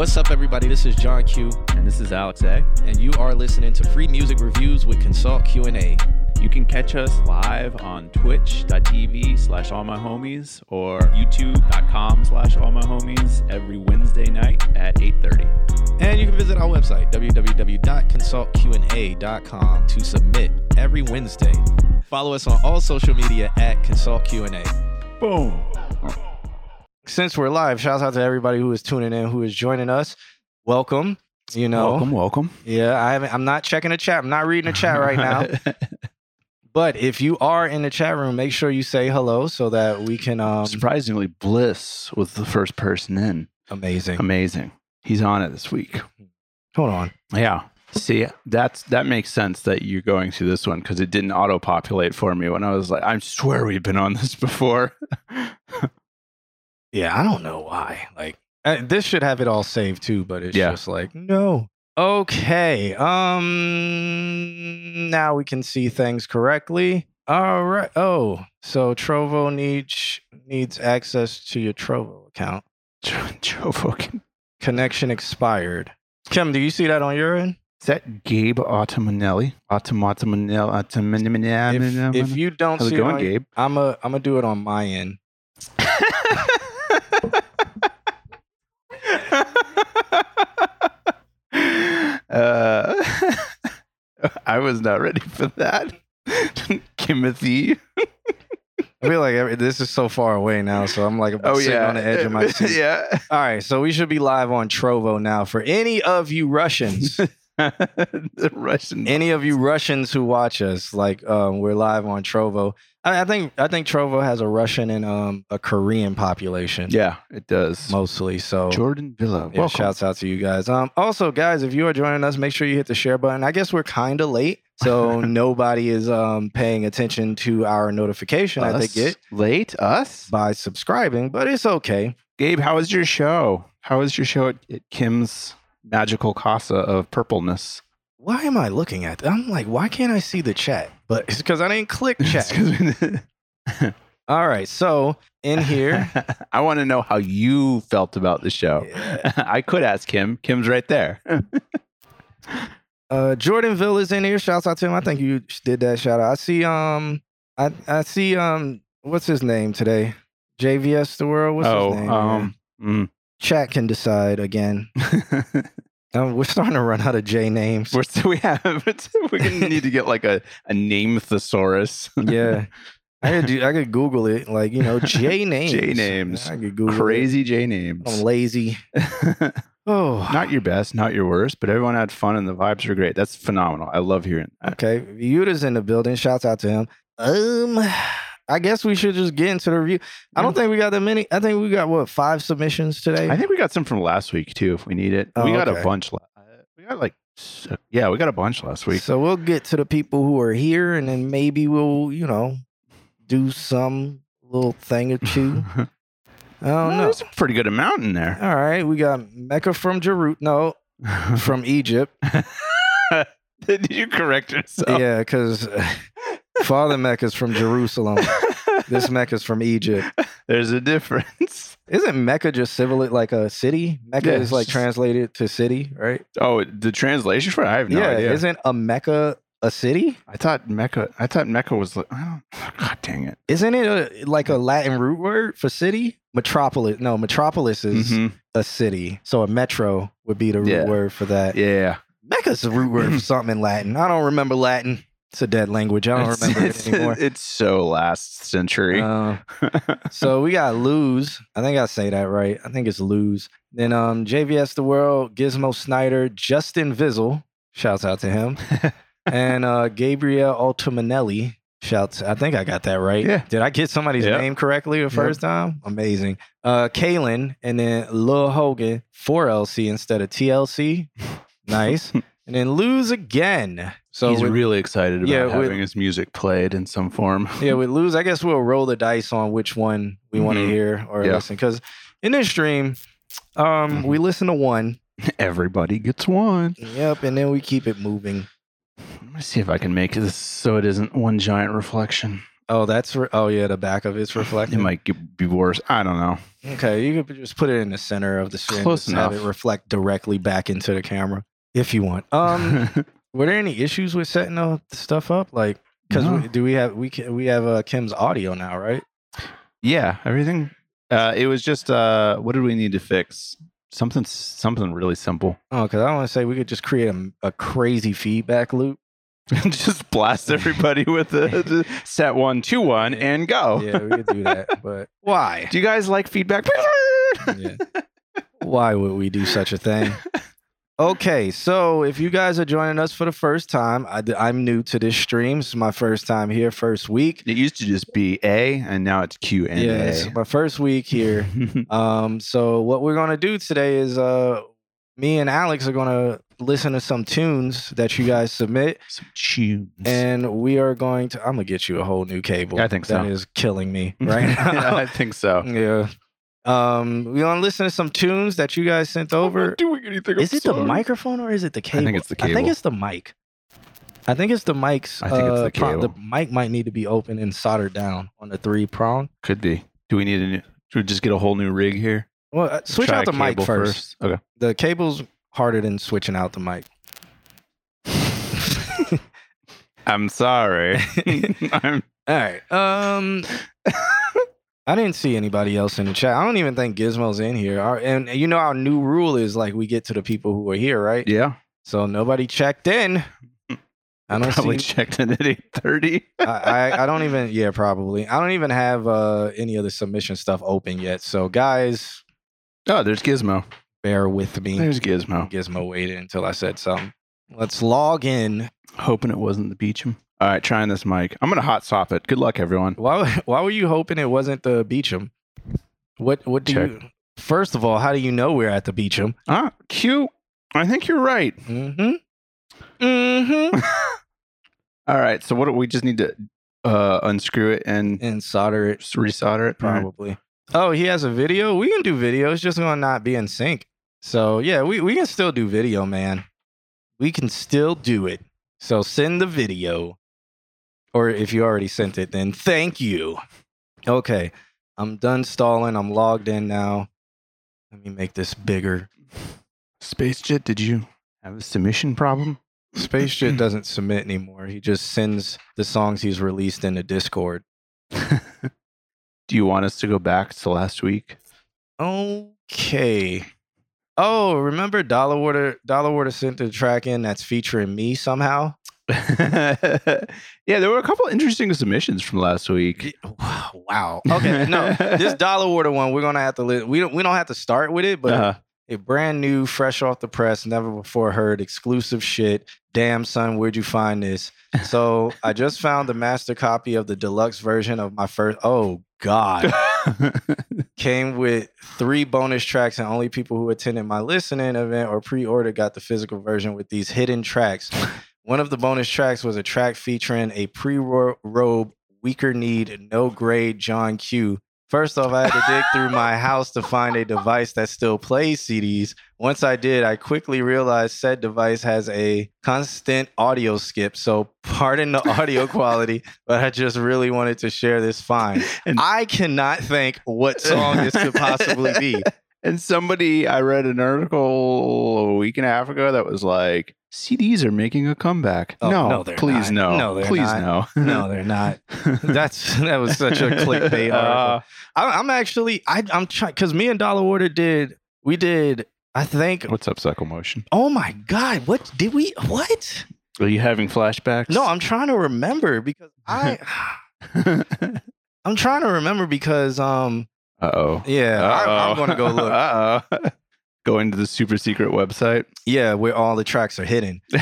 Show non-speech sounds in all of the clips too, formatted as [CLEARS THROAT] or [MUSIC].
What's up, everybody? This is John Q, And this is Alex A. and you are listening to Free Music Reviews with Consult Q and A. You can catch us live on twitch.tv slash all my homies or youtube.com slash all my homies every Wednesday night at 8.30. And you can visit our website, www.consultqna.com, to submit every Wednesday. Follow us on all social media at Consult Q and A. Boom. Since we're live, shout out to everybody who is tuning in, who is joining us. Welcome. You know, Welcome, welcome. yeah, I haven't. I'm not checking the chat. I'm not reading the chat right now. [LAUGHS] But if you are in the chat room, make sure you say hello so that we can. Um, Surprisingly, Bliss was the first person in. amazing. Amazing. He's on it this week. Hold on. Yeah. See, that's that makes sense that you're going through this one because it didn't auto populate for me when I was like, I swear we've been on this before. [LAUGHS] Yeah, I don't know why. Like uh, this should have it all saved too, but it's Yeah. just like no. Okay. Um. Now we can see things correctly. All right. Oh, so Trovo needs needs access to your Trovo account. [LAUGHS] Trovo fucking. Connection expired. Kim, do you see that on your end? Is that Gabe Automanelli? Automanelli? If, Automanelli? if you don't How's see it it going, on, Gabe? I'm a I'm gonna do it on my end. Uh, [LAUGHS] I was not ready for that. [LAUGHS] Timothy. I feel like every, this is so far away now, so I'm like Oh sitting yeah, on the edge of my [LAUGHS] seat. yeah. All right, so we should be live on Trovo now. For any of you Russians, the Russian. any of you Russians who watch us, like um, we're live on Trovo. I, I think I think Trovo has a Russian and um, a Korean population, yeah, it does. mostly. So Jordan Villa. yeah, welcome. shouts out to you guys. Um, also, guys, if you are joining us, make sure you hit the share button. I guess we're kind of late, so [LAUGHS] nobody is um, paying attention to our notification that they Us? get late. Us. by subscribing, but it's okay. Gabe, how is your show? How is your show at, at Kim's Magical Casa of Purpleness? Why am I looking at? I'm like, why can't I see the chat? But it's because I didn't click [LAUGHS] chat. [LAUGHS] All right, so in here, [LAUGHS] I want to know how you felt about the show. Yeah. I could ask Kim. Kim's right there. uh, Jordanville is in here. Shouts out to him. I think you did that shout out. I see. Um, I I see. Um, what's his name today? JVS the world. What's oh, his name? um, mm. chat can decide again. Um, we're [LAUGHS] starting to run out of J names. we're we have [LAUGHS] we're gonna need to get like a a name thesaurus. yeah, [LAUGHS] I could do. I could Google it. Like you know, J names. J names. I could Google. Crazy J names. I'm lazy. Oh, not your best, not your worst, but everyone had fun and the vibes were great. That's phenomenal. I love hearing that. Okay, Yuta's in the building. Shouts out to him. Um, I guess we should just get into the review. I don't think we got that many. I think we got what five submissions today. I think we got some from last week too, if we need it. Oh, we got okay. a bunch. la- We got like, yeah, we got a bunch last week. so we'll get to the people who are here, and then maybe we'll, you know, do some little thing or two. [LAUGHS] I don't know. There's a pretty good amount in there. All right, we got Mecca from Jeru. No, [LAUGHS] from Egypt. [LAUGHS] Did you correct yourself? Yeah, because Father Mecca's from Jerusalem. [LAUGHS] This Mecca's from Egypt. There's a difference. Isn't Mecca just civil like a city? Mecca Yeah, is like translated to city, right? Oh, the translation for it? I have no yeah, idea. isn't a Mecca a city? I thought Mecca. I thought Mecca was like. Don't, God dang it. Isn't it a, like a Latin root word for city? Metropolis. No, metropolis is Mhm. a city. So a metro would be the root Yeah. word for that. Yeah. Mecca's a root word for [CLEARS THROAT] something in Latin. I don't remember Latin. It's a dead language. I don't It's- remember [LAUGHS] it's, it anymore. It's so last century. Uh, [LAUGHS] so we got lose. I think I say that right. I think it's lose. Then um JVS the world, Gizmo Snyder, Justin Vizzle, shouts out to him, [LAUGHS] and uh Gabriel Altomanelli. Shouts, I think I got that right. Yeah. Did I get somebody's Yep. name correctly the first time? Amazing. Uh Kalen and then Lil Hogan, for LC instead of TLC. Nice. and then lose again. So He's with, really excited about Yeah, with- having his music played in some form. [LAUGHS] yeah, with lose, I guess we'll roll the dice on which one we want to hear or Yeah. listen. Because in this stream, um, Mhm. we listen to one. [LAUGHS] Everybody gets one. Yep, and then we keep it moving. Let me see if I can make this so it isn't one giant reflection. Oh, that's re- oh yeah, the back of it's reflecting. It might be worse. I don't know. Okay, you could just put it in the center of the screen. Close just have it reflect directly back into the camera if you want. Um, [LAUGHS] were there any issues with setting the stuff up? Like, because No. do we have we can, we have uh, Kim's audio now, right? yeah, everything. Uh, it was just uh, what did we need to fix? Something, something really simple. Oh, because I want to say we could just create a, a crazy feedback loop. [LAUGHS] just blast everybody with the, the set one, two, one, and go. Yeah, we could do that. [LAUGHS] But why? Do you guys like feedback? [LAUGHS] Yeah. Why would we do such a thing? Okay, so if you guys are joining us for the first time, I, am new to this stream. This is my first time here, first week. It used to just be A, and now it's Q and yeah, it's my first week here. [LAUGHS] Um, so what we're gonna do today is uh, me and Alex are gonna listen to some tunes that you guys submit, Some tunes. and we are going to. I'm gonna get you a whole new cable. I think That so. is killing me [LAUGHS] right Yeah. I think so. [LAUGHS] yeah. Um, we want to listen to some tunes that you guys sent over. doing anything. Is it the microphone or is it the cable? think it's the I think cable. it's the mic. I think it's the mic's. I think it's uh, the pro- cable. the mic might need to be open and soldered down on the three prong. Could be. Do we need a new? Should we just get a whole new rig here? Well, uh, switch Try out the a mic cable first. Okay. The cable's harder than switching out the mic. [LAUGHS] I'm sorry. [LAUGHS] [LAUGHS] I'm, All right. Um, I didn't see anybody else in the chat. I don't even think Gizmo's in here. Our, and you know our new rule is like we get to the people who are here, right? yeah. So nobody checked in. I don't Probably see. checked in at eight thirty. I, I I don't even. Yeah, probably. I don't even have uh, any of the submission stuff open yet. So guys, Oh, there's Gizmo. bear with me. There's Gizmo. Gizmo waited until I said something. Let's log in. Hoping it wasn't the Beecham. All right, trying this mic. I'm gonna hot swap it. Good luck, everyone. Why [LAUGHS] why were you hoping it wasn't the Beecham? What what do Check. you First of all, how do you know we're at the Beecham? Ah, Q. I think you're right. Mm-hmm. Mm-hmm. [LAUGHS] All right. So what do we just need to uh unscrew it and and solder it resolder it? All right. probably. Oh, he has a video? We can do video. It's just gonna not be in sync. So yeah, we, we can still do video, man. We can still do it. So send the video. Or if you already sent it, then thank you. Okay. I'm done stalling. I'm logged in now. Let me make this bigger. Space Jet, did you have a submission problem? Space Jet [CLEARS THROAT] doesn't submit anymore. He just sends the songs he's released in the Discord. [LAUGHS] Do you want us to go back to last week? Okay. Oh, remember Dollar Water? Dollar Water sent the track in that's featuring me somehow. [LAUGHS] yeah, there were a couple interesting submissions from last week. Wow. Okay. No, [LAUGHS] this Dollar Water one, we're gonna have to. Li- we don't. We don't have to start with it, but Uh, a brand new, fresh off the press, never before heard, exclusive shit. Damn son, where'd you find this? So [LAUGHS] I just found the master copy of the deluxe version of my first. Oh God. came with three bonus tracks, and only people who attended my listening event or pre-order got the physical version with these hidden tracks. One of the bonus tracks was a track featuring a pre-robe, weaker need, no grade John Q. First off, I had to dig through my [LAUGHS] house to find a device that still plays CDs. Once I did, I quickly realized said device has a constant audio skip. So, pardon the audio [LAUGHS] quality, but I just really wanted to share this find. I cannot think what song this could possibly be. [LAUGHS] and somebody, I read an article a week and a half ago that was like, CDs are making a comeback. Oh, no, no, please not. no. No, they're please not. no. No, they're not. [LAUGHS] That's that was such a clickbait article. Uh, I, I'm actually I, I'm trying because me and Dollar Water did we did I think what's up, Cycle Motion? oh my god what did we what Are you having flashbacks? no I'm trying to remember because I [LAUGHS] [SIGHS] I'm trying to remember because um Uh oh. yeah I, I'm gonna go look [LAUGHS] Uh oh. [LAUGHS] Going to the super secret website. yeah where all the tracks are hidden [LAUGHS]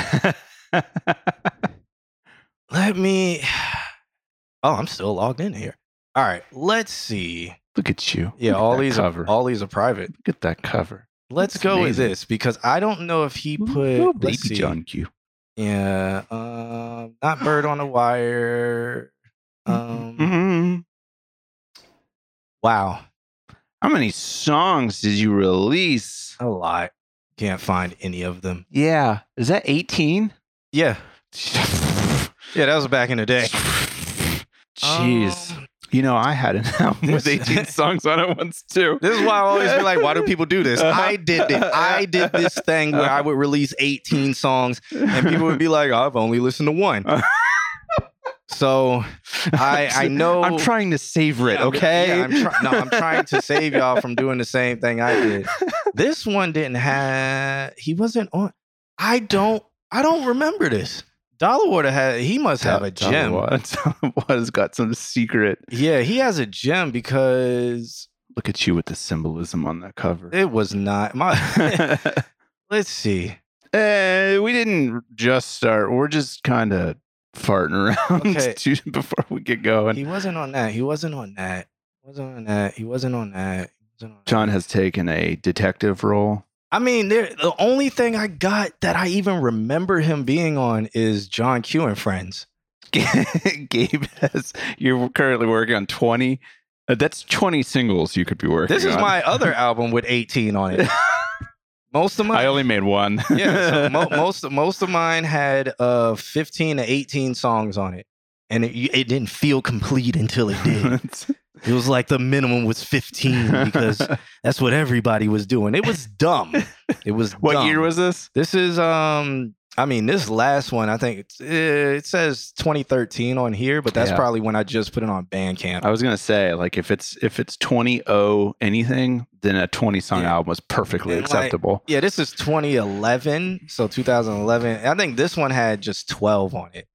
let me [SIGHS] oh I'm still logged in here all right let's see Look at you. yeah Look at all that these cover. are all these are private Look at that cover. let's That's go with amazing. this because I don't know if he put Little baby let's see. John Q. Yeah, um, not bird on the wire. Um, Mhm. wow, How many songs did you release? a lot. Can't find any of them. Yeah. Is that 18? Yeah, [LAUGHS] yeah, that was back in the day. Jeez. Um, you know, I had an [LAUGHS] album with 18 [LAUGHS] songs on it once too. This is why I always be like, why do people do this? I did it. I did this thing where I would release 18 songs and people would be like, I've only listened to one. So I I [LAUGHS] know I'm trying to savor it, okay? Yeah, I'm try- no, I'm trying to save y'all from doing the same thing I did. [LAUGHS] This one didn't have he wasn't on I don't I don't remember this. Dollar Water had he must have a gem. what's [LAUGHS] got some secret? Yeah, he has a gem because Look at you with the symbolism on that cover. it was not my let's see. Eh, we didn't just start. We're just kind of farting around [LAUGHS] Okay. before we get going. He wasn't on that. He wasn't on that. Wasn't on that. He wasn't on that. Wasn't on John that. has taken a detective role. I mean, the only thing I got that I even remember him being on is John Q and Friends. [LAUGHS] Gabe has. You're currently working on 20. uh, that's 20 singles you could be working. This is on. my other [LAUGHS] album with 18 on it. Most of I only made one. [LAUGHS] yeah, so [LAUGHS] mo- most most of mine had uh 15 to 18 songs on it, and it, it didn't feel complete until it did. [LAUGHS] It was like the minimum was 15 because that's what everybody was doing. It was dumb. It was what dumb. year was this? This is um I mean this last one I think eh, it says 2013 on here, but that's Yeah. probably when I just put it on Bandcamp. I was gonna say, like, if it's if it's 20 o anything, then a 20 song Yeah. album is perfectly And, like, acceptable. yeah, this is 2011, so 2011. I think this one had just 12 on it.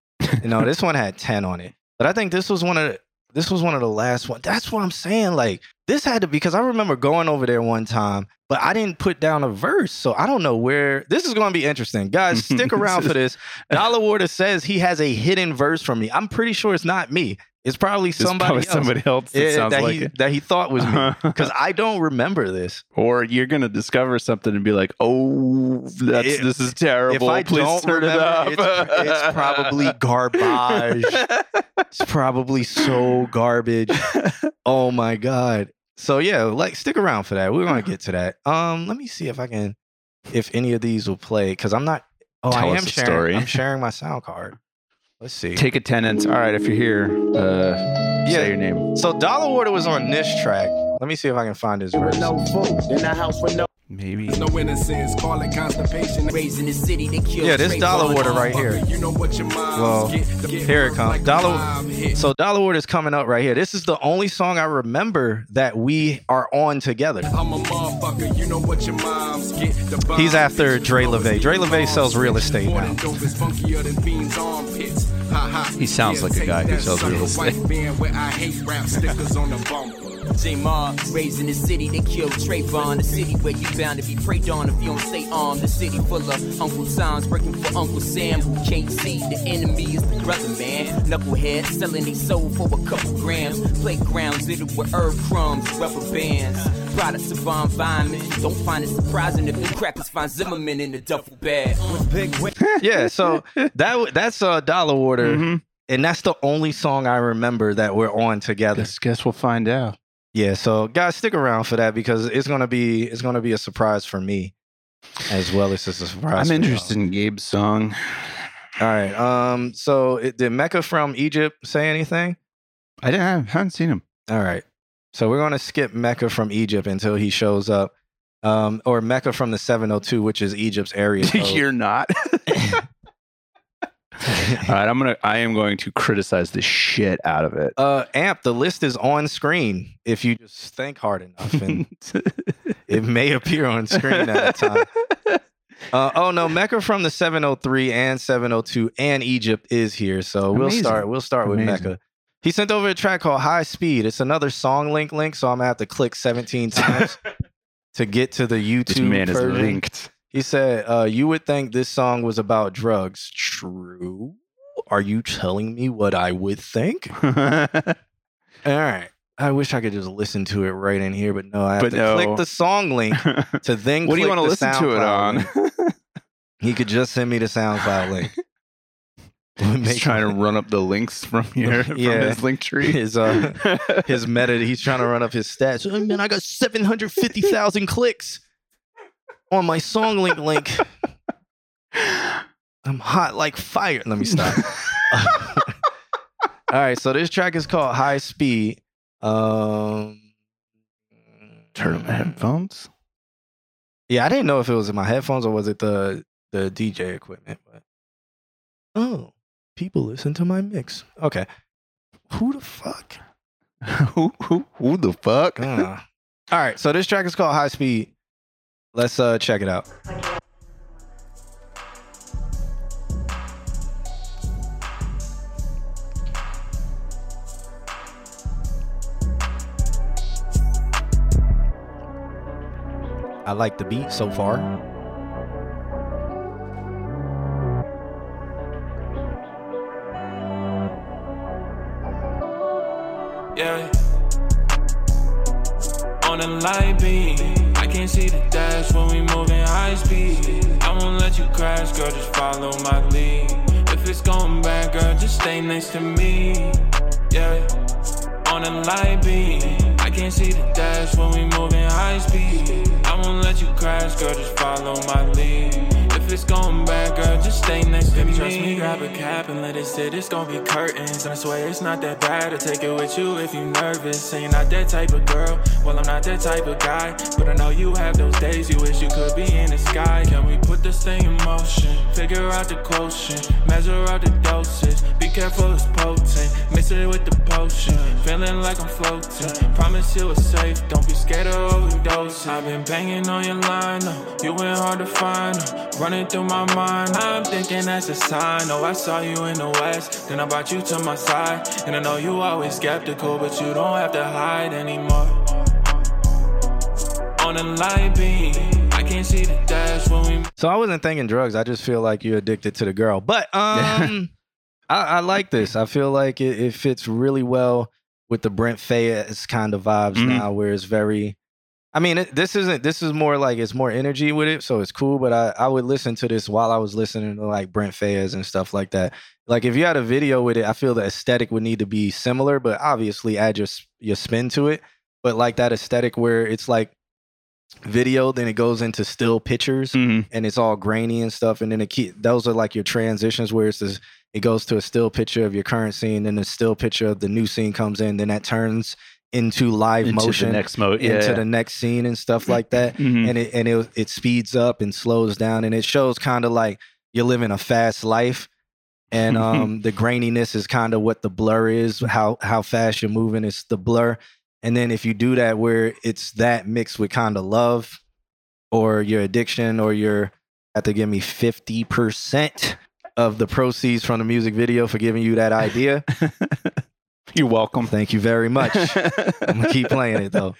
You know, [LAUGHS] this one had 10 on it. But I think this was one of this was one of the last one. That's what I'm saying. Like this had to be because I remember going over there one time, but I didn't put down a verse, so I don't know where. This is going to be interesting, guys. Stick [LAUGHS] around for this. Dollar Water says he has a hidden verse from me. I'm pretty sure it's not me. It's probably It's somebody probably else. somebody else that sounds that like he it. that he thought was me because I don't remember this. or you're gonna discover something and be like, "Oh, that's If- this is terrible. If I Please don't turn remember, it up." it's, it's probably [LAUGHS] garbage. It's probably so garbage. Oh my god. So yeah, like stick around for that. We're gonna get to that. Um, let me see if I can, if any of these will play because I'm not. Oh, Tell I am sharing. story. I'm sharing my sound card. Let's see. Take attendance. All right, if you're here, uh, Yeah. say your name. so Dollar Water was on this track. Let me see if I can find his verse. No food in the house with no Maybe. no innocence, call it constipation. Raised in the city, they kill Yeah, this Dollar Water right here. You know what your moms Well, get, get here it comes. like Dollar- So Dollar Water is coming up right here. This is the only song I remember that we are on together. I'm a motherfucker, you know what your moms get. The He's after hits, Dre you know LeVay. it's Dre the LeVay sells real moms estate More now. Than dope is funkier than beans armpits. Ha, ha. He sounds like a guy who sells real estate. White van where I hate rap stickers on the bumper. J Ma, raised in the city, they killed Trayvon. The city where you bound to be preyed on if you don't stay armed. The city full of Uncle Tom's working for Uncle Sam, who can't see the enemy is the brother, man. Knuckleheads selling they soul for a couple grams. Playgrounds littered with herb crumbs, rubber bands. Products of our environment. Don't find it surprising if the crackers find Zimmerman in the duffel bag. [LAUGHS] Yeah, so that w- that's uh, Dollar Water, Mhm. and that's the only song I remember that we're on together. Guess, guess we'll find out. Yeah, so guys, stick around for that because it's gonna be it's gonna be a surprise for me, as well as it's a surprise. I'm interested in Gabe's song. All right. Um. So it, did Mecca from Egypt say anything? I didn't I haven't seen him. All right. So we're gonna skip Mecca from Egypt until he shows up. Um, or Mecca from the 702, which is Egypt's area. [LAUGHS] You're not. [LAUGHS] All right, I'm gonna. I am going to criticize the shit out of it. uh, Amp, the list is on screen if you just think hard enough, and [LAUGHS] it may appear on screen at a time. [LAUGHS] Uh, oh no, Mecca from the 703 and 702 and Egypt is here, so we'll start. We'll start with Mecca. He sent over a track called High Speed. It's another song link link, so I'm gonna have to click 17 times [LAUGHS] to get to the YouTube this man is linked. He said, uh, "You would think this song was about drugs. True. Are you telling me what I would think? [LAUGHS] All right. I wish I could just listen to it right in here, but no, I have But to no. click the song link [LAUGHS] to then. what do you want to listen to it on? He could just send me the SoundCloud link. [LAUGHS] Would He's make trying to run up the links from here, from Yeah. his Linktree. his uh his meta. He's trying to run up his stats. Oh, man, I got seven hundred fifty thousand clicks on my song link link. [LAUGHS] I'm hot like fire. Let me stop. [LAUGHS] All right, so this track is called High Speed. Um, Turn on the headphones. Yeah, I didn't know if it was in my headphones or was it the the DJ equipment. But oh, people listen to my mix. Okay, who the fuck? [LAUGHS] who, who, who the fuck? Uh. All right, so this track is called High Speed. Let's uh check it out. I like the beat so far. Yeah. On a light beam, I can't see the dash when we moving high speed. I won't let you crash, girl, just follow my lead. If it's going bad, girl, just stay next to me. Yeah. On a light beam, I can't see the dash when we moving high speed. I won't let you crash, girl, just follow my lead. It's going bad, girl, just stay next to me. Trust me, grab a cap and let it sit. It's gonna be curtains. And I swear it's not that bad to take it with you if you nervous. Saying not that type of girl. Well, I'm not that type of guy. But I know you have those days you wish you could be in the sky. Can we put this thing in motion? Figure out the quotient, measure out the careful, it's potent. Mix it with the potion. Feeling like I'm floating. Promise you it's safe. Don't be scared of overdose. I've been banging on your line. No. You went hard to find. No. Running through my mind. I'm thinking that's a sign. Oh, I saw you in the west. Then I brought you to my side. And I know you always skeptical, but you don't have to hide anymore. On a light beam. See the dash when we So I wasn't thinking drugs. I just feel like you're addicted to the girl. But [LAUGHS] um, I, I like this. I feel like it, it fits really well with the Brent Faiyaz kind of vibes Mhm. now, where it's very. I mean, it, this isn't. This is more like it's more energy with it, so it's cool. But I, I would listen to this while I was listening to like Brent Faiyaz and stuff like that. Like if you had a video with it, I feel the aesthetic would need to be similar, but obviously add your your spin to it. But like that aesthetic where it's like video, then it goes into still pictures Mhm. and it's all grainy and stuff. And then it keep those are like your transitions where it's this, it goes to a still picture of your current scene, then a still picture of the new scene comes in, then that turns into live Into motion the next mode. Yeah. into the next scene and stuff like that. [LAUGHS] Mhm. And it and it it speeds up and slows down and it shows kind of like you're living a fast life. And [LAUGHS] um the graininess is kind of what the blur is, how how fast you're moving. It's the blur. And then if you do that where it's that mixed with kind of love or your addiction or your have to give me 50% of the proceeds from the music video for giving you that idea. [LAUGHS] You're welcome. Thank you very much. [LAUGHS] I'm gonna keep playing it though.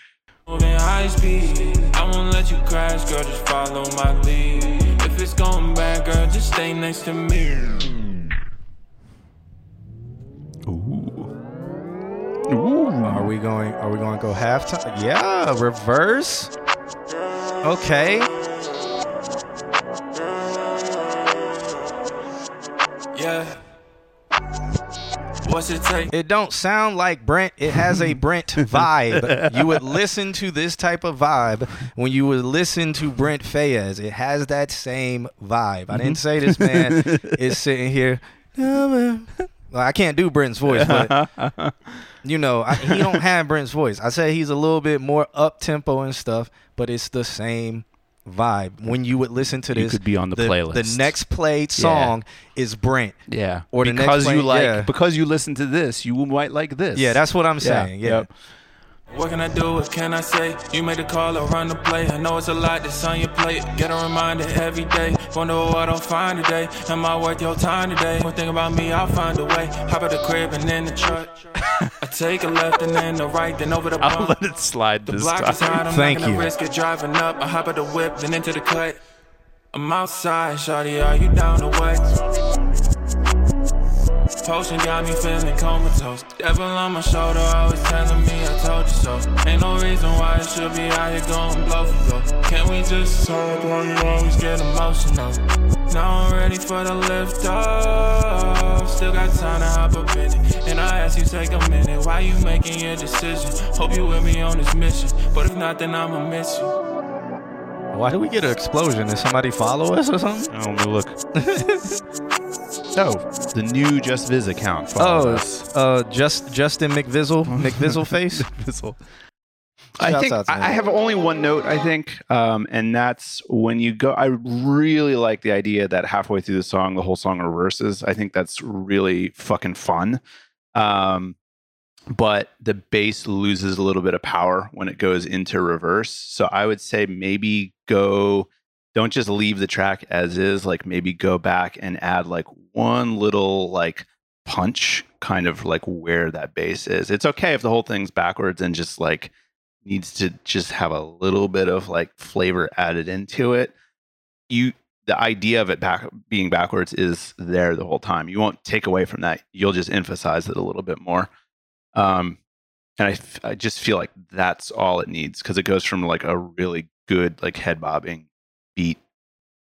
Moving high speed, I won't let you crash, girl. Just follow my lead. If it's going bad, girl, just stay next to me. Are we going are we going to go halftime? Yeah, reverse. Okay. Yeah. What's it take? It don't sound like Brent. It has a Brent [LAUGHS] vibe. You would listen to this type of vibe when you would listen to Brent Faiyaz. It has that same vibe. I didn't say this man mm-hmm. is sitting here. Well, I can't do Brent's voice, but [LAUGHS] you know, I, he don't have Brent's voice. I say he's a little bit more up tempo and stuff, but it's the same vibe. When you would listen to this, You could be on the playlist. The next played song is Brent. Yeah. Or the next because you like yeah. because you listen to this, you might like this. Yeah, that's what I'm Yeah, saying. Yeah. yep. What can I do? What can I say? You made a call or run the play. I know it's a lot that's on your plate. Get a reminder every day. Wonder what I'll find today. Am I worth your time today? One thing about me, I'll find a way. Hop out the crib and in the truck. I take a left and then the right, then over the I'll let it slide The this time. I'm Thank not gonna you. risk it driving up. I hop out the whip, then into the cut. I'm outside, shawty, are you down to what? Potion got me feeling comatose. Devil on my shoulder, always telling me I told you so. Ain't no reason why I should be out here going blow for blow. Can't we just talk while you always get emotional? Now I'm ready for the lift off. Still got time to hop up in it. And I ask you, take a minute. Why you making your decision? Hope you with me on this mission. But if not, then I'ma miss you. Why do we get an explosion? Did somebody follow us or something? Oh, let me look. [LAUGHS] Oh, the new Just Viz account. Oh, us. uh, just Justin McVizzle, [LAUGHS] McVizzle face. [LAUGHS] Vizzle. I think I. I have only one note. I think, um, and that's when you go. I really like the idea that halfway through the song, the whole song reverses. I think that's really fucking fun. Um, but the bass loses a little bit of power when it goes into reverse. So I would say maybe go. Don't just leave the track as is. Like maybe go back and add like one little like punch, kind of like where that bass is. It's okay if the whole thing's backwards and just like needs to just have a little bit of like flavor added into it. You the idea of it back being backwards is there the whole time. You won't take away from that. You'll just emphasize it a little bit more. Um, and I, I just feel like that's all it needs because it goes from like a really good like head bobbing beat.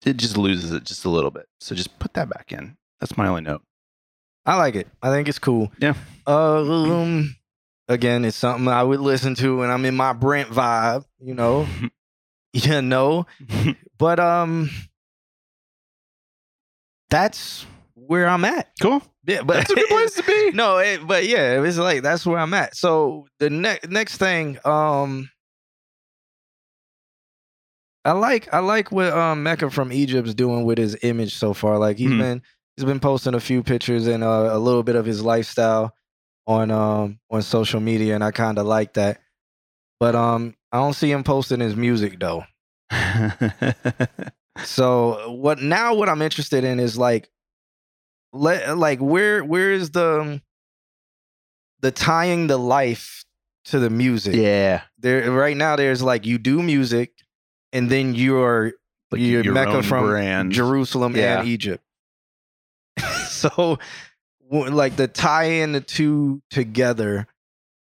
It just loses it just a little bit. So just put that back in. That's my only note. I like it. I think it's cool. Yeah. Um. Again, it's something I would listen to when I'm in my Brent vibe. You know. [LAUGHS] [LAUGHS] you know. [LAUGHS] But um. That's where I'm at. cool. Yeah, but That's a good place to be. no, it, but yeah, it's like that's where I'm at. So the next next thing, um, I like I like what um Mecca from Egypt's doing with his image so far. Like he's Mhm. been he's been posting a few pictures and uh, a little bit of his lifestyle on um on social media, and I kind of like that. But um, I don't see him posting his music though. [LAUGHS] So what now? What I'm interested in is like, let like where where is the the tying the life to the music? yeah. There right now, there's like you do music, and then you're Like you're your Mecca from brand. Jerusalem Yeah. and Egypt. [LAUGHS] so, like the tie in the two together,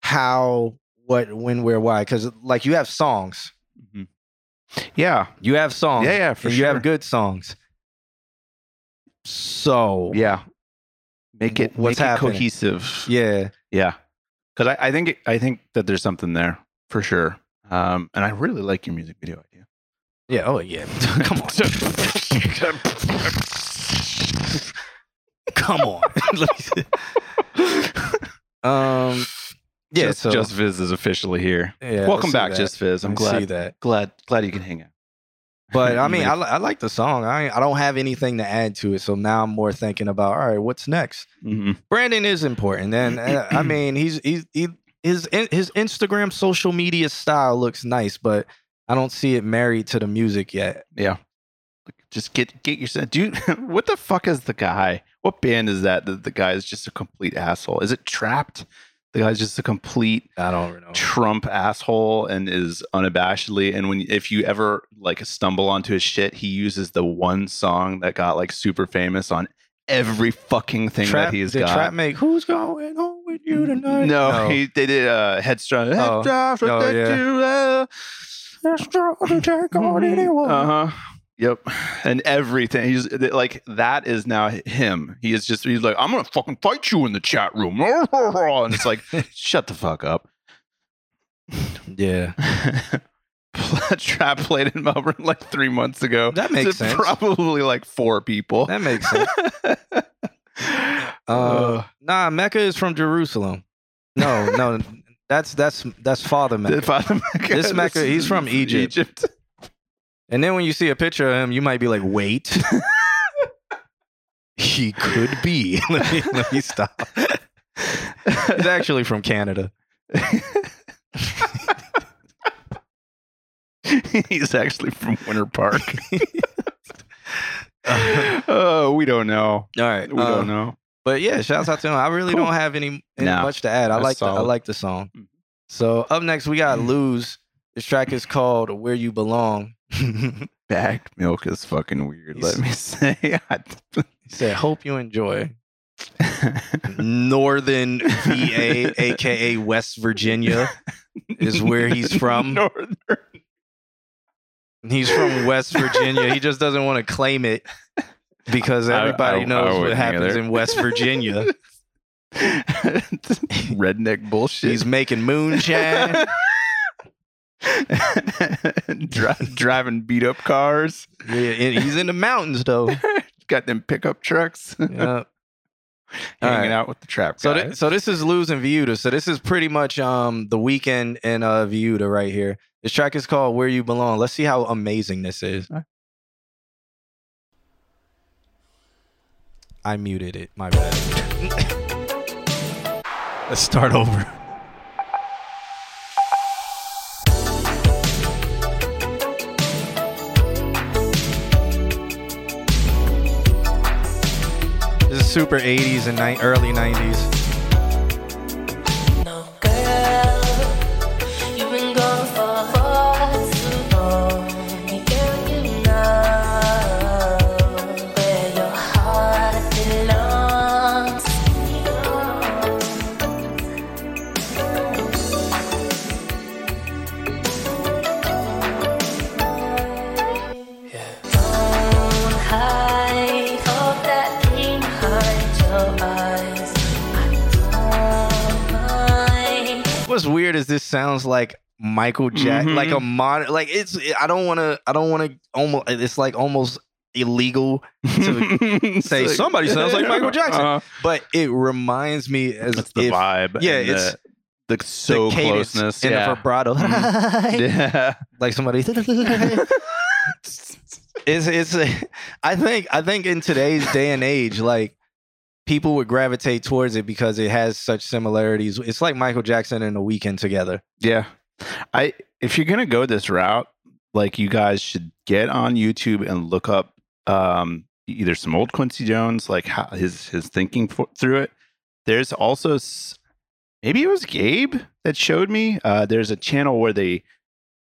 how, what, when, where, why? Because like you have songs, Mhm. Yeah. you have songs, Yeah, yeah, for and you have good songs. So Yeah. Make it What's make it cohesive. yeah, Yeah. Because I, I think it, I think that there's something there for sure. Um, and I really like your music video. Yeah, oh yeah, [LAUGHS] come on, [LAUGHS] come on. [LAUGHS] Let me see. um, yeah, just, so Just Viz is officially here. yeah, Welcome back, that. Just Viz. I'm glad see that. glad glad you can hang out. But I mean, I, I like the song. I I don't have anything to add to it, so now I'm more thinking about all right, what's next? Mhm. Brandon is important, and uh, I [CLEARS THROAT] mean, he's he's he, his his Instagram social media style looks nice, but I don't see it married to the music yet. Yeah. Just get get your dude. [LAUGHS] What the fuck is the guy? What band is that? That the guy is just a complete asshole. Is it Trapt? The guy's just a complete I don't know. Trump asshole and is unabashedly. And when if you ever like stumble onto his shit, he uses the one song that got like super famous on every fucking thing Trap, that he's got. Trap make Who's going home with you tonight? no, he they did uh, headstrong. Oh. Oh, yeah. Uh huh. Yep. And everything. He's like that is now him. He is just he's like, I'm gonna fucking fight you in the chat room. [LAUGHS] And it's like, [LAUGHS] shut the fuck up. yeah, [LAUGHS] Trapt played in Melbourne like three months ago. That makes To sense. Probably like four people. that makes sense. Uh, nah, Mecca is from Jerusalem. No, no, that's that's that's Father Mecca. Father Mecca. [LAUGHS] This Mecca, he's [LAUGHS] from Egypt. And then when you see a picture of him, you might be like, wait. [LAUGHS] he could be. let, me, let me stop. He's actually from Canada. he's actually from Winter Park. oh, we don't know. All right. We uh, don't know. But yeah, shouts out to him. I really Cool. don't have any, any Nah, much to add. I that's like the, I like the song. Mhm. So up next we got Lose. This track is called Where You Belong. [LAUGHS] he Bagged milk is fucking weird. Let me [LAUGHS] say. he said, Hope you enjoy. [LAUGHS] Northern VA, aka West Virginia, is where he's from. Northern. He's from West Virginia. He just doesn't want to claim it because everybody I- I knows what happens either. in West Virginia. [LAUGHS] Redneck bullshit. He's making moonshine. [LAUGHS] Dri- driving beat up cars. Yeah, he's in the mountains though. [LAUGHS] got them pickup trucks, Yeah. hanging right. out with the trap So, thi- so this is losing Viuda. So this is pretty much um the weekend in uh Viuda right here. This track is called "Where You Belong." Let's see how amazing this is. I muted it. My bad. [LAUGHS] Let's start over. This is super 80s and ni- early 90s. Weird is this sounds like Michael Jack, Mhm. like a mod, like it's. I don't want to. I don't want to. Almost, it's like almost illegal to [LAUGHS] say It's somebody sounds like Michael Jackson. Uh, but it reminds me as that's the if vibe. yeah, it's the, the so the cadence closeness. and yeah. the vibrato, [LAUGHS] yeah. like somebody. [LAUGHS] it's it's. I think I think in today's day and age, like people would gravitate towards it because it has such similarities. It's like Michael Jackson and The Weeknd together. Yeah. I if you're gonna go this route, like you guys should get on YouTube and look up um either some old Quincy Jones, like how his his thinking for, through it. There's also maybe it was Gabe that showed me. Uh there's a channel where they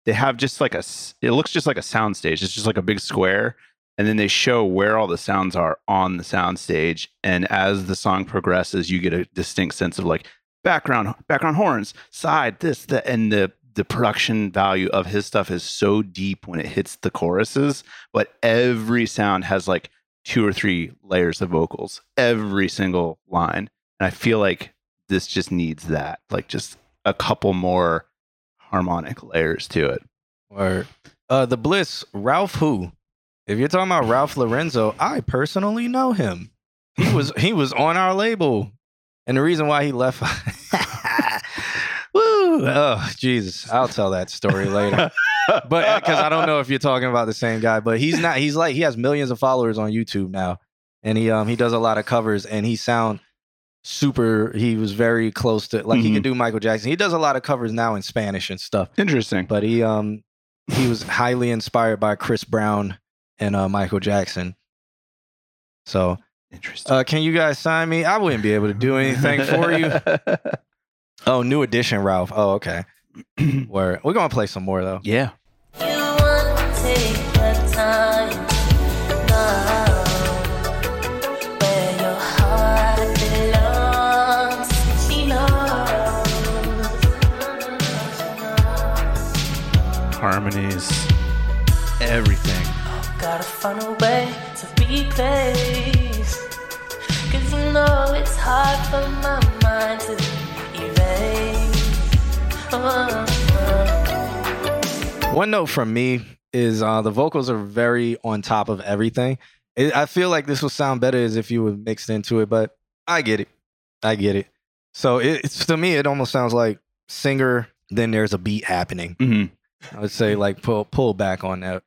they have just like a it looks just like a sound stage. It's just like a big square and then they show where all the sounds are on the sound stage and as the song progresses you get a distinct sense of like background background horns side this that and the the production value of his stuff is so deep when it hits the choruses but every sound has like two or three layers of vocals every single line and i feel like this just needs that like just a couple more harmonic layers to it Or uh the Bliss, Ralph who? If you're talking about Ralph Lorenzo, I personally know him. He was [LAUGHS] he was on our label. And the reason why he left [LAUGHS] Woo! Oh, Jesus. I'll tell that story later. [LAUGHS] But because I don't know if you're talking about the same guy, but he's not he's like he has millions of followers on YouTube now. And he um he does a lot of covers and he sound super he was very close to like he Mhm. could do Michael Jackson. He does a lot of covers now in Spanish and stuff interesting but he um he was highly inspired by Chris Brown and uh, Michael Jackson. So, interesting uh, can you guys sign me? I wouldn't be able to do anything for you. [LAUGHS] Oh, new edition, Ralph. Oh, okay. [CLEARS THROAT] Where we're gonna play some more though. yeah You hard for my mind to erase. Oh. One note from me is uh, the vocals are very on top of everything. It, I feel like this will sound better as if you were mixed into it, but I get it. I get it. So it, it's to me, it almost sounds like singer. Then there's a beat happening. Mhm. I would say like pull pull back on that.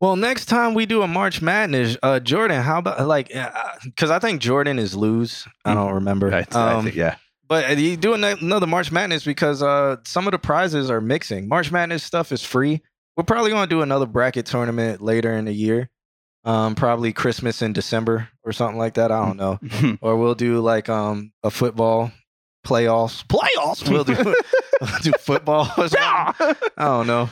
Well, next time we do a March Madness, uh, Jordan, how about like, because I think Jordan is lose. I don't remember. I, I Um, think, yeah But you do another March Madness because uh, some of the prizes are mixing. March Madness stuff is free. We're probably going to do another bracket tournament later in the year. Um, probably Christmas in December or something like that. I don't know. Or we'll do like um a football playoffs. Playoffs. [LAUGHS] We'll do [LAUGHS] do football. Or something. I don't know.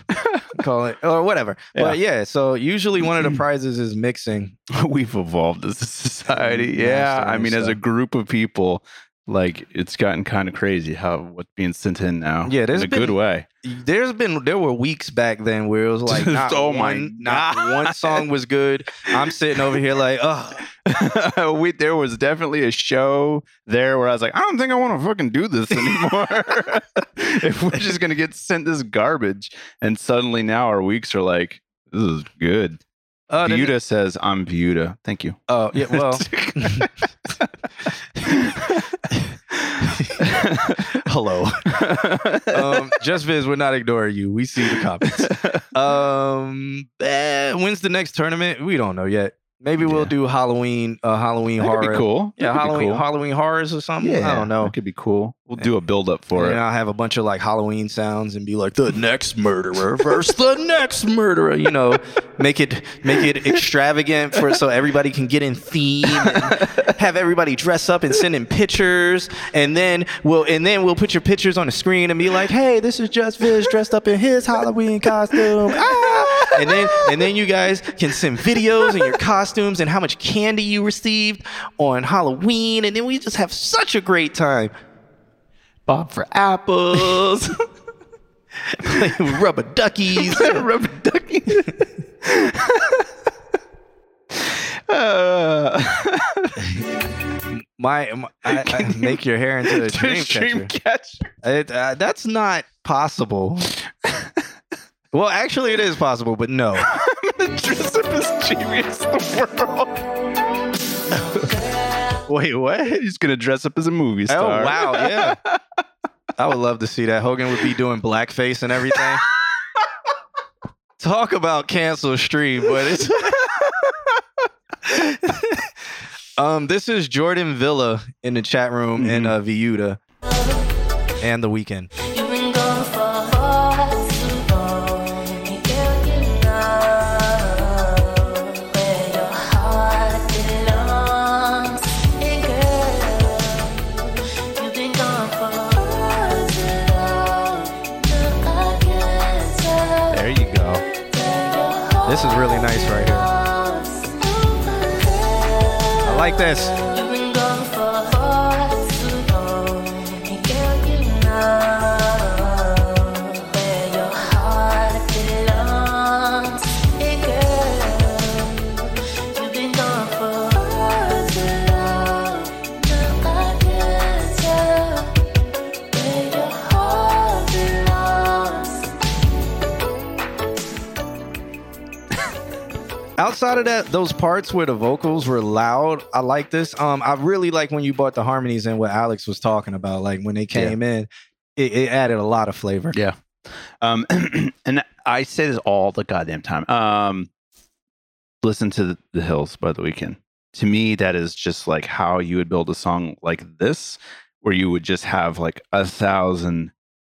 call it or whatever. Yeah. But yeah, so usually one of the [CLEARS THROAT] prizes is mixing. We've evolved as a society. Mm, Yeah. I mean, as a group of people, like it's gotten kind of crazy how what's being sent in now. Yeah, there's in a good way. There's been there were weeks back then where it was like [LAUGHS] not Oh my not one song was good. I'm sitting over here like, oh, [LAUGHS] we there was definitely a show there where I was like, I don't think I want to fucking do this anymore. [LAUGHS] if we're just gonna get sent this garbage, and suddenly now our weeks are like, this is good. uh, the- Viuda says, I'm Viuda. Thank you. Oh yeah, well, hello. [LAUGHS] Um, just Viz, we're not ignoring you. We see the comments. [LAUGHS] Um, eh, when's the next tournament? We don't know yet. Maybe we'll do Halloween, uh, Halloween that horror. could be cool. Yeah, That could be Halloween, cool. Halloween horrors or something. Yeah, I don't know. That could be cool. We'll do a build up for and it. I'll have a bunch of like Halloween sounds and be like the next murderer versus the next murderer. You know, make it make it extravagant for so everybody can get in theme. And have everybody dress up and send in pictures, and then we'll and then we'll put your pictures on the screen and be like, "Hey, this is Just Viz dressed up in his Halloween costume." Ah! And then and then you guys can send videos and your costumes and how much candy you received on Halloween, and then we just have such a great time. Bob for apples. [LAUGHS] [LAUGHS] rubber duckies. [LAUGHS] Rubber duckies. Uh, My, my I, I make your hair into a dream dream catcher. catcher. It, uh, that's not possible. well, actually, it is possible, but no. I'm gonna dress up as the World. [LAUGHS] Wait, what? He's gonna dress up as a movie star. Oh wow, yeah. [LAUGHS] I would love to see that. Hogan would be doing blackface and everything. [LAUGHS] Talk about cancel stream, but it's. um, this is Jordan Villa in the chat room in uh, Viuda and the Weeknd. This is really nice right here. I like this. Outside of that, those parts where the vocals were loud, I like this. Um, I really like when you brought the harmonies in what Alex was talking about. Like when they came in, it, it added a lot of flavor. Yeah. Um, [CLEARS THROAT] and I say this all the goddamn time. Um, listen to the, the Hills by the Weeknd. To me, that is just like how you would build a song like this, where you would just have like a thousand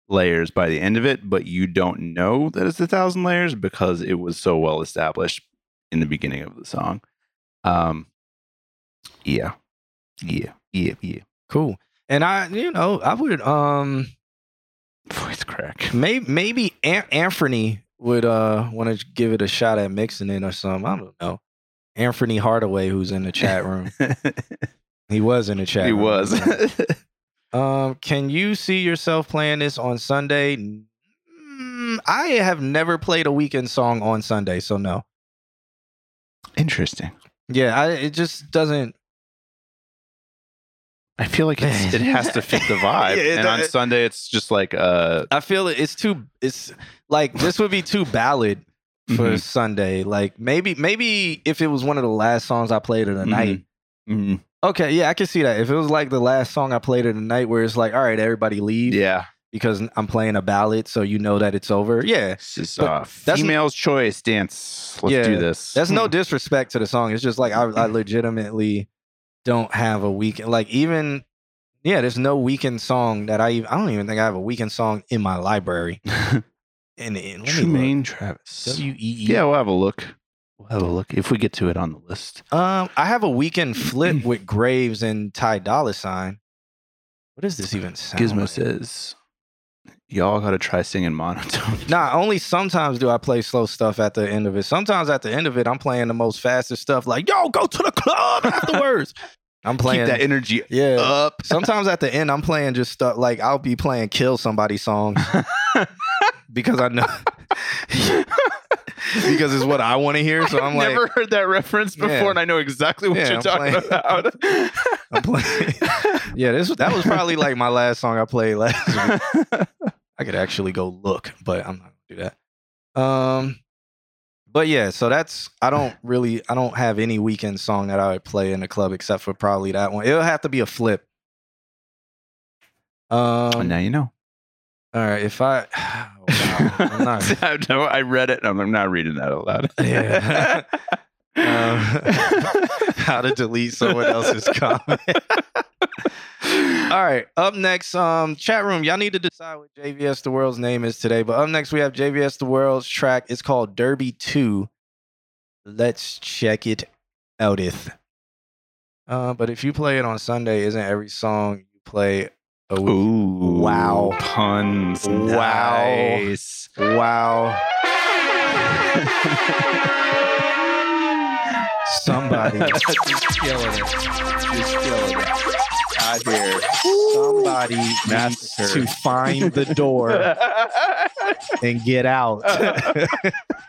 layers by the end of it, but you don't know that it's a thousand layers because it was so well established in the beginning of the song. Um, yeah, yeah, yeah, yeah. Cool. And I, you know, I would um Voice crack. maybe maybe An- Anthony would uh want to give it a shot at mixing it or something. I don't know. Anthony Hardaway, who's in the chat room. [LAUGHS] He was in the chat he room. was. [LAUGHS] Um, can you see yourself playing this on Sunday? Mm, I have never played a Weeknd song on Sunday, so no. Interesting. Yeah, I, it just doesn't. I feel like it's, it has to fit the [LAUGHS] vibe. Yeah, it and on does. Sunday, it's just like uh, I feel it's too. It's like this would be too ballad for Mhm. Sunday. Like maybe maybe if it was one of the last songs I played of the Mhm. night. mhm. Okay, yeah, I can see that. If it was like the last song I played of the night, where it's like, all right, everybody leave yeah. Because I'm playing a ballad, so you know that it's over. Yeah, It's just uh, that's- female's choice dance. Let's Yeah, do this. That's no [LAUGHS] disrespect to the song. It's just like I, I legitimately don't have a Weeknd. Like even yeah, there's no Weeknd song that I even, I don't even think I have a Weeknd song in my library. And, and Tremaine. Travis. W E E. Yeah, we'll have a look. We'll have a look if we get to it on the list. Um, I have a Weeknd [CLEARS THROAT] flip with Graves and Ty Dolla Sign. What does this even sound? Gizmo like? says y'all got to try singing monotone. [LAUGHS] Nah, only sometimes do I play slow stuff at the end of it. Sometimes at the end of it, I'm playing the most fastest stuff, like yo, go to the club [LAUGHS] afterwards. I'm playing Keep that energy yeah. up. [LAUGHS] Sometimes at the end, I'm playing just stuff like I'll be playing "Kill Somebody" songs because I know because it's what I want to hear. So I'm I've like, never heard that reference before, Yeah. and I know exactly what Yeah, you're I'm talking playing- about. I'm playing. yeah, this that was probably like my last song I played last week. I could actually go look, but I'm not gonna do that. Um, but yeah, so that's I don't [LAUGHS] really I don't have any Weeknd song that I would play in the club except for probably that one. It'll have to be a flip. And Um, now you know. all right, if I, [SIGHS] oh, wow, I'm not. [LAUGHS] I know, I read it. and I'm not reading that out loud. Yeah. [LAUGHS] Um, how to delete someone else's comment. [LAUGHS] All right. Up next, um, chat room. Y'all need to decide what JVS the World's name is today. But up next, we have JVS the World's track. It's called Derby 2. Let's check it out. If uh, but if you play it on Sunday, isn't every song you play a week? Ooh, Wow. puns. Wow. Nice. Wow. [LAUGHS] Somebody Just killing it. Just killing it. Out here. Somebody needs to find the door [LAUGHS] and get out.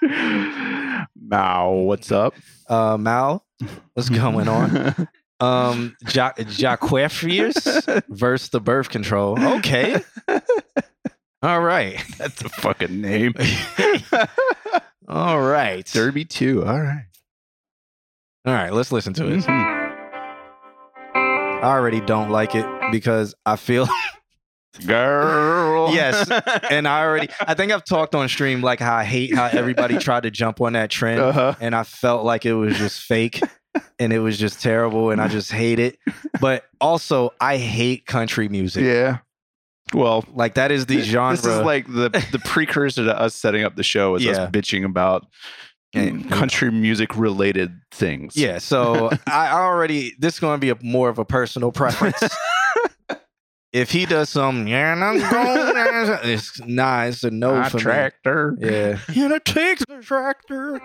[LAUGHS] Mao, what's up? uh, Mal, what's going on? [LAUGHS] Um, ja- Jaquefius versus the birth control. Okay. All right. That's a fucking name. All right. Derby 2. All right. All right. Let's listen to it. Mhm. I already don't like it because I feel, Girl. Yes. [LAUGHS] and I already, I think I've talked on stream like how I hate how everybody tried to jump on that trend. Uh-huh. and I felt like it was just fake and it was just terrible and I just hate it. But also I hate country music. Yeah. Well, Like that is the genre. This is like the the precursor to us setting up the show is Yeah. us bitching about And- country music related things. yeah, so [LAUGHS] I already this is going to be a more of a personal preference. [LAUGHS] if he does some yeah, and I'm going it's nah, it's a no My for tractor. me. Yeah. [LAUGHS] And it takes a tractor.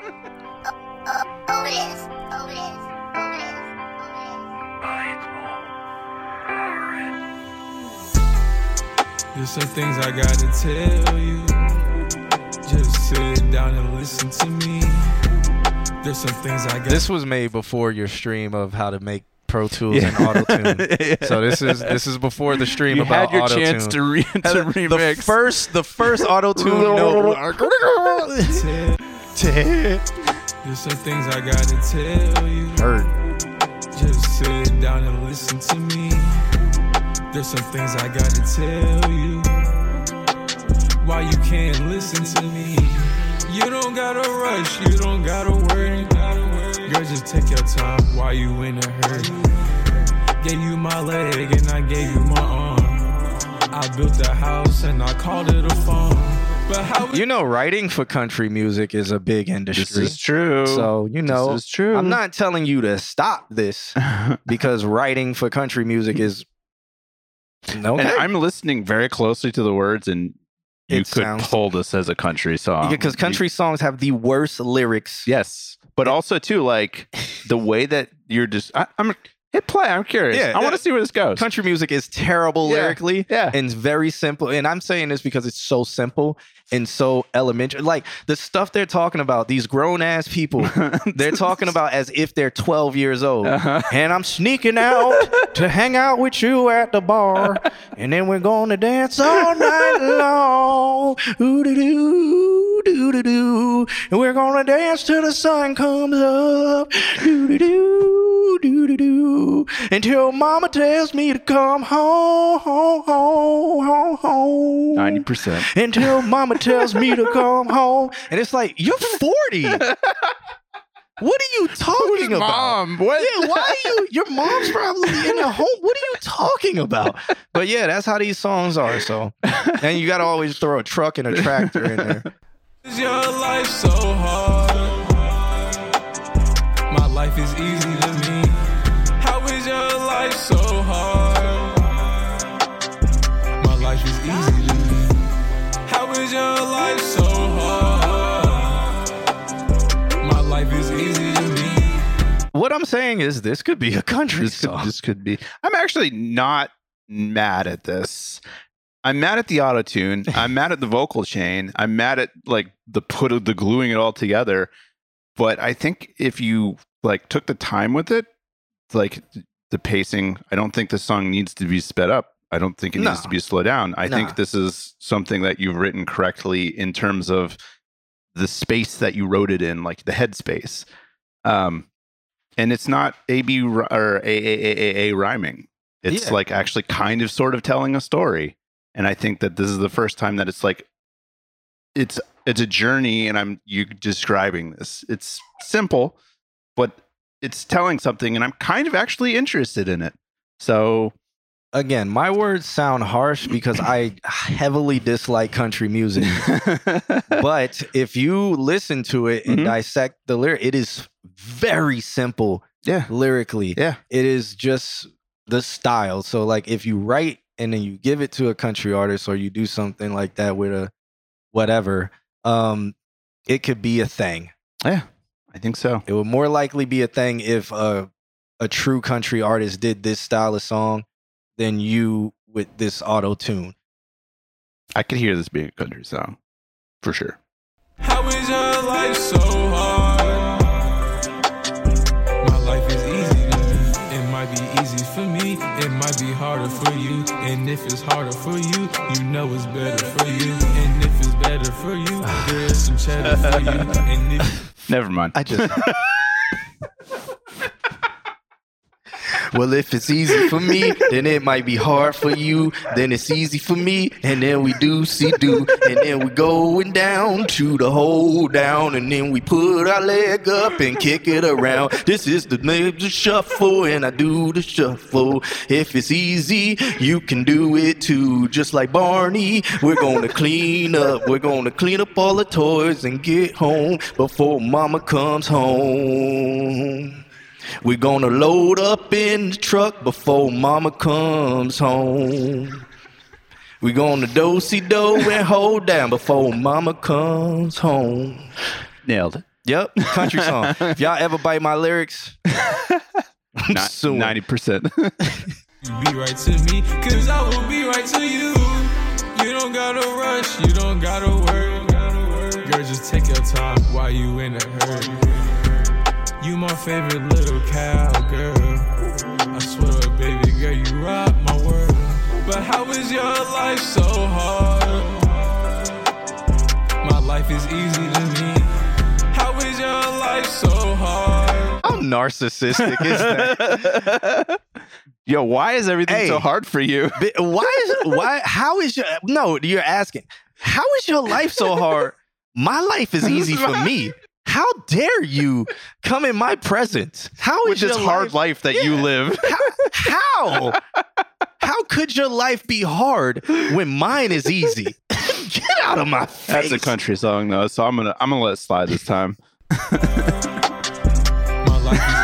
There's some things I gotta tell you. Sit down and listen to me. There's some things I got. This was made before your stream of how to make Pro Tools Yeah. and Auto Tune. [LAUGHS] So this is this is before the stream you about had your auto-tune. chance to, re- [LAUGHS] to remix. The first, the first auto tune [LAUGHS] note. There's some things I gotta tell you. Hurt. Just sit down and listen to me. There's some things I gotta tell you. Why you can't listen to me? You don't gotta rush, you don't gotta worry. Girl, just take your time while you in a hurry. Gave you my leg and I gave you my arm. I built a house and I called it a farm. But how You know, writing for country music is a big industry. this is true. So you know, this is true. I'm not telling you to stop this [LAUGHS] because writing for country music is okay. And I'm listening very closely to the words, and you It could sounds- pull this as a country song because You- country songs have the worst lyrics. Yes, but also too like the way that you're just. I, I'm hit play. I'm curious. Yeah, I want to see where this goes. Country music is terrible Yeah. lyrically. yeah. and very simple. And I'm saying this because it's so simple and so elementary. Like the stuff they're talking about, these grown ass people, [LAUGHS] they're talking about as if they're 12 years old. Uh-huh. And I'm sneaking out to hang out with you at the bar. And then we're going to dance all night [LAUGHS] long. Ooh doo doo doo. And we're to dance till the sun comes up. Doo doo doo, doo doo doo. Until mama tells me to come home, home, home, home. Ninety percent. Until mama tells me to come home. And it's like, you're 40. What are you talking about? Mom, what? Yeah, why are you? Your mom's probably in the home. What are you talking about? But yeah, that's how these songs are. So, and you got to always throw a truck and a tractor in there your life so hard? My life is easy to me. How is your life so hard? My life is easy to me. How is your life so hard? My life is easy to me. What I'm saying is, this could be a country this song. Could, this could be. I'm actually not mad at this I'm mad at the auto tune. [LAUGHS] I'm mad at the vocal chain. I'm mad at like the put of the gluing it all together. But I think if you like took the time with it, like the pacing, I don't think the song needs to be sped up. I don't think it needs to be slowed down. I No. think this is something that you've written correctly in terms of the space that you wrote it in, like the headspace. Um, and it's not A B or A A A A A rhyming. It's Yeah. like actually kind of sort of telling a story. And I think that this is the first time that it's like it's it's a journey and I'm you describing this. It's simple, but it's telling something and I'm kind of actually interested in it. So Again, my words sound harsh because I heavily dislike country music. [LAUGHS] but if you listen to it and Mhm. dissect the lyric, it is very simple yeah. lyrically. Yeah. It is just the style. So like if you write and then you give it to a country artist or you do something like that with a whatever, um, it could be a thing. Yeah. I think so. It would more likely be a thing if a a true country artist did this style of song than you with this auto tune. I could hear this being a country song. For sure. How is your life so hard? Harder for you. And if it's harder for you, you know it's better for you. And if it's better for you, there's some cheddar for you. [LAUGHS] And if Never mind. I just [LAUGHS] Well, if it's easy for me, then it might be hard for you. Then it's easy for me, and then we do see do, and then we going down to the hole down, and then we put our leg up and kick it around. This is the major shuffle, and I do the shuffle. If it's easy, you can do it too. Just like Barney, we're gonna clean up. We're gonna clean up all the toys and get home before Mama comes home. We're gonna load up in the truck before mama comes home. We're gonna do-si do and hold down before mama comes home. Nailed it. Yep, country song. [LAUGHS] if y'all ever bite my lyrics, [LAUGHS] I'm. Ninety percent. [LAUGHS] you be right to me, cause I will be right to you. You don't gotta rush, you don't gotta worry. Girl, just take your time while you in a hurry. You my favorite little cowgirl. I swear, baby girl, you rock my world. But how is your life so hard? My life is easy to me. How is your life so hard? How narcissistic is that? [LAUGHS] Yo, why is everything Hey. so hard for you? Why is why? How is your no? You're asking. How is your life so hard? My life is easy for [LAUGHS] me. How dare you come in my presence? How is With this hard life that you Yeah. live. How? How could your life be hard when mine is easy? [LAUGHS] Get out of my face. That's a country song though, so I'm gonna I'm gonna let it slide this time. [LAUGHS]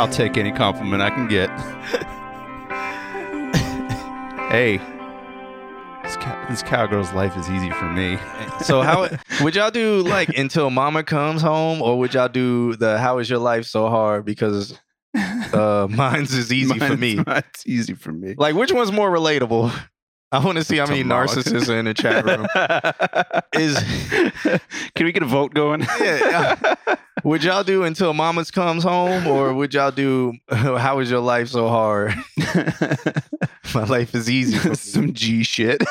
I'll take any compliment I can get. [LAUGHS] hey, this, cow- this cowgirl's life is easy for me. So how [LAUGHS] would y'all do like until mama comes home, or would y'all do the how is your life so hard because uh [LAUGHS] mine's is easy for me? It's easy for me. Like which one's more relatable? I want to see how many To mama. narcissists are in the chat room. [LAUGHS] Is [LAUGHS] Can we get a vote going? Yeah, would y'all do until mama's comes home, or would y'all do [LAUGHS] how is your life so hard? My life is easy. Some G shit.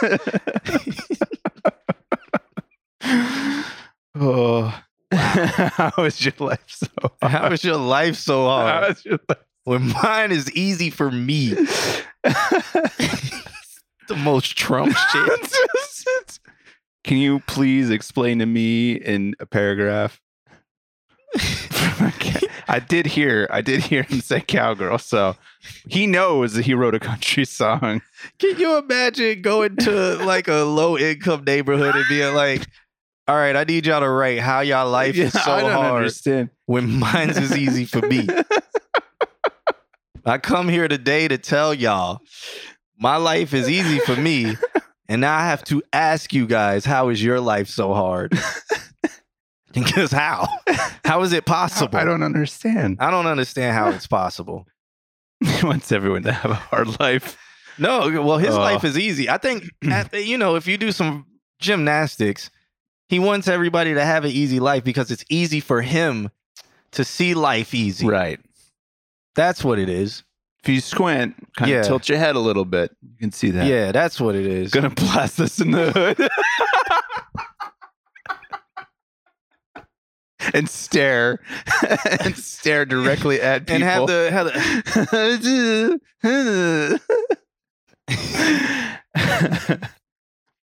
oh. How is your life so hard? How is your life so hard? How is your life? When mine is easy for me. The most Trump [LAUGHS] shit. Can you please explain to me in a paragraph? [LAUGHS] I did hear I did hear him say cowgirl, so he knows that he wrote a country [LAUGHS] song. Can you imagine going to like a low income neighborhood and being like, all right, I need y'all to write how y'all life is so I don't hard understand. when mine's is easy for me. I come here today to tell y'all my life is easy for me. [LAUGHS] And now I have to ask you guys, how is your life so hard? [LAUGHS] Because how? How is it [LAUGHS] possible? I don't understand. I don't understand how it's possible. He wants everyone to have a hard life. No, well, his Oh. life is easy. I think, [CLEARS THROAT] you know, if you do some gymnastics, he wants everybody to have an easy life because it's easy for him to see life easy. Right. That's what it is. If you squint, kind Yeah. of tilt your head a little bit, you can see that. Yeah, that's what it is. Gonna blast this in the hood. [LAUGHS] and stare [LAUGHS] and stare directly at people and have the, have the [LAUGHS]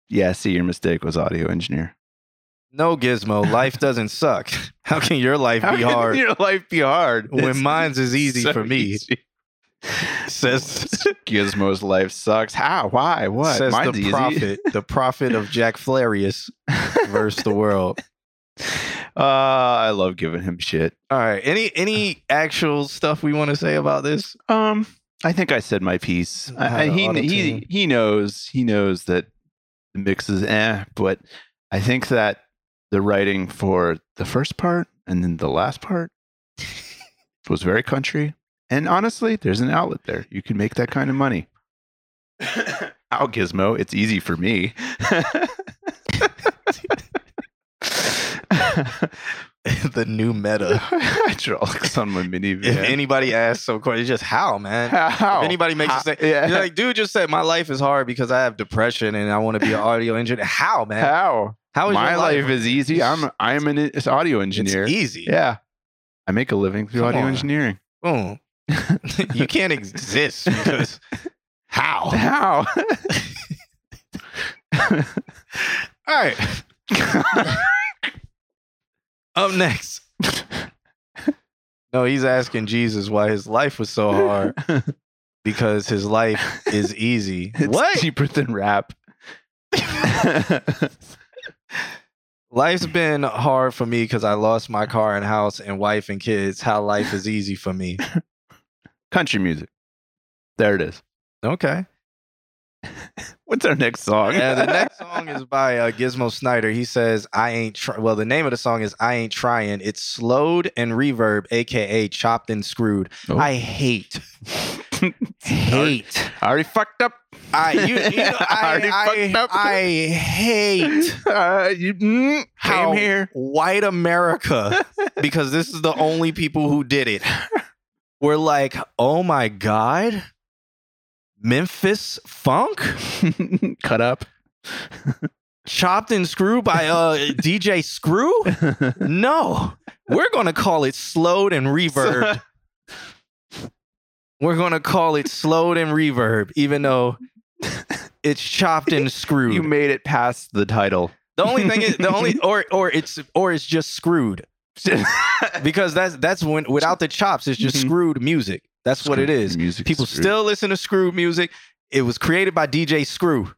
yeah, see, your mistake was audio engineer. no gizmo. Life doesn't suck. How can your life How be can hard your life be hard when It's mine's is easy so for me? easy. Says Gizmo's life sucks. How? Why? What? says Mine's the easy. prophet, the prophet of Jack Flarius versus the world. [LAUGHS] Uh, I love giving him shit. All right. Any any actual stuff we want to say about this? Um, I think I said my piece. I, I- he he he knows he knows that the mix is eh, but I think that the writing for the first part and then the last part [LAUGHS] was very country. And honestly, there's an outlet there. You can make that kind of money. [LAUGHS] Ow, Gizmo, it's easy for me. [LAUGHS] the new meta. [LAUGHS] Hydraulics on my minivan. If anybody asks so question, it's just how, man. How? If anybody makes How? you say, Yeah. you're like, dude, just said my life is hard because I have depression and I want to be an audio engineer. How, man? How? How is my your life? is easy. I'm I'm an it's audio engineer. It's easy. Yeah. I make a living through Come audio on. engineering. Boom. [LAUGHS] you can't exist because how? [LAUGHS] How? [LAUGHS] All right. Up next. No, he's asking Jesus why his life was so hard because his life is easy. it's what? cheaper than rap. Life's been hard for me because I lost my car and house and wife and kids. How life is easy for me. Country music. There it is. Okay. [LAUGHS] What's our next song? Yeah, the next [LAUGHS] song is by uh, Gizmo Snyder. He says, I ain't try. Well, the name of the song is I Ain't Trying. It's slowed and reverb, aka chopped and screwed. Oh. I hate, [LAUGHS] hate. I already fucked up. I, you, you know, I already I, fucked up. I, I hate Uh, you mm, how came here. white America, because this is the only people who did it. We're like, oh my God, Memphis funk? [LAUGHS] Cut up. Chopped and Screwed by uh, [LAUGHS] DJ Screw? No, we're gonna call it slowed and reverbed. [LAUGHS] We're gonna call it slowed and reverb, even though it's chopped and screwed. you made it past the title. the only thing is the only or or it's or it's just screwed [LAUGHS] because that's that's when without the chops it's just Mhm. screwed music. That's what it is. Music People screwed. still listen to screwed music. It was created by DJ Screw.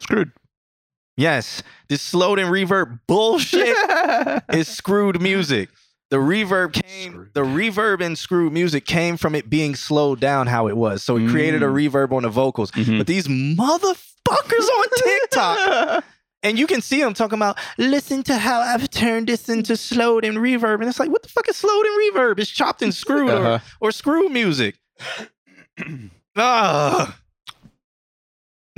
screwed. Yes, this slowed and reverb bullshit [LAUGHS] is screwed music. The reverb came, Screwed. the reverb and screwed music came from it being slowed down how it was. So it created a Mm. reverb on the vocals. Mhm. But these motherfuckers on [LAUGHS] TikTok, and you can see them talking about, listen to how I've turned this into slowed and reverb. And it's like, what the fuck is slowed and reverb? It's chopped and screwed Uh-huh. or, or screw music. [CLEARS THROAT] Ugh.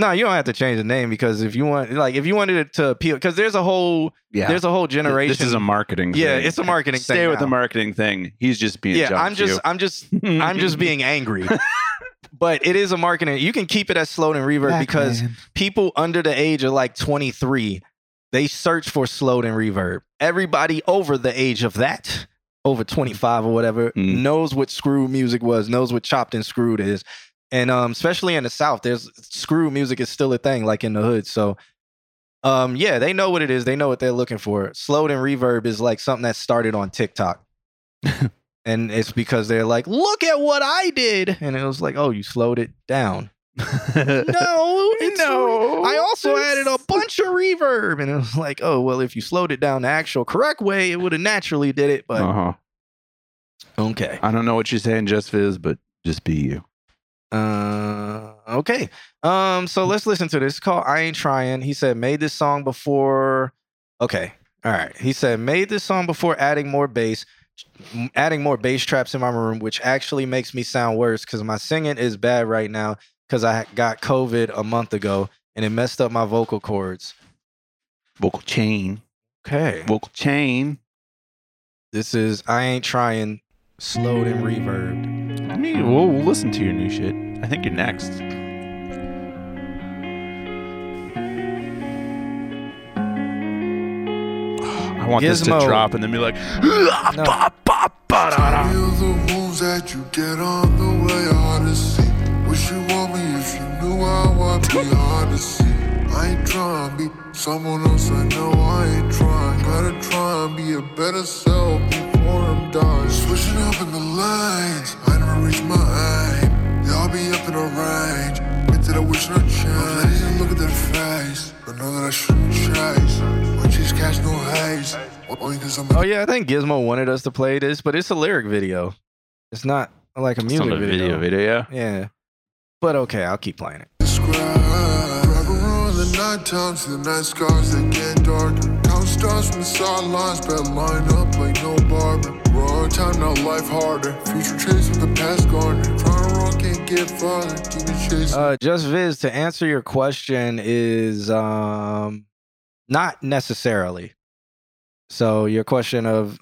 No, you don't have to change the name because if you want, like, if you wanted it to appeal, because there's a whole, yeah. there's a whole generation. This is a marketing Yeah, thing. it's a marketing Stay thing with the marketing thing. He's just being yeah, I'm just. I'm just, [LAUGHS] I'm just being angry. [LAUGHS] but it is a marketing. You can keep it as slowed and reverb because people under the age of like 23, they search for slowed and reverb. Everybody over the age of that, over 25 or whatever, Mm. knows what screw music was, knows what chopped and screwed is. And um, especially in the South, there's screw music is still a thing, like in the hood. So um, yeah, they know what it is. They know what they're looking for. Slowed and reverb is like something that started on TikTok. [LAUGHS] and it's because they're like, look at what I did. And it was like, oh, you slowed it down. [LAUGHS] No, No, I also it's- added a bunch of reverb, and it was like, oh well, if you slowed it down the actual correct way, it would have naturally did it. But uh-huh. okay, I don't know what you're saying, Just Viz, but Just be you. Uh, okay. Um, so let's listen to this. It's called I Ain't Trying. He said, made this song before. Okay. All right. He said, made this song before adding more bass, adding more bass traps in my room, which actually makes me sound worse because my singing is bad right now because I got COVID a month ago and it messed up my vocal cords. Vocal chain. Okay. Vocal chain. This is I Ain't Trying, slowed and reverbed. I mean, we'll, we'll listen to your new shit. I think you're next. I want this to Gizmo. drop and then be like, Feel the wounds that you get on the way hard to see. Wish you want me if you knew how I'd be hard to see. I ain't trying to be someone else, I know I ain't trying. Gotta try and be a better self before I'm done. Switching up in the lanes, I never reach my aim. They all be up in a range. Admit that I wish I'd change. Ladies and look at their face, but know that I shouldn't chase. When she's catch no haze, only cause I'm Oh yeah, I think Gizmo wanted us to play this, but it's a lyric video. It's not like a It's music not a video. video, video. Yeah. But okay, I'll keep playing it. describe. Drive around the night time, see the night skies that get darker. Count stars from the sidelines, bet line up like no barber. Raw time, now life harder. Future chase with the past garner. Trying to run, can't get farther. Keep it chasing. Uh just Viz, to answer your question is um not necessarily. So your question of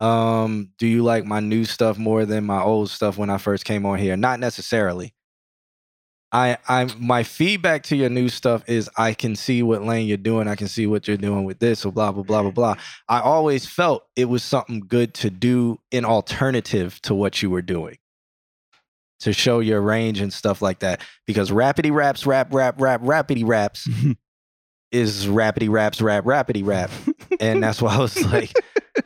um do you like my new stuff more than my old stuff when I first came on here? Not necessarily. I I my feedback to your new stuff is I can see what lane you're doing. I can see what you're doing with this, or blah blah blah blah blah. I always felt it was something good to do in alternative to what you were doing. To show your range and stuff like that. Because rapidy raps, rap, rap, rap, rapidy raps is rapidy raps, rap, rapidy rap. and [LAUGHS] that's why I was like,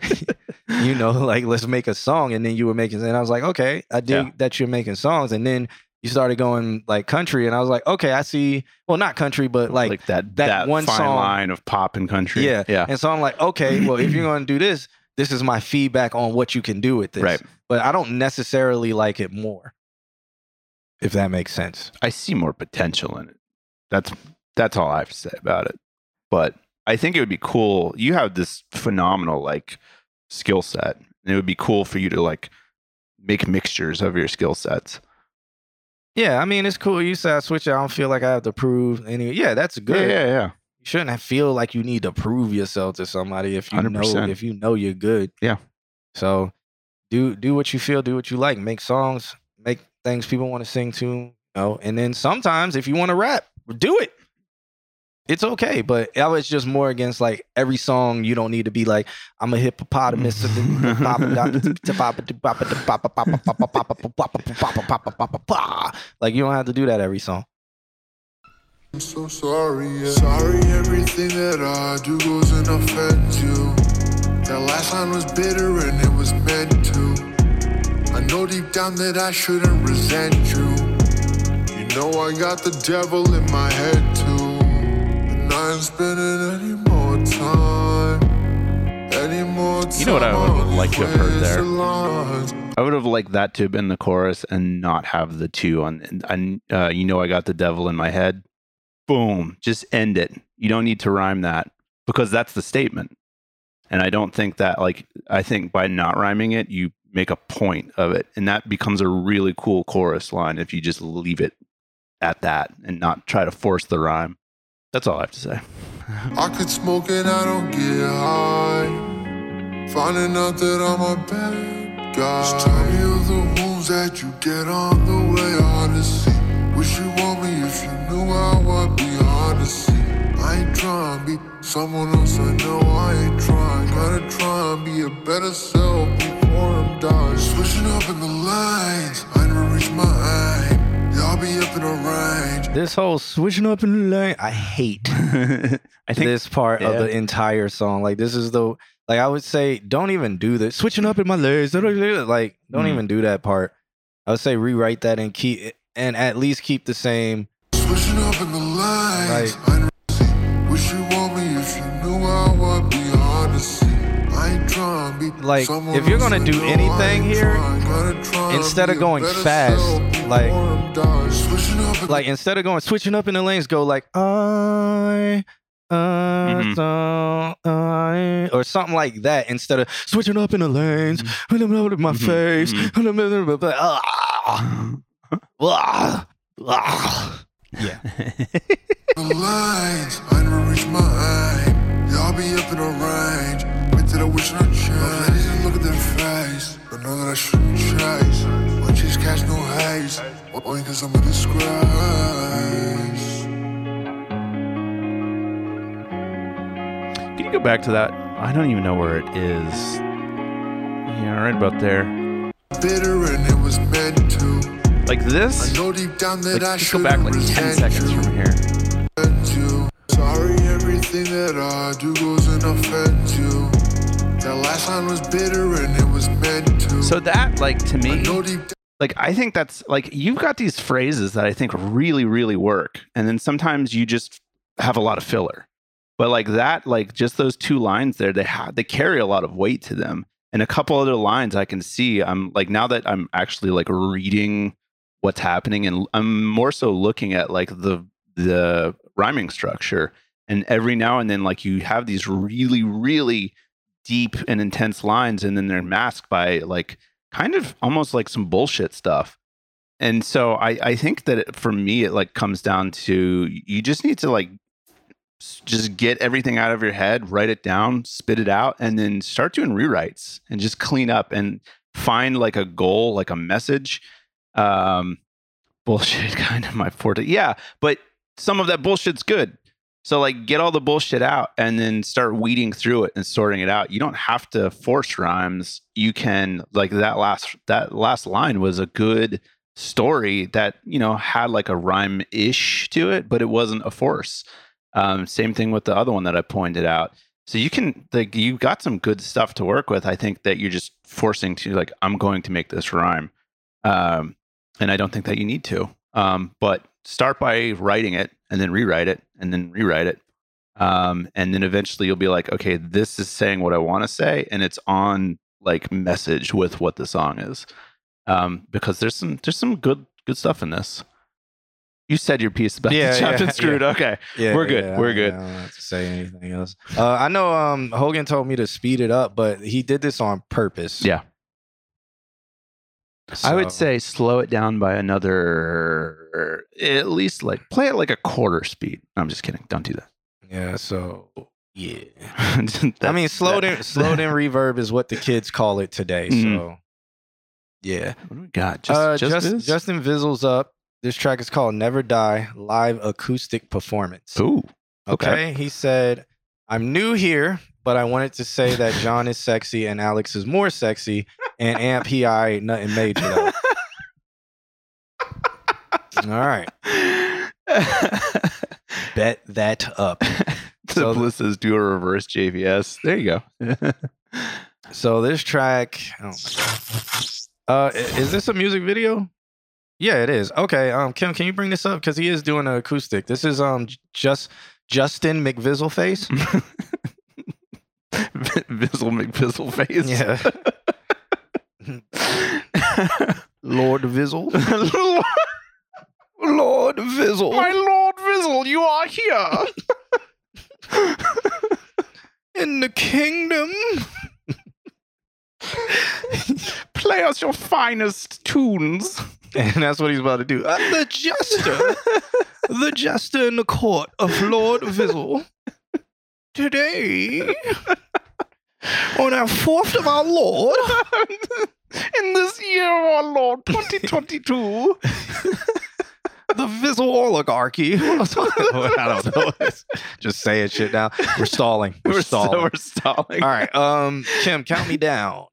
[LAUGHS] you know, like let's make a song. And then you were making, and I was like, okay, I dig Yeah. that you're making songs. And then you started going like country, and I was like, okay, I see. Well, not country, but like, that that that, one fine song- line of pop and country. yeah, yeah. And so I'm like, okay, well, if you're [CLEARS THROAT] going to do this, this is my feedback on what you can do with this. Right. But I don't necessarily like it more. If that makes sense. I see more potential in it. That's that's all I have to say about it. But I think it would be cool. You have this phenomenal like skill set. And it would be cool for you to like make mixtures of your skill sets. Yeah, I mean, it's cool. You said I switch. I don't feel like I have to prove any. Yeah, that's good. Yeah, yeah, yeah. You shouldn't have- feel like you need to prove yourself to somebody if you know 100%. if you know you're good. Yeah. So do do what you feel, do what you like, make songs, make things people want to sing to, you know, and then sometimes if you want to rap, do it. It's okay, but I was just more against like every song. You don't need to be like I'm a hippopotamus. Like you don't have to do that every song. I'm so sorry, yeah. Sorry, everything that I do goes and offends you. That last line was bitter and it was meant to. I know deep down that I shouldn't resent you. You know I got the devil in my head too. And I spending any more time. Any more time. You know what I would on like to have heard there? I would have liked that to have been the chorus and not have the two on. And uh, you know, I got the devil in my head. Boom, just end it. You don't need to rhyme that because that's the statement. And I don't think that like I think by not rhyming it, you make a point of it, and that becomes a really cool chorus line if you just leave it at that and not try to force the rhyme. That's all I have to say. I could smoke and I don't get high. Finding out that I'm a bad guy. Just tell me of the wounds that you get on the way see. Wish you want me if you knew how I'd be see. I ain't trying to be someone else, I know I ain't trying. Gotta try and be a better self before I'm dying. Switching up in the lanes, I never reach my aim. This whole switching up in the lane, I hate [LAUGHS] I think this part of the entire song. Like this is the like I would say, don't even do this. Switching up in my legs, like don't Mm. even do that part. I would say rewrite that and keep and at least keep the same. Switching up in the lanes. Right. Like, if you're gonna do anything here, trying, gotta try instead of going fast, like- before I'm done. Switching up like instead of going switching up in the lanes, go like I, uh, Mhm. so, I, or something like that instead of switching up in the lanes. My Mhm, face. mhm. Ah, ah, ah. Yeah. the lines. I never reach my aim. They all be up in a range. Till I wish I change. Ladies and look at their face. But know that I shouldn't chase. One chase catch no haze. Only cause I'm a disgrace. Can you go back to that? I don't even know where it is. Yeah, right about there. Bitter and it was meant to. Like I this? know deep down that Like, I just go back like 10 seconds from here. Sorry, everything that I do goes and offends you. That last line was bitter and it was meant to. So that, like, to me, like I think that's like you've got these phrases that I think really, really work. And then sometimes you just have a lot of filler. But like that, like just those two lines there, they have they carry a lot of weight to them. And a couple other lines I can see. I'm like now that I'm actually like reading what's happening and I'm more so looking at like the the rhyming structure. And every now and then, like you have these really, really deep and intense lines, and then they're masked by like kind of almost like some bullshit stuff. And so I, I think that it, for me, it like comes down to you just need to like just get everything out of your head, write it down, spit it out, and then start doing rewrites and just clean up and find like a goal, like a message. Um, bullshit, [LAUGHS] kind of my forte. Yeah, but some of that bullshit's good. So like get all the bullshit out and then start weeding through it and sorting it out. You don't have to force rhymes. You can like that last that last line was a good story that, you know, had like a rhyme ish to it, but it wasn't a force. Um, same thing with the other one that I pointed out. So you can like you've got some good stuff to work with. I think that you're just forcing to like I'm going to make this rhyme. Um, and I don't think that you need to. Um, but start by writing it and then rewrite it and then rewrite it. Um, and then eventually you'll be like, okay, this is saying what I want to say, and it's on like message with what the song is. Um, because there's some there's some good good stuff in this. You said your piece about Yeah, the chopped yeah, and [LAUGHS] screwed. yeah. Okay. Yeah, We're good, yeah, we're I- good. I don't have to say anything else. Uh, I know um, Hogan told me to speed it up, but he did this on purpose. Yeah. I would say slow it down by another at least like play it like a quarter speed. I'm just kidding. Don't do that. Yeah. So yeah. That- [LAUGHS] I mean, slowed that- in slowed in reverb is what the kids call it today. Mhm. So yeah. What do we got? Just, uh, just, Just- Justin Vizzle's up. This track is called "Never Die" live acoustic performance. Ooh. Okay. Okay. He said, I'm new here, but I wanted to say that John is sexy and Alex is more sexy, and Amp he I ain't nothing major though. [LAUGHS] All right. [LAUGHS] Bet that up. [LAUGHS] the So- Bliss says do a reverse JVS. There you go. [LAUGHS] So this track, oh my God. Uh is this a music video? Yeah, it is. Okay. Um Kim, can you bring this up? Because he is doing an acoustic. This is um just Justin McVizzle face. Vizzle McVizzle face. Yeah. Lord Vizzle. Lord Vizzle. My Lord Vizzle, you are here. [LAUGHS] in the kingdom. [LAUGHS] Play us your finest tunes. And that's what he's about to do. I'm the jester. the jester in the court of Lord Vizzle. Today, on our fourth of our Lord, [LAUGHS] In this year of our Lord 2022. The Vizzle oligarchy. [LAUGHS] I don't know. Just saying shit now. We're stalling. We're, [LAUGHS] We're, stalling. So we're stalling. All right. Um, Kim, count me down.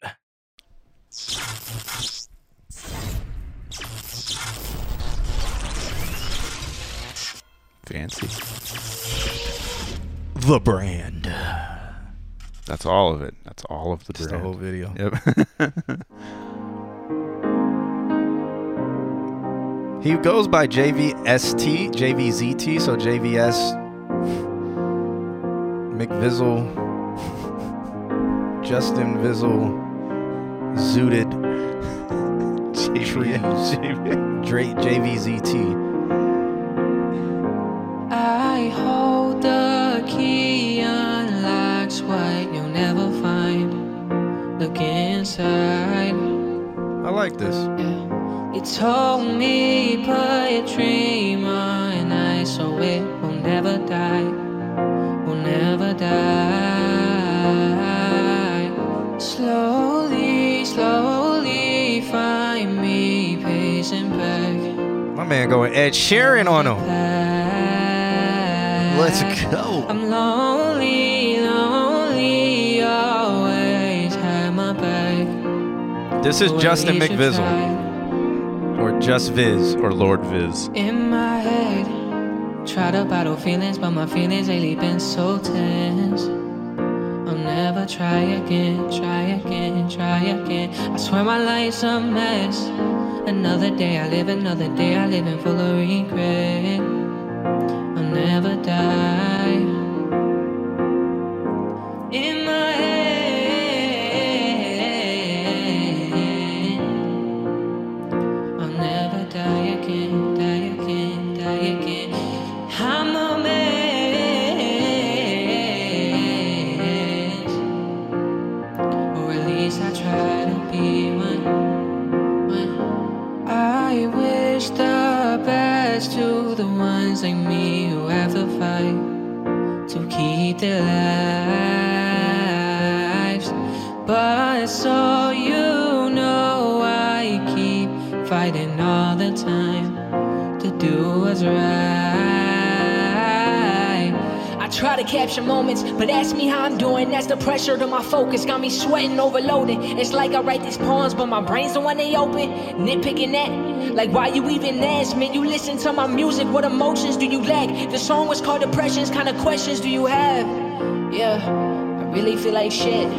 Fancy. The brand. That's all of it. That's all of the Just the whole video. Yep. [LAUGHS] He goes by JVST, JVZT, so JVS McVizzle Justin Vizzle zooted trees. Dra- JVZT. I hold the key, unlocks what you'll never find. Look inside. I like this. Yeah. You told me put your dream on ice so it will never die. Will never die. Slowly, slowly find me pacing back. My man going Ed Sheeran on him. Let's go. I'm lonely, lonely, always have my back. This is Justin McVizzle Just Viz. or Lord Viz. In my head, try to battle feelings, but my feelings lately been so tense. I'll never try again, try again, try again. I swear my life's a mess. Another day I live, another day I live in full of regret. I'll never die. In keep try to capture moments, but ask me how I'm doing. That's the pressure to my focus. Got me sweating, overloaded. It's like I write these poems, but my brain's the one they open. Nitpicking that. Like, why you even ask, man? You listen to my music, what emotions do you lack? The song was called Depressions, kind of questions do you have? Yeah, I really feel like shit.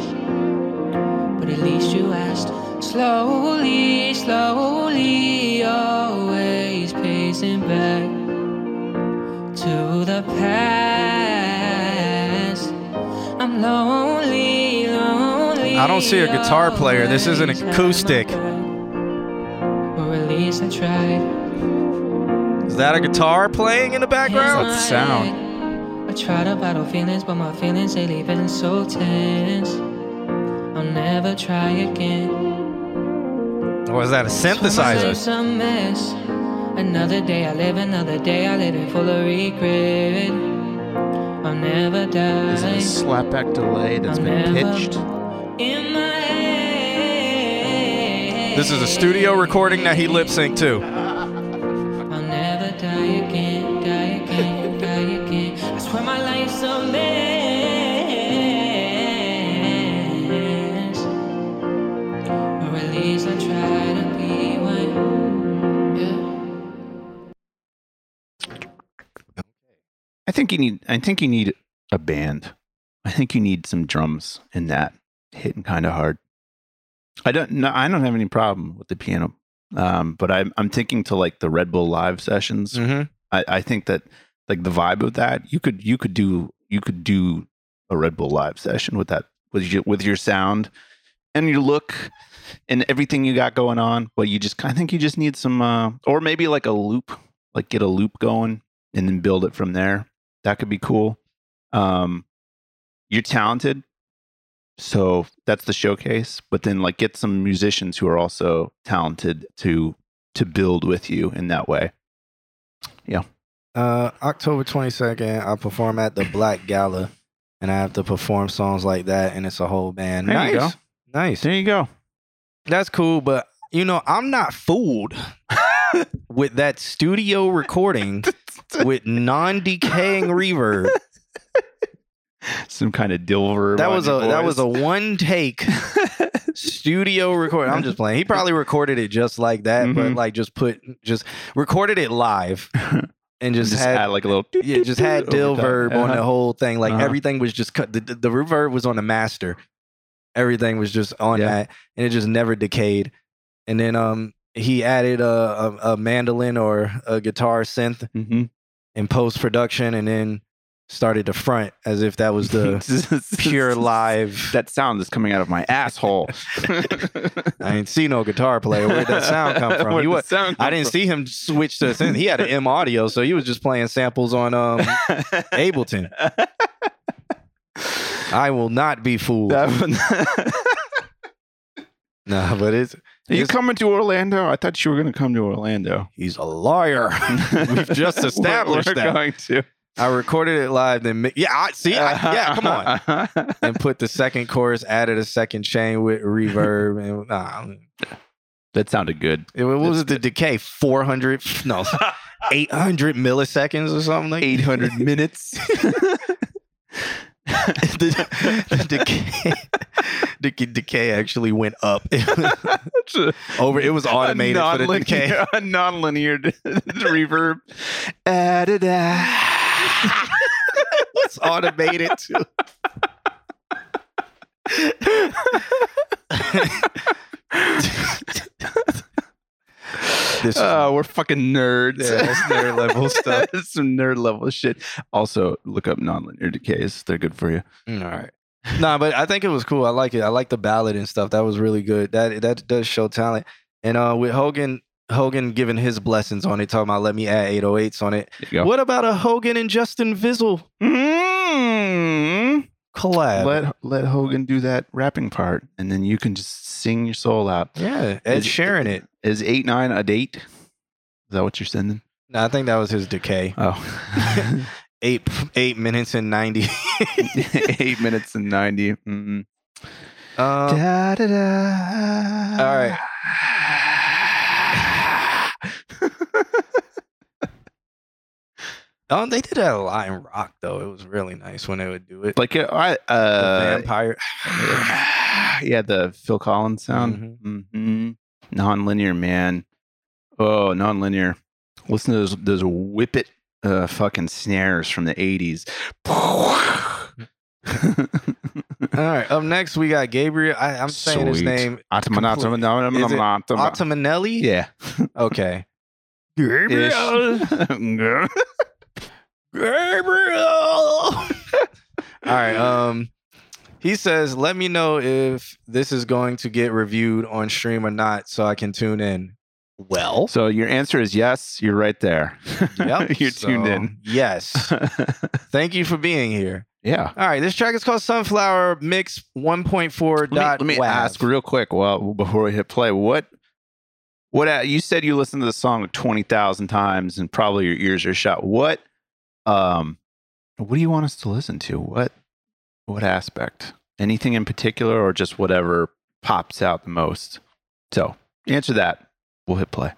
But at least you asked. Slowly, slowly, always pacing back to the past. I'm lonely, lonely. I don't see a guitar player. This is an acoustic. my back. Or at least I tried. Is that a guitar playing in the background? That's sound. I try to battle feelings, but my feelings lately been so tense. I'll never try again. Or is that a synthesizer? life's a mess. Another day I live, another day I live in full of regret. I'll never die. Is it a slapback delay that's I'll been pitched? In my. This is a studio recording that he lip synced to. I'll never die again, die again, die again. I swear my life's a think you need. I think you need a band. I think you need some drums in that hitting kind of hard. I don't. No, I don't have any problem with the piano, um, but I'm I'm thinking to like the Red Bull live sessions. Mm-hmm. I, I think that like the vibe of that you could you could do you could do a Red Bull live session with that with your with your sound and your look and everything you got going on. But you just I think you just need some uh, or maybe like a loop, like get a loop going and then build it from there. That could be cool. Um, you're talented, so that's the showcase. But then like get some musicians who are also talented to to build with you in that way. Yeah. Uh, October 22nd, I perform at the Black Gala, and I have to perform songs like that, and it's a whole band. There nice. you go. Nice. There you go. That's cool, but you know, I'm not fooled [LAUGHS] with that studio recording [LAUGHS] with non-decaying reverb. Some kind of dilver. That was a that was a one take [LAUGHS] studio recording. I'm just playing. He probably recorded it just like that, but Mhm. like just put just recorded it live [LAUGHS] and just, just had add like a little. yeah, just had dill overtime. verb on the Uh-huh. whole thing. Like Uh-huh. everything was just cut. The, the, the reverb was on the master. Everything was just on Yeah. that, and it just never decayed. And then um he added a, a, a mandolin or a guitar synth Mhm. in post production, and then started to front as if that was the [LAUGHS] pure live. [LAUGHS] That sound is coming out of my asshole. [LAUGHS] I didn't see no guitar player. Where'd that sound come from? Where'd He the wa- sound come I didn't see him switch to. A synth. He had an M-Audio, so he was just playing samples on um, Ableton. I will not be fooled. That one- Nah, but it's Are you coming to Orlando? I thought you were going to come to Orlando. he's a liar. [LAUGHS] We've just We're- established we're that. going to. I recorded it live. Then mi- yeah, I, see, I, [LAUGHS] yeah, come on. And put the second chorus, added a second chain with reverb, and nah, that sounded good. it, what was it? The decay four hundred, [LAUGHS] no, eight hundred milliseconds or something like 800 minutes. The, the decay, the [LAUGHS] decay actually went up [LAUGHS] over. It was automated for the decay. [LAUGHS] A non-linear reverb. Ah-da-da. It's automated too. This Oh, we're fucking nerds. Yeah, that's nerd level [LAUGHS] stuff. Some nerd level shit. Also, look up non-linear decays. They're good for you. Mm, all right. [LAUGHS] nah, but I think it was cool. I like it. I like the ballad and stuff. That was really good. That that does show talent. And uh with Hogan Hogan giving his blessings on it, talking about let me add 808s on it. There you go. What about a Hogan and Justin Vizzle Mm. Collab? Let let Hogan do that rapping part, and then you can just sing your soul out. yeah, Ed Is- sharing it. Is eight nine a date? Is that what you're sending? No, I think that was his decay. Oh, [LAUGHS] [LAUGHS] Eight eight minutes and ninety. [LAUGHS] eight minutes and ninety. Mm. um, Da, da, da. all right. Oh, they did that a lot in rock though. It was really nice when they would do it. Like uh, I The uh, vampire. [SIGHS] yeah, the Phil Collins sound. Mm-hmm. Non-linear, man. Oh, non-linear. Listen to those those whippet uh, fucking snares from the eighties. [LAUGHS] All right. Up next, we got Gabriel. I, I'm saying his name. Atama- Complete- atama- Is it atama- atama- Ottamanelli. Yeah. Okay. [LAUGHS] Gabriel. [LAUGHS] Gabriel. [LAUGHS] All right. Um, he says, "Let me know if this is going to get reviewed on stream or not, so I can tune in." Well, so your answer is yes. You're right there. yep, [LAUGHS] you're tuned in. Yes. [LAUGHS] Thank you for being here. yeah. All right. This track is called Sunflower Mix 1.4 Let me, dot let me ask real quick. Well, before we hit play, what, what uh, you said you listened to the song twenty thousand times and probably your ears are shut. What, um, what do you want us to listen to? What, what aspect? Anything in particular, or just whatever pops out the most? So answer that. We'll hit play.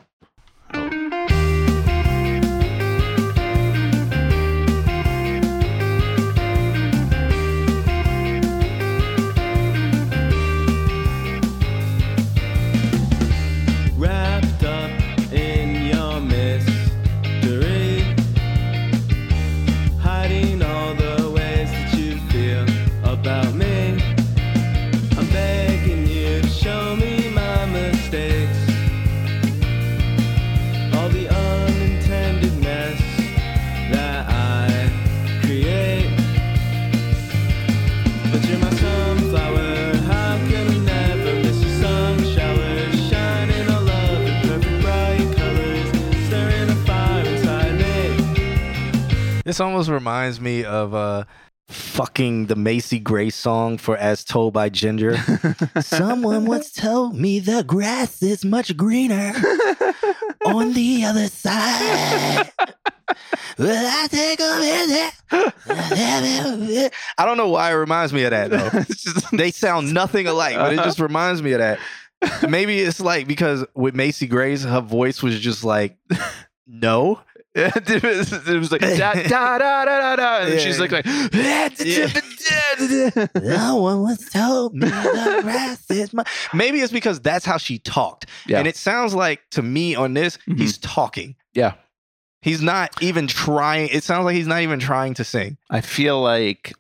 This almost reminds me of uh fucking the Macy Gray song for As Told by Ginger. [LAUGHS] Someone once told me the grass is much greener [LAUGHS] on the other side. Will I take a visit? I don't know why it reminds me of that though. Just- [LAUGHS] They sound nothing alike, but it just reminds me of that. Maybe it's like because with Macy Gray's, her voice was just like, no. [LAUGHS] it, was, it was like da da [LAUGHS] da da da da, and Yeah. she's like like. [LAUGHS] No one was told me the grass is my. Maybe it's because that's how she talked, Yeah. and it sounds like to me on this Mhm. he's talking. Yeah. he's not even trying. It sounds like he's not even trying to sing. I feel like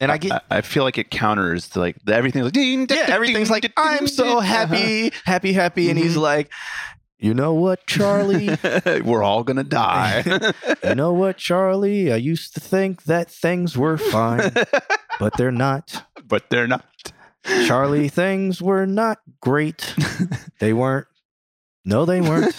And I get I, I feel like it counters to like everything's like ding, yeah, everything's like I'm so happy, happy, happy, and he's Mhm. like. You know what, Charlie? [LAUGHS] We're all gonna die. [LAUGHS] you know what, Charlie? I used to think that things were fine, [LAUGHS] but they're not. but they're not. Charlie, things were not great. They weren't. No, they weren't.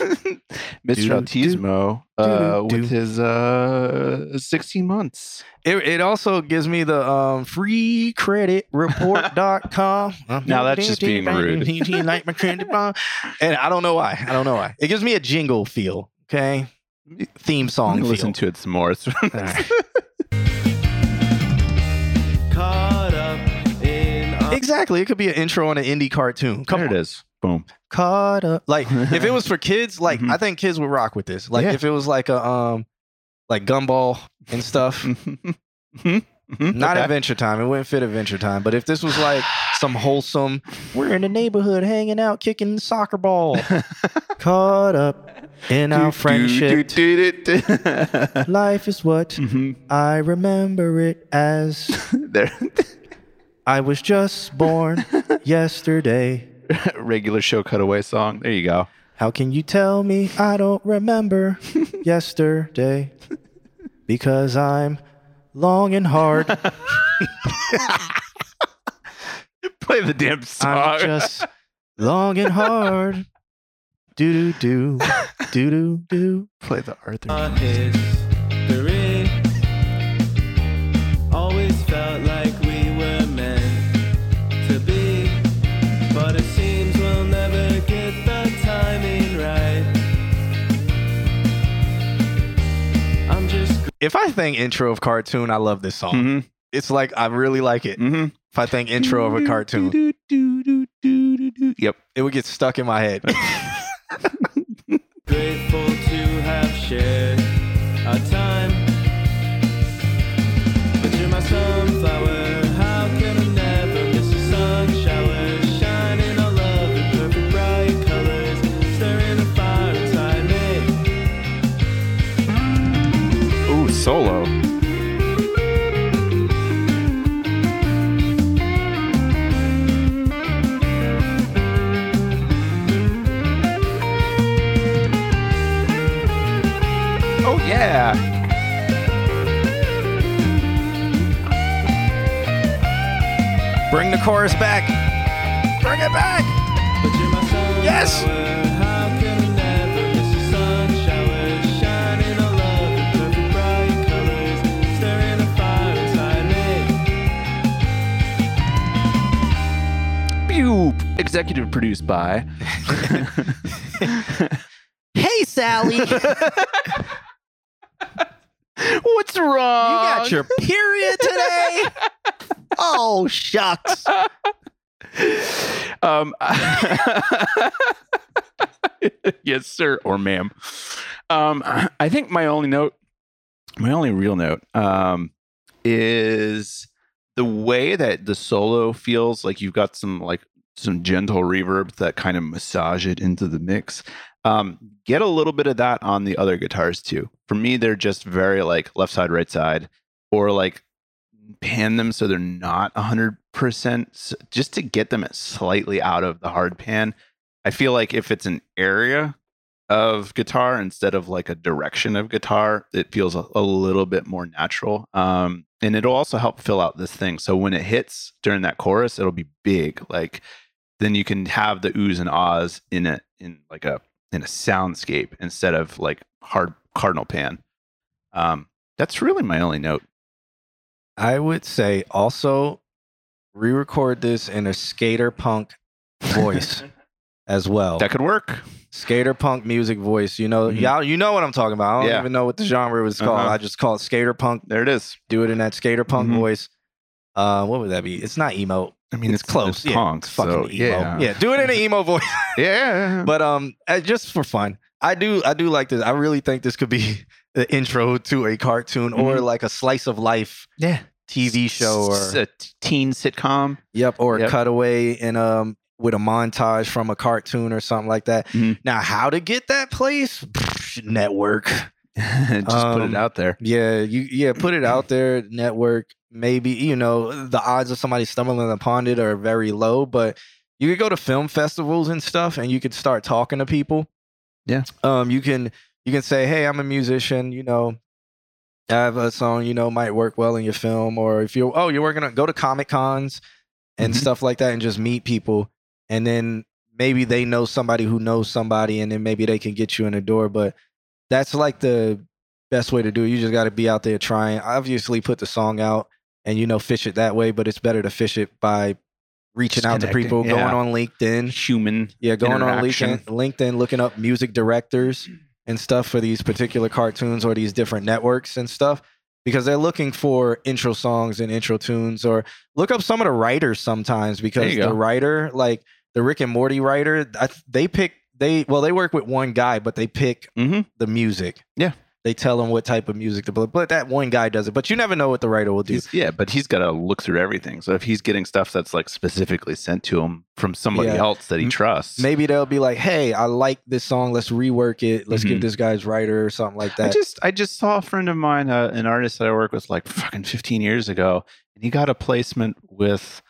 Mr. Do, Autismo uh, with his uh, 16 months. It, it also gives me the um, freecreditreport.com. [LAUGHS] Now that's just being rude. like my credit bar. And I don't know why. I don't know why. It gives me a jingle feel. Okay. Theme song feel. listen to it some more. It's- All right. [LAUGHS] Caught up in a Exactly. It could be an intro on an indie cartoon. Come there on. it is. Boom. Caught up. Like if it was for [LAUGHS] kids, like Mhm. I think kids would rock with this. Like Yeah. if it was like a um like gumball and stuff. [LAUGHS] Not Okay. Adventure Time. It wouldn't fit Adventure Time. But if this was like [SIGHS] some wholesome, we're in the neighborhood hanging out, kicking the soccer ball, [LAUGHS] caught up in our friendship. Life is what Mhm. I remember it as. There, I was just born yesterday. [LAUGHS] regular show cutaway song. There you go. How can you tell me I don't remember [LAUGHS] yesterday? Because I'm long and hard. [LAUGHS] Play the damn song. I'm just long and hard. Do do do do do do. Play the Arthur. If I think intro of cartoon, I love this song. hmm It's like I really like it. hmm If I think intro of a cartoon, [LAUGHS] Yep. it would get stuck in my head. [LAUGHS] grateful to have shared solo. Oh yeah. Bring the chorus back. Bring it back. But you're my sunflower. Yes. Pew. Executive produced by. [LAUGHS] Hey, Sally. [LAUGHS] What's wrong? You got your period today? [LAUGHS] oh, shucks. um, yes, sir, or ma'am. Um, I think my only note, my only real note, um, is the way that the solo feels like you've got some like some gentle reverb that kind of massage it into the mix. Um, get a little bit of that on the other guitars too. For me, they're just very like left side, right side, or like pan them so they're not 100% just to get them slightly out of the hard pan. I feel like if it's an area of guitar instead of like a direction of guitar, it feels a, a little bit more natural. Um, and it'll also help fill out this thing. So when it hits during that chorus, it'll be big. Like then you can have the oohs and ahs in it in like a in a soundscape instead of like hard cardinal pan. Um, that's really my only note. I would say also re-record this in a skater punk voice [LAUGHS] as well. That could work. skater punk music voice. You know, Mhm. y'all, you know what I'm talking about. I don't Yeah. even know what the genre was called. Uh-huh. I just call it skater punk. There it is. Do it in that skater punk Mhm. voice. Uh, what would that be? It's not emo. I mean, it's, close. yeah, punk, it's fucking so, emo. yeah. yeah, do it in an emo voice. [LAUGHS] Yeah. but um, uh, just for fun, I do I do like this. I really think this could be [LAUGHS] the intro to a cartoon or Mhm. like a slice of life yeah. TV show or S- a teen sitcom. Yep, or a cutaway in um with a montage from a cartoon or something like that. Mhm. Now, how to get that place? Network. [LAUGHS] Just put Um, it out there. Yeah, you yeah, put it out there, network. Maybe, you know, the odds of somebody stumbling upon it are very low, but you could go to film festivals and stuff and you could start talking to people Yeah. Um, you can you can say, hey, I'm a musician. You know, I have a song. You know, might work well in your film, or if you're oh, you're working on go to comic cons and Mhm. stuff like that, and just meet people, and then maybe they know somebody who knows somebody, and then maybe they can get you in the door. But that's like the best way to do it. You just got to be out there trying. Obviously, put the song out and you know fish it that way, but it's better to fish it by reaching out to people, yeah. going on LinkedIn. Human. Yeah, going on. LinkedIn, LinkedIn, looking up music directors and stuff for these particular cartoons or these different networks and stuff because they're looking for intro songs and intro tunes or look up some of the writers sometimes because the go. writer like the Rick and Morty writer I, they pick they well they work with one guy but they pick Mhm. the music. Yeah. They tell him what type of music to play, but that one guy does it. But you never know what the writer will do. He's, yeah, but he's got to look through everything. So if he's getting stuff that's like specifically sent to him from somebody Yeah. else that he trusts, Maybe they'll be like, "Hey, I like this song. Let's rework it. Let's give Mhm. this guy's writer or something like that." I that." just I just saw a friend of mine, uh, an artist that I work with, like fucking 15 years ago, and he got a placement with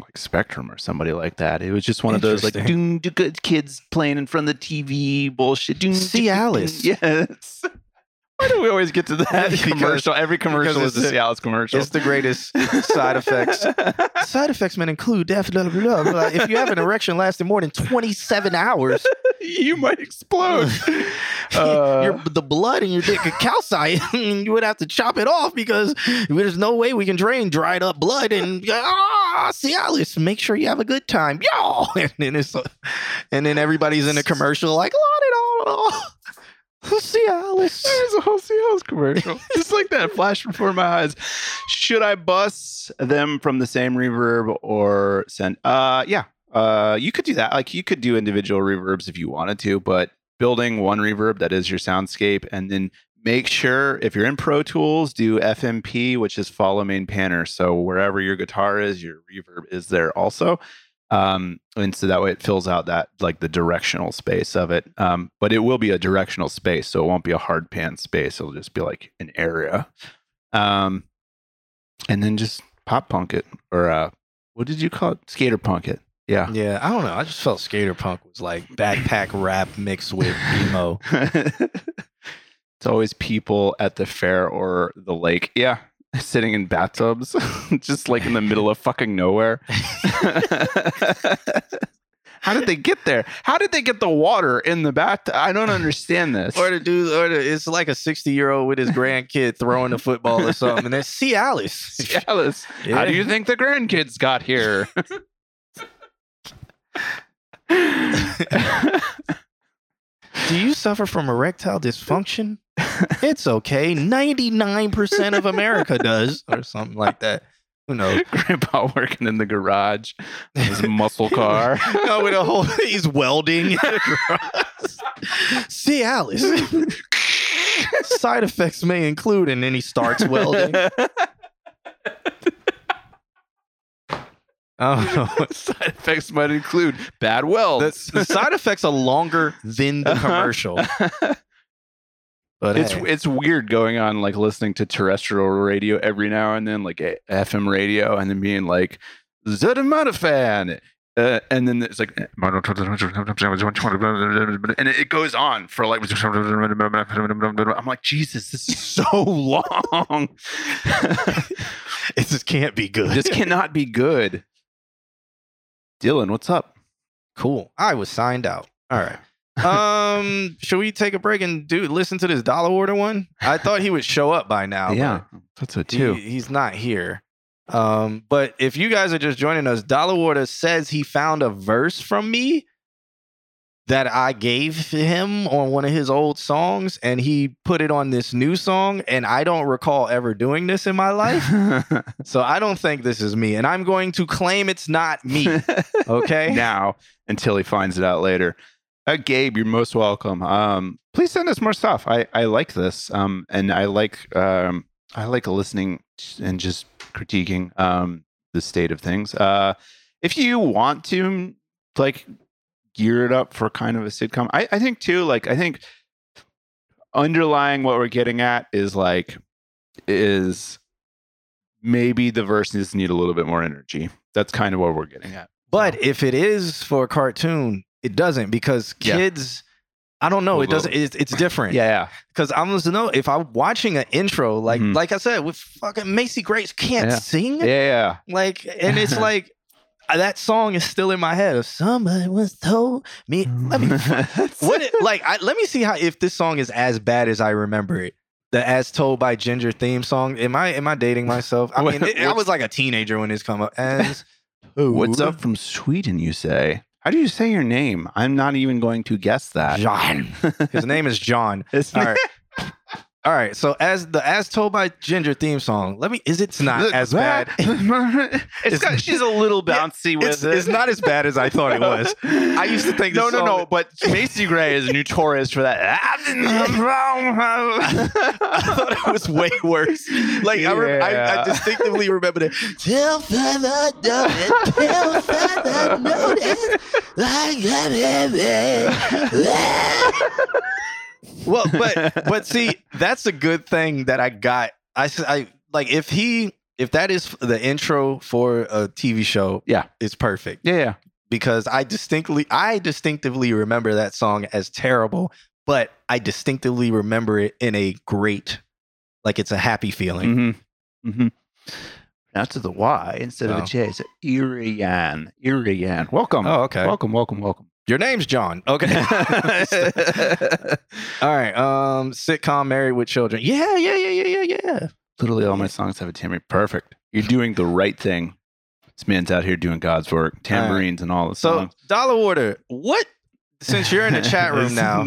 like Spectrum or somebody like that. It was just one of those like doom, do good kids playing in front of the TV bullshit. Doom, Cialis. [LAUGHS] Yes. Why do we always get to that Because- commercial? Every commercial is a the- Cialis commercial. It's the greatest side effects. [LAUGHS] Side effects may include definitely blah, blah, blah. if you have an erection lasting more than 27 hours, [LAUGHS] you might explode. [LAUGHS] Uh, your, the blood in your dick could calcite. and you would have to chop it off because there's no way we can drain dried up blood. And ah, Cialis, make sure you have a good time, y'all. And then it's and then everybody's in the commercial like, la di da da. Cialis. [LAUGHS] There's a whole Cialis commercial. [LAUGHS] Just like that, flash before my eyes. Should I bus them from the same reverb or send? Uh, yeah. Uh, you could do that. Like you could do individual reverbs if you wanted to, but building one reverb that is your soundscape, and then make sure if you're in Pro Tools, do FMP, which is follow main panner. So wherever your guitar is, your reverb is there also. Um, and so that way it fills out that like the directional space of it. Um, but it will be a directional space, so it won't be a hard pan space. It'll just be like an area. Um, and then just pop punk it or uh, what did you call it? Skater punk it. Yeah. Yeah, I don't know. I just felt skater punk was like backpack rap mixed with emo. [LAUGHS] it's always people at the fair or the lake. Yeah. [LAUGHS] Sitting in bathtubs, [LAUGHS] just like in the middle of fucking nowhere. [LAUGHS] How did they get there? How did they get the water in the bathtub? I don't understand this. Or the dude, or the, it's like a 60 year old with his grandkid throwing the football or something. And then Cialis. Alice, how do you think the grandkids got here? Do you suffer from erectile dysfunction? It's okay. 99% of America does, or something like that. Who knows? [LAUGHS] Grandpa working in the garage, his muscle car. [LAUGHS] no, with a whole, he's welding. in the garage. [LAUGHS] Cialis. Side effects may include, and then he starts welding. I don't know. Side effects might include bad The, welds. the side effects are longer than the uh-huh. commercial. But it's hey. it's weird going on like listening to terrestrial radio every now and then, like FM radio, and then being like Zedemonofan. Uh, and then it's like, [LAUGHS] and it, it goes on for like, I'm like, Jesus, this is so [LAUGHS] long. [LAUGHS] it just can't be good. this cannot be good. Dylan, what's up? cool. I was signed out. All right. Um, should we take a break and do listen to this Dollar Water one? I thought he would show up by now. yeah, that's a two. he- he's not here. Um, but if you guys are just joining us, Dollar Water says he found a verse from me that I gave him on one of his old songs, and he put it on this new song. And I don't recall ever doing this in my life. [LAUGHS] So I don't think this is me. And I'm going to claim it's not me. [LAUGHS] Okay. now until he finds it out later. Uh, Gabe, you're most welcome. Um, please send us more stuff. I, I like this, um, and I like um, I like listening and just critiquing um, the state of things. Uh, if you want to like gear it up for kind of a sitcom, I, I think too. Like I think underlying what we're getting at is like is maybe the verses need a little bit more energy. That's kind of what we're getting at. But if it is for a cartoon, it doesn't because Yeah. kids. I don't know. Well, It doesn't. It's, it's different. Yeah, Because I'm to know if I'm watching an intro, like Mhm. like I said, with fucking Macy Gray's can't Yeah. sing. yeah, yeah. Like, and it's [LAUGHS] like that song is still in my head. If somebody was told me, let me [LAUGHS] what it, like I, let me see how if this song is as bad as I remember it. The "As Told by Ginger" theme song. Am I am I dating myself? I mean, [LAUGHS] it- I was like a teenager when this come up. As What's up from Sweden? You say? How do you say your name? I'm not even going to guess that. John. [LAUGHS] His name is John. All right. All right. So as the "As Told by Ginger" theme song, let me. Is [LAUGHS] it's not as bad? it's got, she's a little bouncy with It's, it. it's not as bad as I thought it was. I used to think. no, no, no. But [LAUGHS] Macy Gray is notorious for that. [LAUGHS] I thought it was way worse. Like I, rem- I, I distinctively remember that. Till further notice, till further notice, I got it. Eh. Well, but [LAUGHS] but see, that's a good thing that I got. I I like if he if that is the intro for a TV show. Yeah. it's perfect yeah, yeah. because I distinctly I distinctively remember that song as terrible, but I distinctively remember it in a great like it's a happy feeling. Mm-hmm. Mm-hmm. Now to the Y instead of Oh. a J. It's Irian. Irian. Welcome. Oh, okay. Welcome, welcome, welcome. Your name's John. Okay. [LAUGHS] All right. Um sitcom Married with Children. Yeah, yeah, yeah, yeah, yeah, yeah. Literally all my songs have a tambourine. Perfect. You're doing the right thing. This man's out here doing God's work. Tambourines and all the So songs. Dollar Water, what since you're in the chat room now,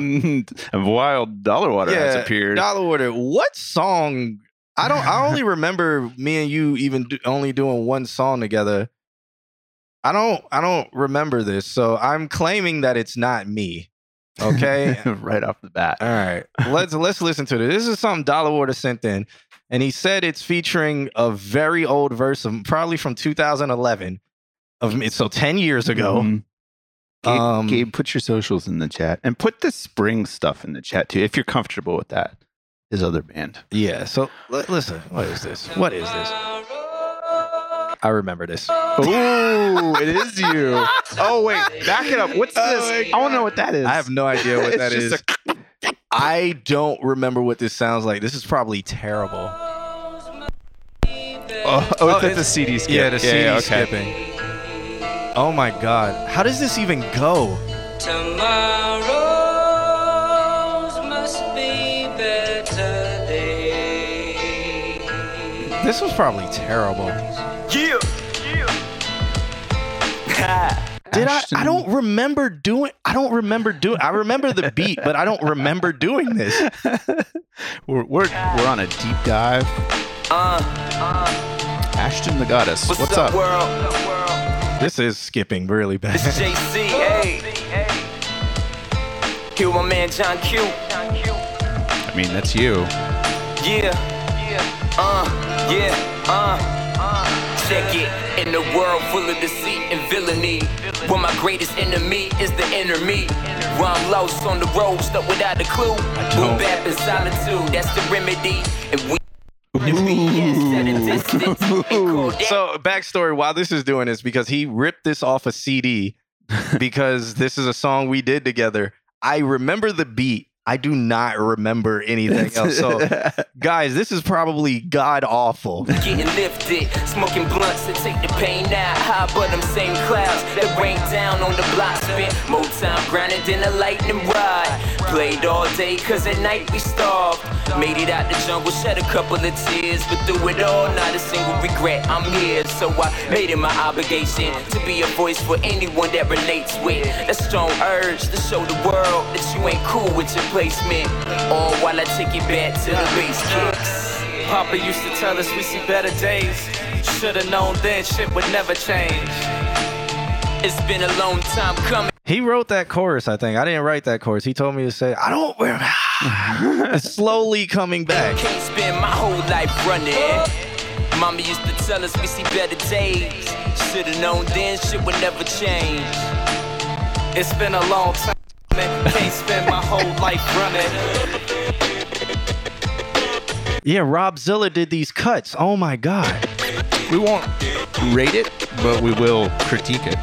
[LAUGHS] a wild dollar water has appeared. Dollar Water, what song? I don't. I only [LAUGHS] remember me and you even do, only doing one song together. I don't. I don't remember this, so I'm claiming that it's not me. Okay. [LAUGHS] right off the bat. All right. Let's let's listen to this. This is something Dollar Water sent in, and he said it's featuring a very old verse of probably from 2011 of me. So 10 years ago. Mhm. Gabe, Um, Gabe, put your socials in the chat and put the spring stuff in the chat too, if you're comfortable with that. His other band. Yeah. So li- listen. What is this? What is this? I remember this. Oh, it is you. Oh wait, back it up. What's Oh this? my I want to know what that is. I have no idea what [LAUGHS] that is. just [LAUGHS] I don't remember what this sounds like. This is probably terrible. Oh, oh, Oh, it's at it's- the CD skip. Yeah, the CD yeah, okay. skipping. Oh my god. How does this even go? Tomorrows must be better days. This was probably terrible. Yeah. Did I? Ashton- I don't remember doing. I don't remember doing. I remember the beat, but I don't remember doing this. [LAUGHS] we're, we're we're on a deep dive. Uh, Ashton the Goddess. what's, What's, up, up? world? This is skipping really bad. It's JC, [LAUGHS] hey. Here my man John Q. I mean, that's you. Yeah. Yeah. Uh, yeah, uh. Check it. In a world full of deceit and villainy, where my greatest enemy is the inner me. Where I'm lost on the road, stuck without a clue. Boom bap in solitude, that's the remedy. And we. And we yes, at a distance, and call that So backstory: why this is doing this, because he ripped this off a CD, [LAUGHS] because this is a song we did together. I remember the beat. I do not remember anything [LAUGHS] else. So, guys, this is probably god awful. Getting lifted, smoking blunts to take the pain out. High but them same clouds that rain down on the block. Spent more time grinding than a lightning rod. Played all day cause at night we starved. Made it out the jungle, shed a couple of tears. But through it all, not a single regret. I'm here, so I made it my obligation to be a voice for anyone that relates with. A strong urge to show the world that you ain't cool with your placement. All while I take it back to the bass kicks. Papa used to tell us we see better days. Should've known then shit would never change. It's been a long time coming. He wrote that chorus, I think. I didn't write that chorus. He told me to say, I don't [LAUGHS] it's slowly coming back. Can't spend my whole life running. Mama used to tell us we see better days. Should've known then shit would never change. It's been a long time. Man. Can't spend my whole life running. Yeah, Rob Zilla did these cuts. Oh my God. We won't rate it, but we will critique it.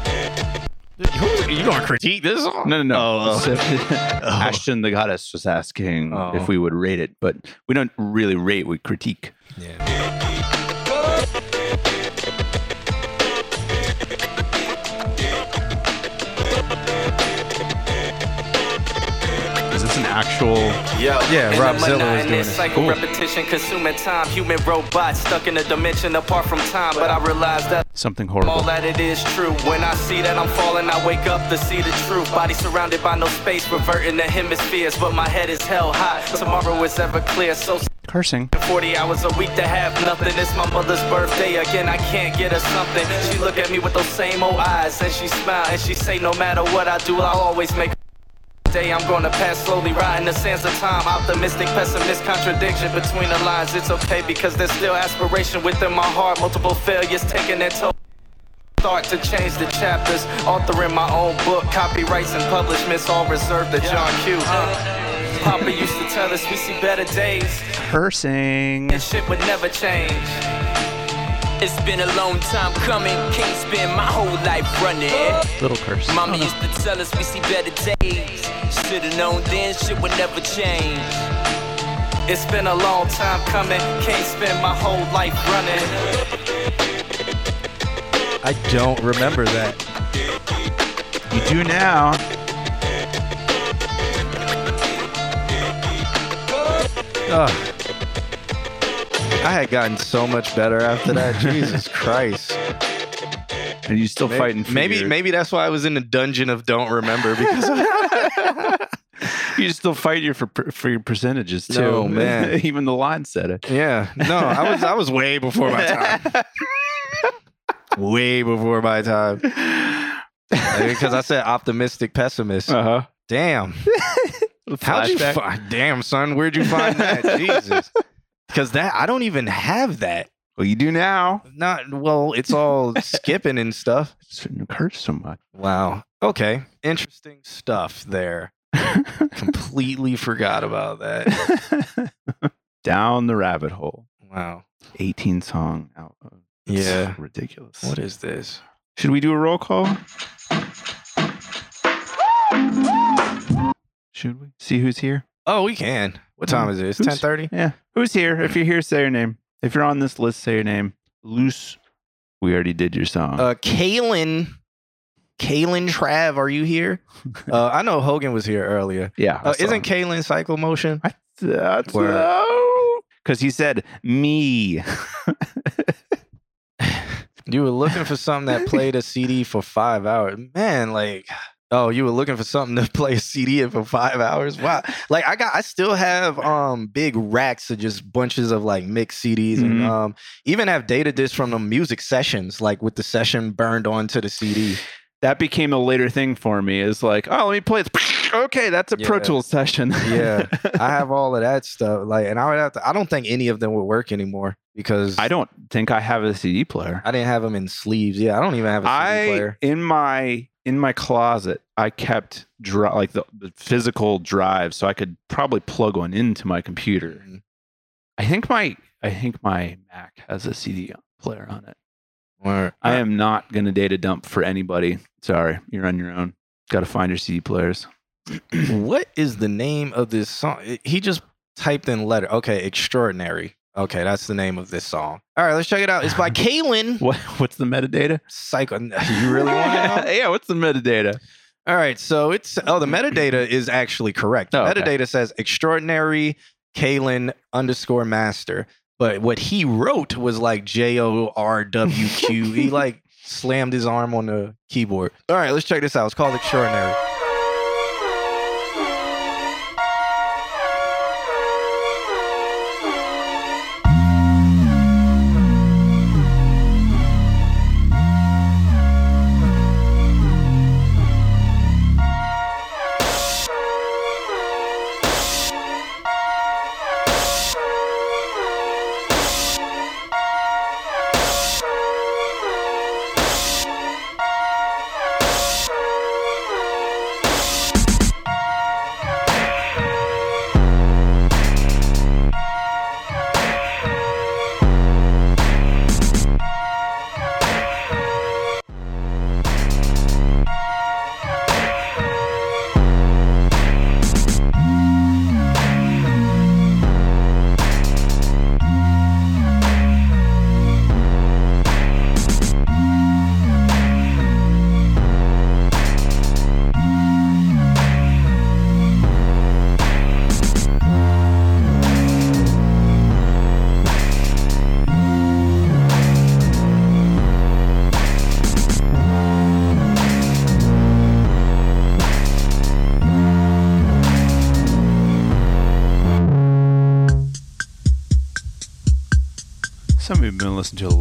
You gonna critique this? No, no, no. Oh, oh. So- [LAUGHS] [LAUGHS] Ashton the goddess was asking Oh. if we would rate it, but we don't really rate, we critique. yeah. Actual Yo, Yeah, in Rob Zilla was doing this. Cycle Cool. repetition, consuming time. Human robots stuck in a dimension apart from time. But I realize that something horrible. all that it is true. When I see that I'm falling, I wake up to see the truth. Body surrounded by no space, reverting the hemispheres. But my head is held high. Tomorrow is ever clear. So Cursing. 40 hours a week to have nothing. It's my mother's birthday again. I can't get her something. She look at me with those same old eyes and she smile and she say, No matter what I do, I'll always make. Day I'm gonna pass slowly, riding the sands of time. Optimistic, pessimist, contradiction between the lines. It's okay because there's still aspiration within my heart. Multiple failures taking their toll. Start to change the chapters, authoring my own book. Copyrights and publishments all reserved to John Q. Uh, Papa used to tell us we see better days Cursing. and shit would never change. It's been a long time coming, can't spend my whole life running. Little curse. Mama used to tell us we see better days. Should've known then shit would never change. It's been a long time coming, can't spend my whole life running. I don't remember that. You do now. Ugh. I had gotten so much better after that. [LAUGHS] Jesus Christ. Are you still Maybe, fighting for maybe your- maybe that's why I was in a dungeon of don't remember because [LAUGHS] you still fight your for, for your percentages too. No, [LAUGHS] man. Even the line said it. yeah no I was I was way before my time way before my time because I said optimistic pessimist Uh huh. damn how'd you find damn son where'd you find that Jesus because that I don't even have that Well, you do now. not well it's all [LAUGHS] skipping and stuff Shouldn't curse so much. wow okay interesting stuff there [LAUGHS] completely forgot about that [LAUGHS] Down the rabbit hole. wow 18 song out. It's Yeah. ridiculous. what is this Should we do a roll call? Should we see who's here? Oh we can what time is it it's 10:30 Yeah. Who's here? If you're here, say your name. If you're on this list, say your name. Loose. We already did your song. Uh, Kaylin, Kaylin Trav, are you here? [LAUGHS] Uh, I know Hogan was here earlier. yeah. Uh, isn't Kaylin Cycle Motion? That's Word. because he said me. [LAUGHS] You were looking for something that [LAUGHS] played a CD for five hours, man. Like, oh, you were looking for something to [LAUGHS] play a CD in for five hours. Wow. Like, I got, I still have um big racks of just bunches of like mixed CDs, and Mhm. um even have data discs from the music sessions, like with the session burned onto the CD. that became a later thing for me. Is like, oh, let me play it. [LAUGHS] Okay, that's a Pro Yeah. Tools session. [LAUGHS] Yeah, I have all of that stuff. Like, and I would have to. I don't think any of them would work anymore because I don't think I have a CD player. I didn't have them in sleeves. Yeah, I don't even have a CD I player. in my in my closet, I kept dri- like the, the physical drive, so I could probably plug one into my computer. Mhm. I think my I think my Mac has a CD player on it. Or- I am not gonna data dump for anybody. Sorry, you're on your own. Got to find your CD players. [CLEARS THROAT] what is the name of this song? He just typed in letter. Okay, extraordinary. Okay, that's the name of this song. All right, let's check it out. It's by [LAUGHS] Kaylin. What what's the metadata? Psycho. [LAUGHS] You really want to know? [LAUGHS] yeah, what's the metadata? All right, so it's oh the metadata is actually correct. Oh, okay. Metadata says extraordinary Kalen underscore master, but what he wrote was like J O R W Q. He like slammed his arm on the keyboard. All right, let's check this out. It's called extraordinary.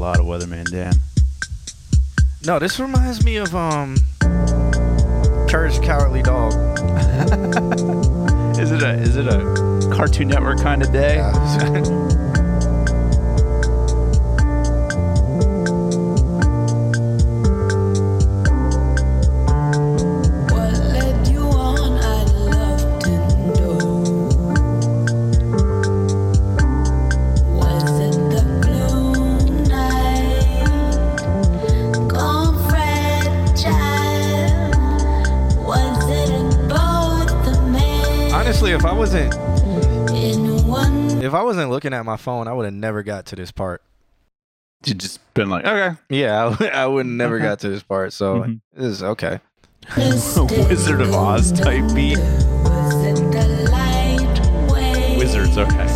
Lot of Weatherman Dan. No, this reminds me of um Courage Cowardly Dog. [LAUGHS] Is it a is it a Cartoon Network kind of day? What [LAUGHS] looking at my phone, I would have never got to this part. You just been like, okay, Yeah, I, would- I would never Okay. got to this part. So Mhm. this is okay. [LAUGHS] Wizard of Oz type beat. Was it the light way? Wizards, okay.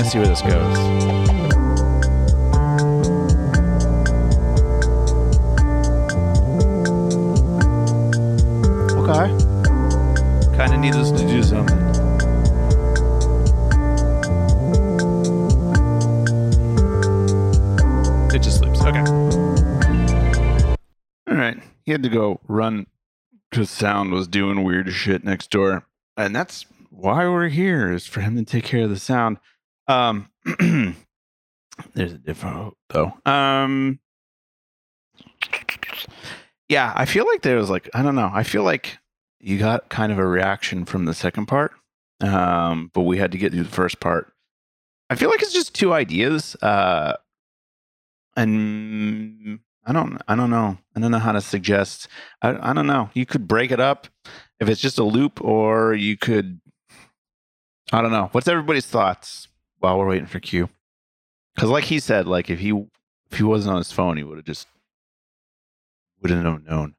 Gonna see where this goes. Okay. Kind of need us to do something. It just sleeps. Okay. All right. He had to go run because sound was doing weird shit next door. And that's why we're here is for him to take care of the sound. Um [CLEARS THROAT] there's a different though. Um Yeah, I feel like there was like I don't know. I feel like you got kind of a reaction from the second part. Um, but we had to get through the first part. I feel like it's just two ideas. Uh and I don't I don't know. I don't know how to suggest I, I don't know. You could break it up if it's just a loop, or you could. I don't know. What's everybody's thoughts while we're waiting for Q? Because, like he said, like if he if he wasn't on his phone, he would have just wouldn't have known.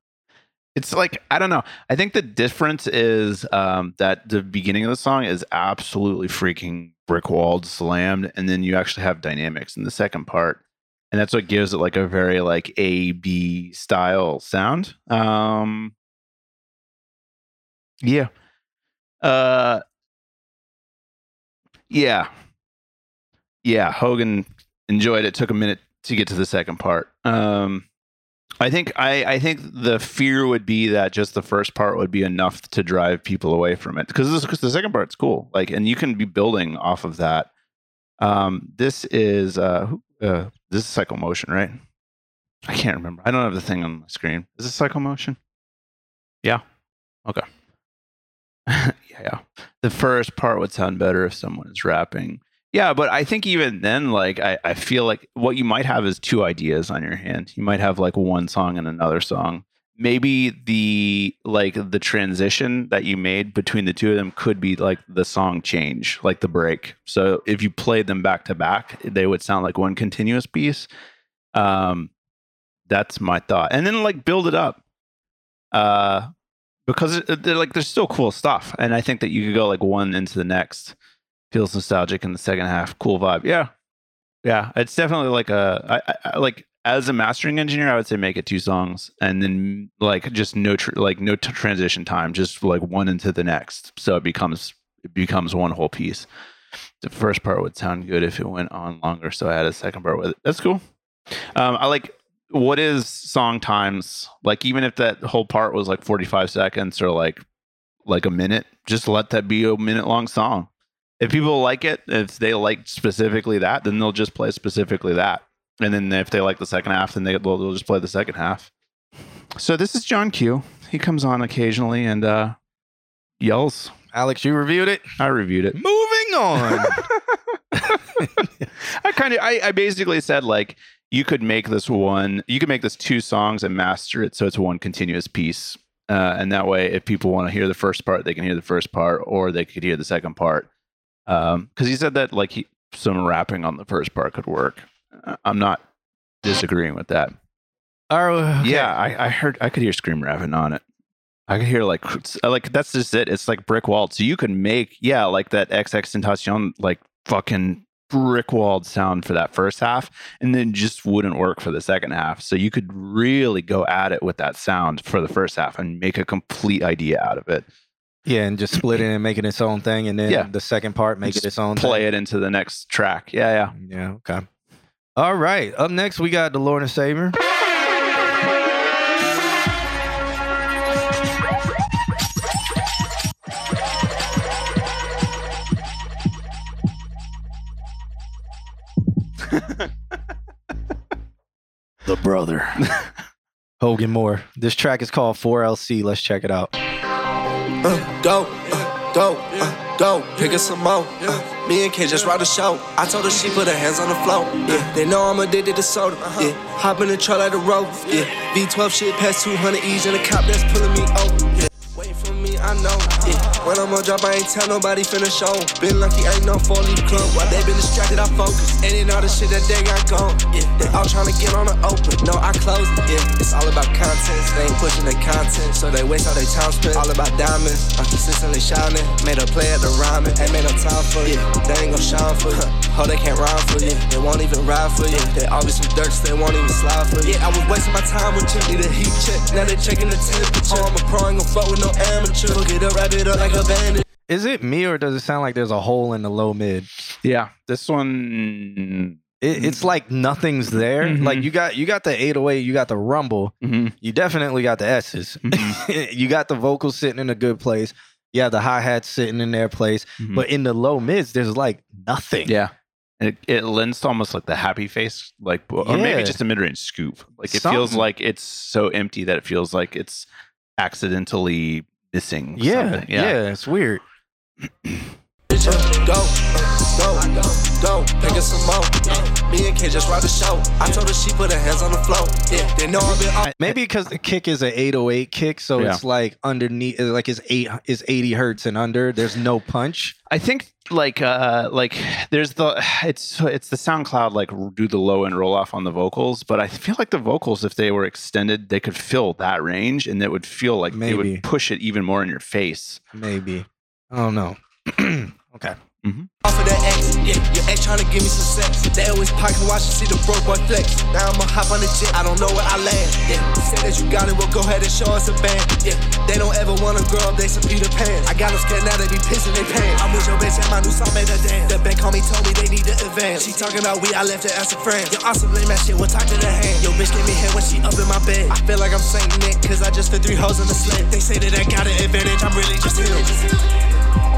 It's like I don't know. I think the difference is um, that the beginning of the song is absolutely freaking brick walled, slammed, and then you actually have dynamics in the second part and that's what gives it like a very like A B style sound. Um, yeah, uh, yeah, yeah. Hogan enjoyed it. Took a minute to get to the second part. Um, I think I I think the fear would be that just the first part would be enough to drive people away from it because because the second part's cool. Like, and you can be building off of that. Um, this is uh, uh, this is cycle motion, right? I can't remember. I don't have the thing on my screen. Is this cycle motion? Yeah. Okay. [LAUGHS] yeah, yeah. The first part would sound better if someone is rapping. Yeah, but I think even then, like I, I feel like what you might have is two ideas on your hand. You might have like one song and another song. Maybe the like the transition that you made between the two of them could be like the song change, like the break. So if you played them back to back, they would sound like one continuous piece. Um, that's my thought, and then like build it up. Uh, because they're like there's still cool stuff, and I think that you could go like one into the next. Feels nostalgic in the second half. Cool vibe. Yeah, yeah. It's definitely like a I, I, like as a mastering engineer, I would say make it two songs, and then like just no tr- like no t- transition time, just like one into the next, so it becomes it becomes one whole piece. The first part would sound good if it went on longer, so I had a second part with it. That's cool. Um, I like what is song times like even if that whole part was like 45 seconds or like like a minute just let that be a minute long song if people like it if they like specifically that then they'll just play specifically that and then if they like the second half then they, they'll, they'll just play the second half so this is john q he comes on occasionally and uh yells Alex, you reviewed it. i reviewed it Moving on. [LAUGHS] [LAUGHS] I kind of, I, I basically said like you could make this one, you could make this two songs and master it so it's one continuous piece, uh, and that way, if people want to hear the first part, they can hear the first part, or they could hear the second part. Um, because he said that like he, some rapping on the first part could work. Uh, I'm not disagreeing with that. Oh, Yeah, I, I heard I could hear scream rapping on it. I could hear like like that's just it. It's like brick walled. So you can make yeah like that XXXTentacion like fucking brick walled sound for that first half, and then just wouldn't work for the second half. So you could really go at it with that sound for the first half and make a complete idea out of it. Yeah, and just split it and make it its own thing, and then Yeah. the second part make it its own. Play thing. it into the next track. Yeah, yeah. Mm, yeah. Okay. All right. Up next, we got the Lord and Savior. the brother. [LAUGHS] Hogan Moore. This track is called 4LC. Let's check it out. Uh, go, uh, go, uh, go, pick us some more. Uh, me and K just ride the show. I told her she put her hands on the floor. Yeah, they know I'm addicted to soda. Yeah, hop in the truck like the road. Yeah, V12 shit past 200 E's and the cop that's pulling me over. Yeah, waiting for me, I know. Yeah, when I'm on drop, I ain't tell nobody finna show. Been lucky, ain't no four leave club. While they been distracted, I focus. And in all the shit that they got gone. Yeah, they all trying to get on the open. No, I close it. Yeah, it's all about content. They ain't pushing the content, so they waste all their time spent. All about diamonds. I'm consistently shining. Made a play at the rhyming. Ain't made no time for you. They ain't gon' shine for you. Oh, they can't rhyme for you. They won't even ride for you. They always some dirt, they won't even slide for you. Yeah, I was wasting my time with you. Need a heat check. Now they checking the temperature. Oh, I'm a pro, ain't gon' fuck with no amateur. Look it up, wrap it up like a bandit. Is it me or does it sound like there's a hole in the low mid? Yeah, this one. It, it's like nothing's there. Mhm. Like you got you got the 808, you got the rumble, Mhm. you definitely got the S's. Mm-hmm. [LAUGHS] you got the vocals sitting in a good place. You have the hi hats sitting in their place. Mhm. But in the low mids, there's like nothing. Yeah. It, it lends to almost like the happy face, like, or Yeah. maybe just a mid range scoop. Like it feels like it's so empty that it feels like it's accidentally missing. Yeah, something. yeah, it's weird. [CLEARS THROAT] Go, go, go, pick us some more. Me and K just ride the show. I told her she put her hands on the floor. Yeah, they know I've been on. Maybe because the kick is an 808 kick, so Yeah. it's like underneath, like it's eight, is 80 hertz and under. There's no punch. I think like uh like there's the it's it's the SoundCloud like do the low and roll off on the vocals, but I feel like the vocals if they were extended, they could fill that range and it would feel like it would push it even more in your face. Maybe. I don't know. [CLEARS THROAT] okay. Mm-hmm. Off of that X, yeah, your ex tryna give me some sex. They always pocket watch and see the broke boy flex. Now I'ma hop on the jet, I don't know where I land. Yeah, say that you got it, well go ahead and show us a band. Yeah, they don't ever wanna grow up, they some Peter Pan. I got them scared now, they be pissing they pants. I'm with your bitch and my new song made her dance. The bank called me, told me they need to advance. She talking about we, I left her as a friend. Yo, awesome lame that shit, we'll talk to the hand. Yo, bitch give me head when she up in my bed. I feel like I'm Saint Nick, cause I just fit three hoes in the sled. They say that I got an advantage, I'm really just him.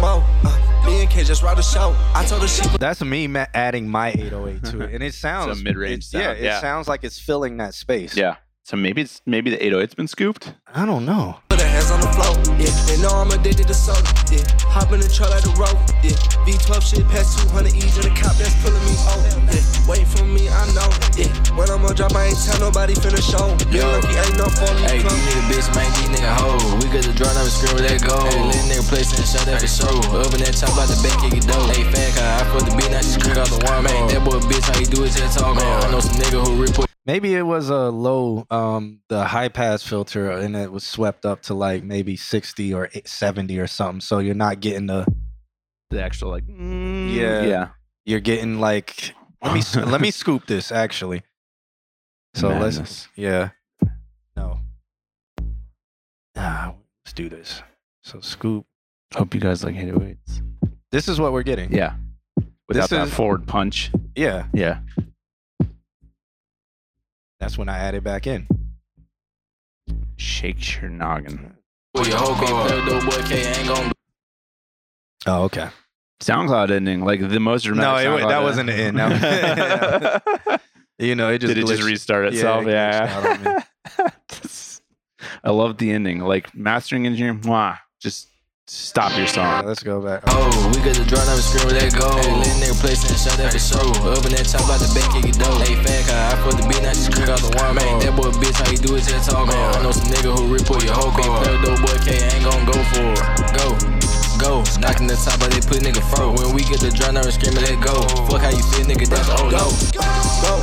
Pick us some more. Uh, me and K just ride the show. I told her she That's me ma- adding my 808 to it, and it [LAUGHS] sounds a mid-range it- Yeah, it yeah. sounds like it's filling that space. Yeah. So maybe it's maybe the 808's been scooped. I don't know. Hands on the floor, yeah. They know I'm addicted to soda, yeah. Hop in the truck like the road, yeah. V12 shit past 200 E's and the cop that's pulling me over, yeah. Waiting for me, I know, yeah. When I'm on drop, I ain't tell nobody finna show. Been lucky, ain't no falling Hey, these nigga bitch, man, these nigga hoe. We got the draw, never scream with that go. Hey, let nigga place and shot that for show. Up in that top out the back, kick it dope. Hey, fan car, I put the beat, now just click out the one. Man, that boy bitch, how he do it, just talk. Man, I know some nigga who report. Maybe it was a low, um, the high pass filter, and it was swept up to like maybe 60 or 70 or something. So you're not getting the, The actual like yeah, yeah. You're getting like, let me [LAUGHS] let me scoop this actually. So let's, yeah, no, ah, let's do this. So scoop. Hope you guys like 808s. This is what we're getting. Yeah. Without This that is- forward punch. Yeah, Yeah. That's when I added back in. Shakes your noggin. Boy, your whole car. Dope boy K ain't gon' Oh, okay. SoundCloud ending, like the most No, it, SoundCloud that wasn't the end. That- [LAUGHS] you know, it just Did it just glitched. restart Yeah, itself? it Yeah. glitched out on me. [LAUGHS] I love the ending. Like mastering engineer, mwah, just stop your Yeah, song. let's go back. Oh, we got the draw, never scream with that go. Hey, let nigga place and shot that for show. Up in that top out the back, kick it dope. Hey, fan car, I put the beat, now just click out the one. Man, that boy bitch, how he do it, just talk. Man, I know some nigga who report your whole car. Dope boy K ain't gon' go for it. Go. Go, knocking the top, but they put nigga fro. When we get the drum, I'm screaming, let go. Fuck how you feel, nigga, that's oh no. Go, go,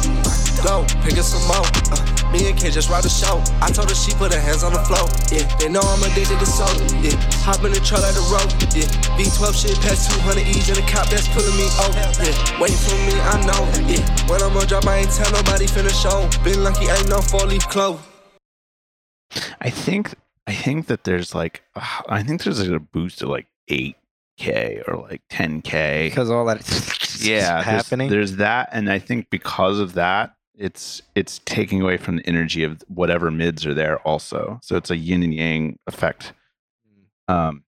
picking some more. Uh, me and K just ride the show. I told her she put her hands on the floor. Yeah, they know I'm addicted to soda. Yeah, hop in the truck like the road. Yeah, V12 shit past 200 E's in the cop that's pulling me over. Yeah, waiting for me, I know. Yeah, when I'm gonna drop, I ain't tell nobody finna show. Been lucky, ain't no four leaf clove. I think I think that there's like uh, [SIGHS] I think there's like a boost to like eight k or like ten k because all that yeah there's- happening. There's, that, and I think because of that, it's it's taking away from the energy of whatever mids are there also. So it's a yin and yang effect um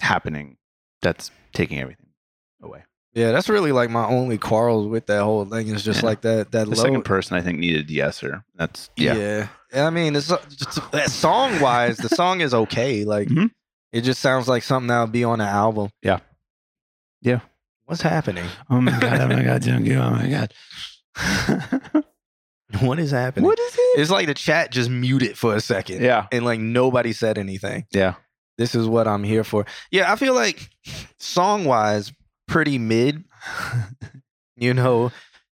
happening that's taking everything away. Yeah, that's really like my only quarrels with that whole thing is just Yeah. like that that The low. second person I think needed de-esser. That's yeah. yeah. I mean, it's song wise, the song is okay. Like Mhm. it just sounds like something that would be on an album. Yeah. Yeah. What's happening? Oh my god, oh my god, Junkie, oh my god. [LAUGHS] What is happening? What is it? It's like the chat just muted for a second. Yeah. And like nobody said anything. Yeah. This is what I'm here for. Yeah, I feel like song wise, pretty mid. [LAUGHS] you know,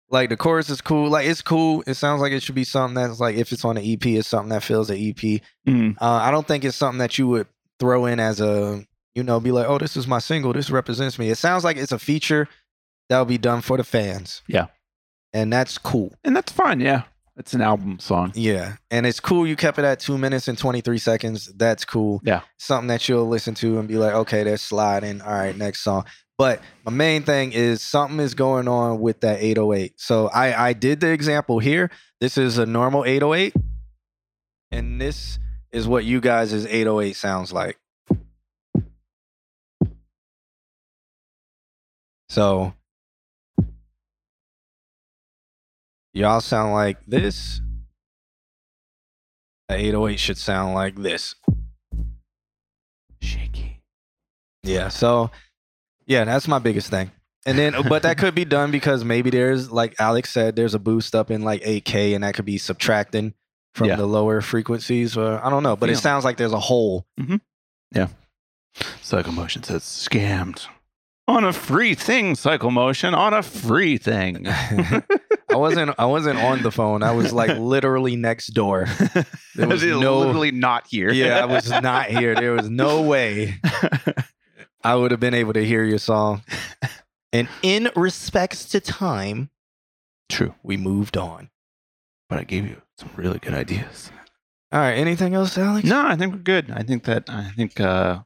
like the chorus is cool. Like it's cool. It sounds like it should be something that's like if it's on an EP, it's something that feels an EP. Mm. Uh, I don't think it's something that you would throw in as a, you know, be like, oh, this is my single. This represents me. It sounds like it's a feature that will be done for the fans. Yeah. And that's cool. And that's fine, yeah. It's an album song. Yeah. And it's cool you kept it at two minutes and 23 seconds. That's cool. Yeah. Something that you'll listen to and be like, okay, that's sliding. All right, next song. But my main thing is something is going on with that 808. So I, I did the example here. This is a normal 808. And this is what you guys' 808 sounds like. So y'all sound like this. The 808 should sound like this. Shaky. Yeah. So, yeah, that's my biggest thing. And then, uh, but that could be done because maybe there's, like Alex said, there's a boost up in like 8K and that could be subtracting from Yeah. the lower frequencies or I don't know. But it sounds like there's a hole. Mm-hmm. Yeah. Cycle Motion says scammed. On a free thing, Cycle Motion, on a free thing. [LAUGHS] [LAUGHS] I wasn't I wasn't on the phone. I was like literally next door. [LAUGHS] There was no literally not here. Yeah, I was [LAUGHS] not here. There was no way I would have been able to hear your song. And in respects to time, True. we moved on. But I gave you some really good ideas. All right. Anything else, Alex? No, I think we're good. I think that I think uh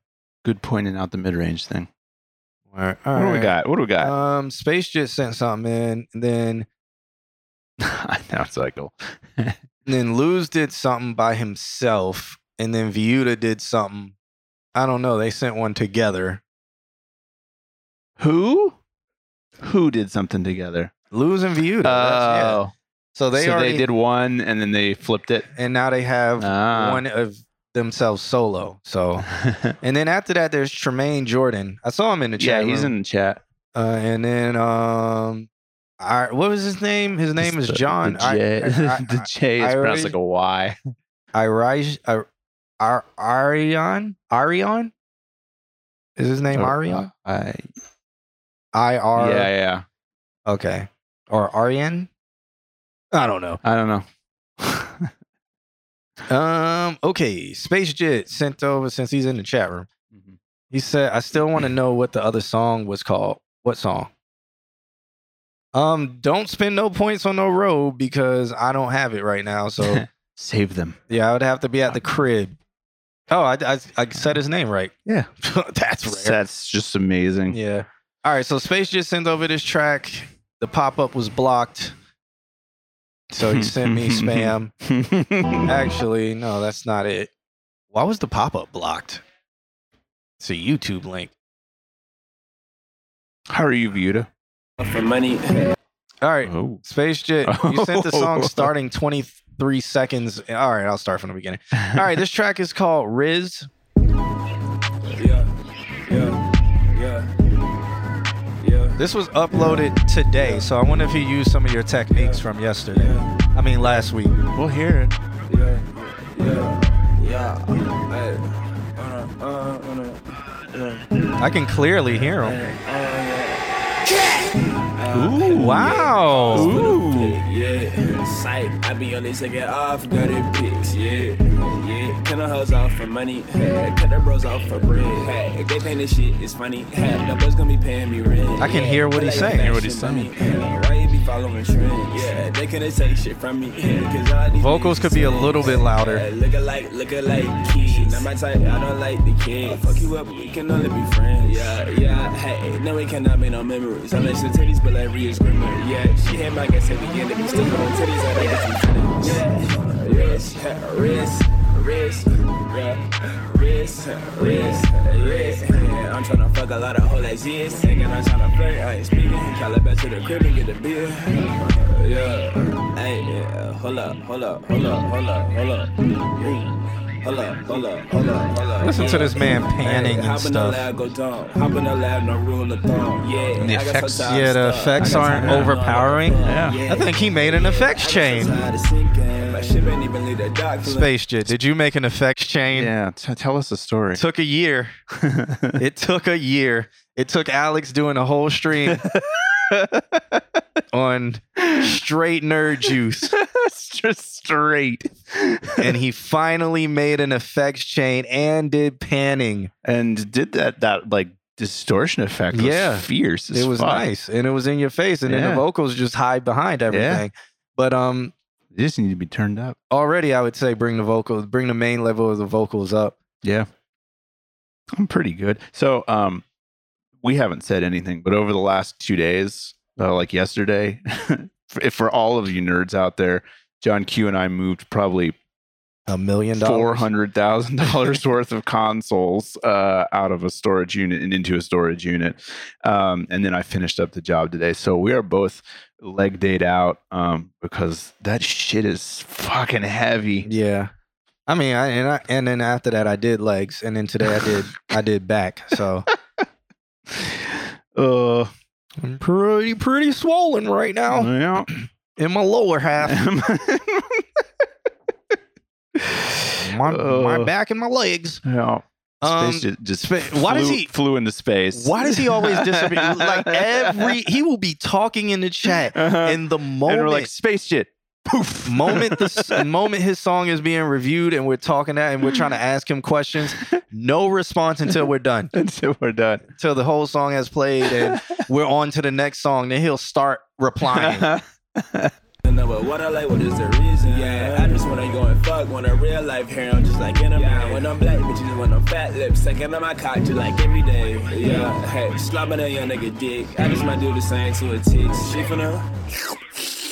good pointing out the mid range thing. All right. all what do we got? What do we got? Um, Space just sent something in, and then [LAUGHS] now cycle. [LAUGHS] and then Luz did something by himself, and then Viuda did something. I don't know. They sent one together. Who? Who did something together? Luz and Viuda. yeah. Oh. So they so already they did one and then they flipped it. and now they have Ah. one of themselves solo. So, [LAUGHS] and then after that, there's Tremaine Jordan. I saw him in the chat. yeah, he's room. in the chat. Uh, and then um, I, what was his name? His name is The- John. The J, [LAUGHS] the J is pronounced like a Y. Iraj, Ir- Ar- Arion. Arion. Is his name Oh, Arion? I, I R. yeah, yeah. Okay. Or Arian. I don't know. I don't know. [LAUGHS] Um. Okay. Space Jet sent over since he's in the chat room. Mhm. He said, "I still want to know what the other song was called. What song?" Um. Don't spend no points on no road because I don't have it right now. So [LAUGHS] Save them. yeah, I would have to be at the crib. Oh, I I, I said his name right. Yeah. [LAUGHS] That's rare. That's just amazing. Yeah. All right. So Space Jet sent over this track. The pop up was blocked. So he sent me [LAUGHS] spam. Actually, no, that's not it. Why was the pop up blocked? It's a YouTube link. How are you, Vuda? For money. All right. Oh. Space Jet, you sent the song [LAUGHS] starting 23 seconds. All right, I'll start from the beginning. All right, this track is called Riz. Yeah. Yeah. Yeah. Yeah. This was uploaded today, so I wonder if you used some of your techniques from yesterday. I mean, last week. We'll hear it. Yeah. Yeah. Yeah. Hey. Uh, uh, uh, I can clearly hear him. Ooh, wow. Ooh. Yeah, sight. I be on this second off, got it pics. Yeah, yeah. Cut the hoes off for money. Hey, cut the bros off for bread. Hey, they think this shit is funny. Hey, the boys gonna be paying me rent. I can hear what he's saying. Hear what he's saying. Why you be following trends? Yeah, they couldn't take shit from me. Cause all these Vocals could be a little bit louder. Look alike, look alike kids. Not my type, I don't like the kids. Fuck you up, we can only be friends. Yeah, yeah, hey, no, we cannot make no memories. Unless the titties, but like Rias Gremory. Yeah, she had my guess at the end of me sticking on titties, I think it's feelings. Yeah, wrist, wrist, wrist, wrist, wrist, wrist. I'm tryna fuck a lot of like this. Thinking I'm tryna flirt, I ain't speaking. Call it back to the crib and get a beer. Yeah, hey, yeah, hold up, hold up, hold up, hold up, hold up. Yeah. Hold up, hold up, hold up, hold up. Listen to this man panning and hop in the stuff. lab, go down. Hop in the lab, no rule of thumb. Yeah, And the effects- Yeah, the effects aren't overpowering. Yeah. I think he made an effects chain. My ship ain't even leave the dock till Space Jet, did you make an effects chain? Yeah, t- tell us a story. took a year. [LAUGHS] it took a year. It took Alex doing a whole stream [LAUGHS] on straight nerd juice. [LAUGHS] Just straight. and he finally made an effects chain and did panning. and did that that like distortion effect was Yeah. fierce It was fuck. nice. And it was in your face. And then the vocals just hide behind everything. Yeah. But um They just need to be turned up already I would say bring the vocals, bring the main level of the vocals up. yeah i'm pretty good so um we haven't said anything but over the last two days uh, like yesterday [LAUGHS] for, for all of you nerds out there john q and i moved probably A million four dollars. hundred thousand dollars [LAUGHS] worth of consoles uh, out of a storage unit and into a storage unit, um, and then I finished up the job today. So we are both leg dayed out um, because that shit is fucking heavy. Yeah. I mean, I and I and then after that I did legs and then today I did I did back. So Uh, [LAUGHS] I'm pretty pretty swollen right now yeah. in my lower half. [LAUGHS] my, my Uh. back and my legs. yeah. Um, Space just, just spa- why does he- flew into space? Why does he always [LAUGHS] disappear? like every he will be talking in the chat, Uh-huh. and the moment and we're like space shit. Poof. [LAUGHS] moment the moment his song is being reviewed and we're talking that and we're trying to ask him questions, no response until we're done. [LAUGHS] until we're done. Until the whole song has played and we're on to the next song. Then he'll start replying. [LAUGHS] No, but what I like, what is the reason? Yeah, I just wanna go and fuck. Want a real life hair, I'm just like in a man. When I'm black, bitches want them fat lips. Second on my cock, just like every day. Yeah, hey, slobbing a young nigga dick. I just might do the same to a tick. She finna.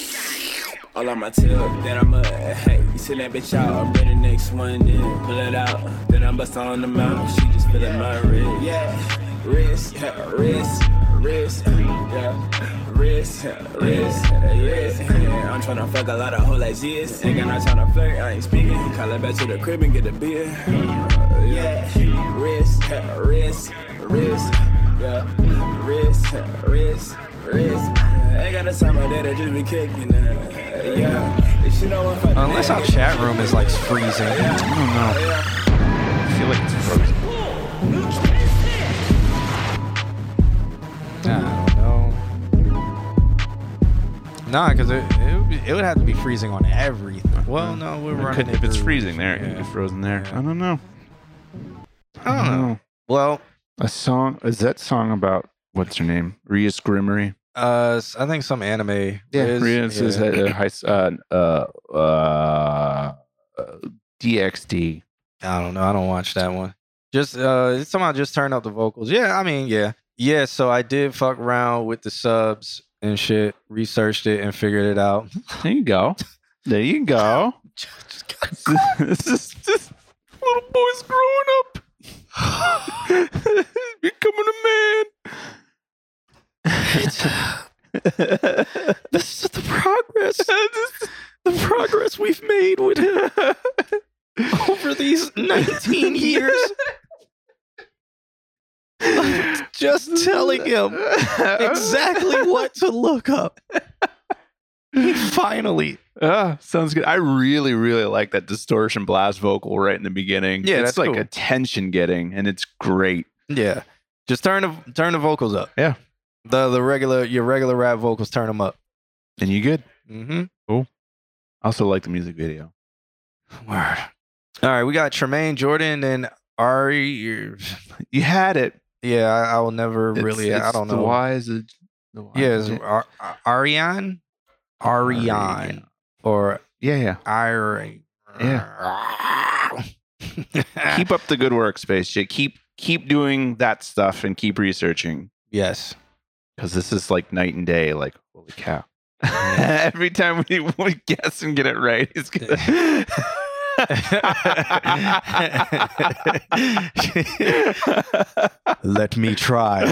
All on my tip, then I'ma, hey, you send that bitch out, I'm ready next one, then pull it out, then I'm bust on the mouth, she just feeling my wrist, yeah, wrist, yeah, wrist, wrist, yeah, wrist, yeah, wrist, wrist, yeah, I'm tryna fuck a lot of hoes like this, ain't got no time to flirt, I ain't speaking, call it back to the crib and get a beer, yeah, wrist, yeah, wrist, wrist, yeah, wrist, yeah, wrist, wrist, ain't got no time for that, just be kicking, yeah, if she don't want fuck, Unless our chat room is like freezing. I don't know. I feel like it's frozen. I don't know. Nah, because it, it, would be- it would have to be freezing on everything. Well, no, we're It running. could- it if it's through- freezing there, it could be frozen there. Yeah. I don't know. I don't know. Well, A song is that song about what's her name? Rias Gremory. Uh, s- I think some anime. is, Rhea is yeah. uh, high, uh, uh, uh, DXD. I don't know. I don't watch that one. Just uh somehow just turn up the vocals. Yeah, I mean, yeah. Yeah, so I did fuck around with the subs and shit, researched it and figured it out. [LAUGHS] There you go. There you go. [LAUGHS] [LAUGHS] this is just little boy's growing up, [SIGHS] becoming a man. [LAUGHS] this is the progress. the progress we've made with him over these 19 years. Just telling him exactly what to look up. Finally. Ah, sounds good. I really, really like that distortion blast vocal right in the beginning. Yeah, it's that's like cool. attention getting, and it's great. Yeah. Just turn the turn the vocals up. Yeah. The the regular your regular rap vocals turn them up. And you good? Mm-hmm. Cool. I also like the music video. Word. All right, we got Tremaine Jordan and Ari. [LAUGHS] You had it. Yeah, I, I will never It's- really. I don't know. why is Y Yeah, is it's a- Ar- Ar- Ariane, Ariane, or yeah, yeah. Ari. Yeah. [LAUGHS] keep up the good work, Space Jit. Keep keep doing that stuff and keep researching. Yes. Because this is like night and day. Like, holy cow. [LAUGHS] Every time we, we guess and get it right, it's gonna [LAUGHS] Let me try.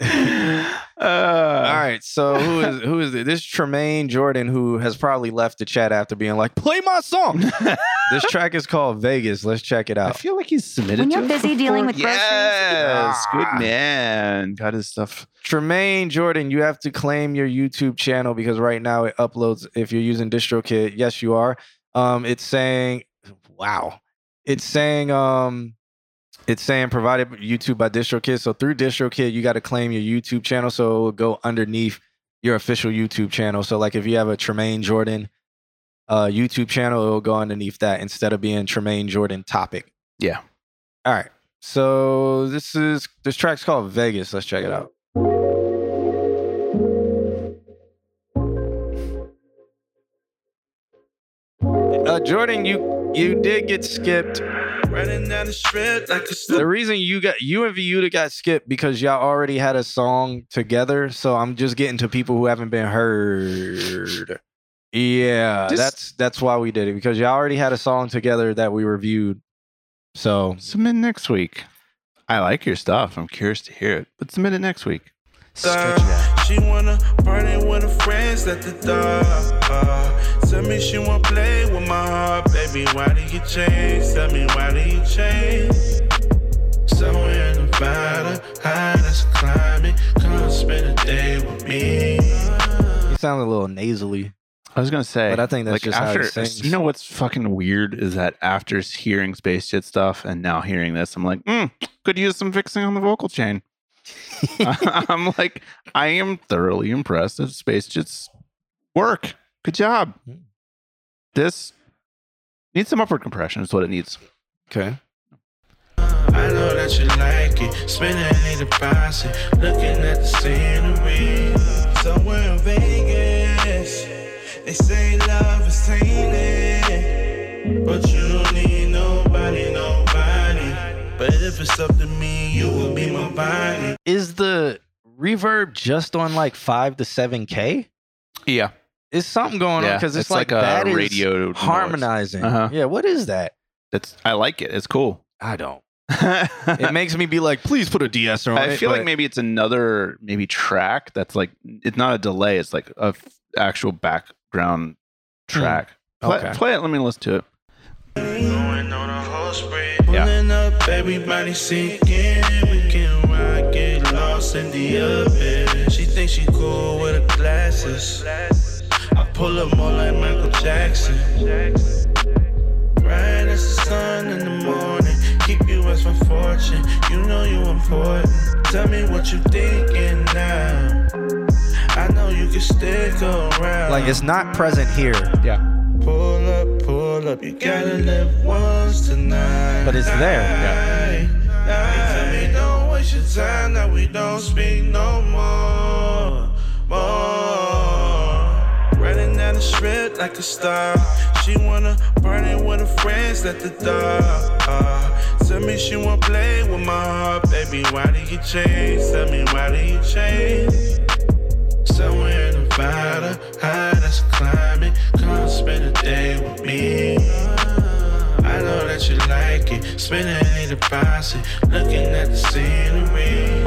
[LAUGHS] All right, so who is who is it? This is Tremaine Jordan, who has probably left the chat after being like, "Play my song." [LAUGHS] this track is called Vegas. Let's check it out. I feel like he's submitted When you're us busy dealing before. with groceries. Yes, good Ah. man. Got his stuff. Tremaine Jordan, you have to claim your YouTube channel because right now it uploads. If you're using DistroKid, yes, you are. Um, it's saying, wow, it's saying, um, it's saying provided YouTube by DistroKid. So through DistroKid, you got to claim your YouTube channel, so it will go underneath your official YouTube channel. So like if you have a Tremaine Jordan uh, YouTube channel, it will go underneath that instead of being Tremaine Jordan topic. Yeah. All right. So this is this track's called Vegas. Let's check it out. Uh, Jordan, you you did get skipped. Running down the strip like a The reason you got you and Vuda got skipped because y'all already had a song together. So I'm just getting to people who haven't been heard. Yeah, Just- that's that's why we did it because y'all already had a song together that we reviewed. So Submit next week. I like your stuff. I'm curious to hear it, but submit it next week. Stretch. She wanna party with her friends at the door. Tell me she wanna play with my heart, baby. Why do you change? Tell me why do you change? Somewhere in Nevada, high that's climbing. Come spend a day with me. you sound a little nasally. I was gonna say, But I think that's like just how he after. sings. You know what's fucking weird is that after hearing Space Jet stuff and now hearing this, I'm like, mm, could use some fixing on the vocal chain. [LAUGHS] I'm like, I am thoroughly impressed with Space Jet's work. Good job. Hmm. This needs some upward compression. Is what it needs. Okay. I know that you like it. Spending a deposit, looking at the scenery. Somewhere in Vegas, they say love is tainted. But you don't need nobody, nobody. But if it's up to me, you will be my body. Is the reverb just on like five to seven K? Yeah. Is something going on? Because it's, it's like, like a that is radio noise. harmonizing. Uh-huh. Yeah, what is that? That's I like it. It's cool. I don't. [LAUGHS] It makes me be like, please put a de-esser on I it. feel like maybe it's another maybe track that's like it's not a delay. It's like a f- actual background track. Play, Okay. play it. Let me listen to it. Going on a. Pulling up, everybody sinking. We can ride, get lost in the abyss. She thinks she cool with her glasses. I pull up more like Michael Jackson. Bright as the sun in the morning. Keep you as my fortune. You know you important. Tell me what you thinking now. I know you can stick around. like it's not present here. Yeah. Pull up, pull up, you gotta live once tonight. But it's there. Yeah. Tell me don't waste your time, that we don't speak no more. More. Running down the strip like a star. She wanna party with her friends at the door. Uh, tell me she wanna play with my heart, baby. Why do you change? Tell me why do you change? Somewhere in Nevada, high that's climbing. Come spend a day with me. I know that you like it. Looking at the scenery.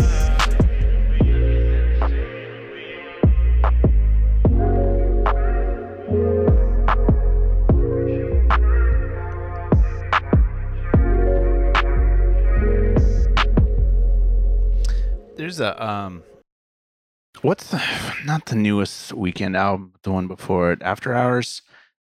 There's a um what's the [SIGHS] not the newest Weeknd album, the one before it, After Hours.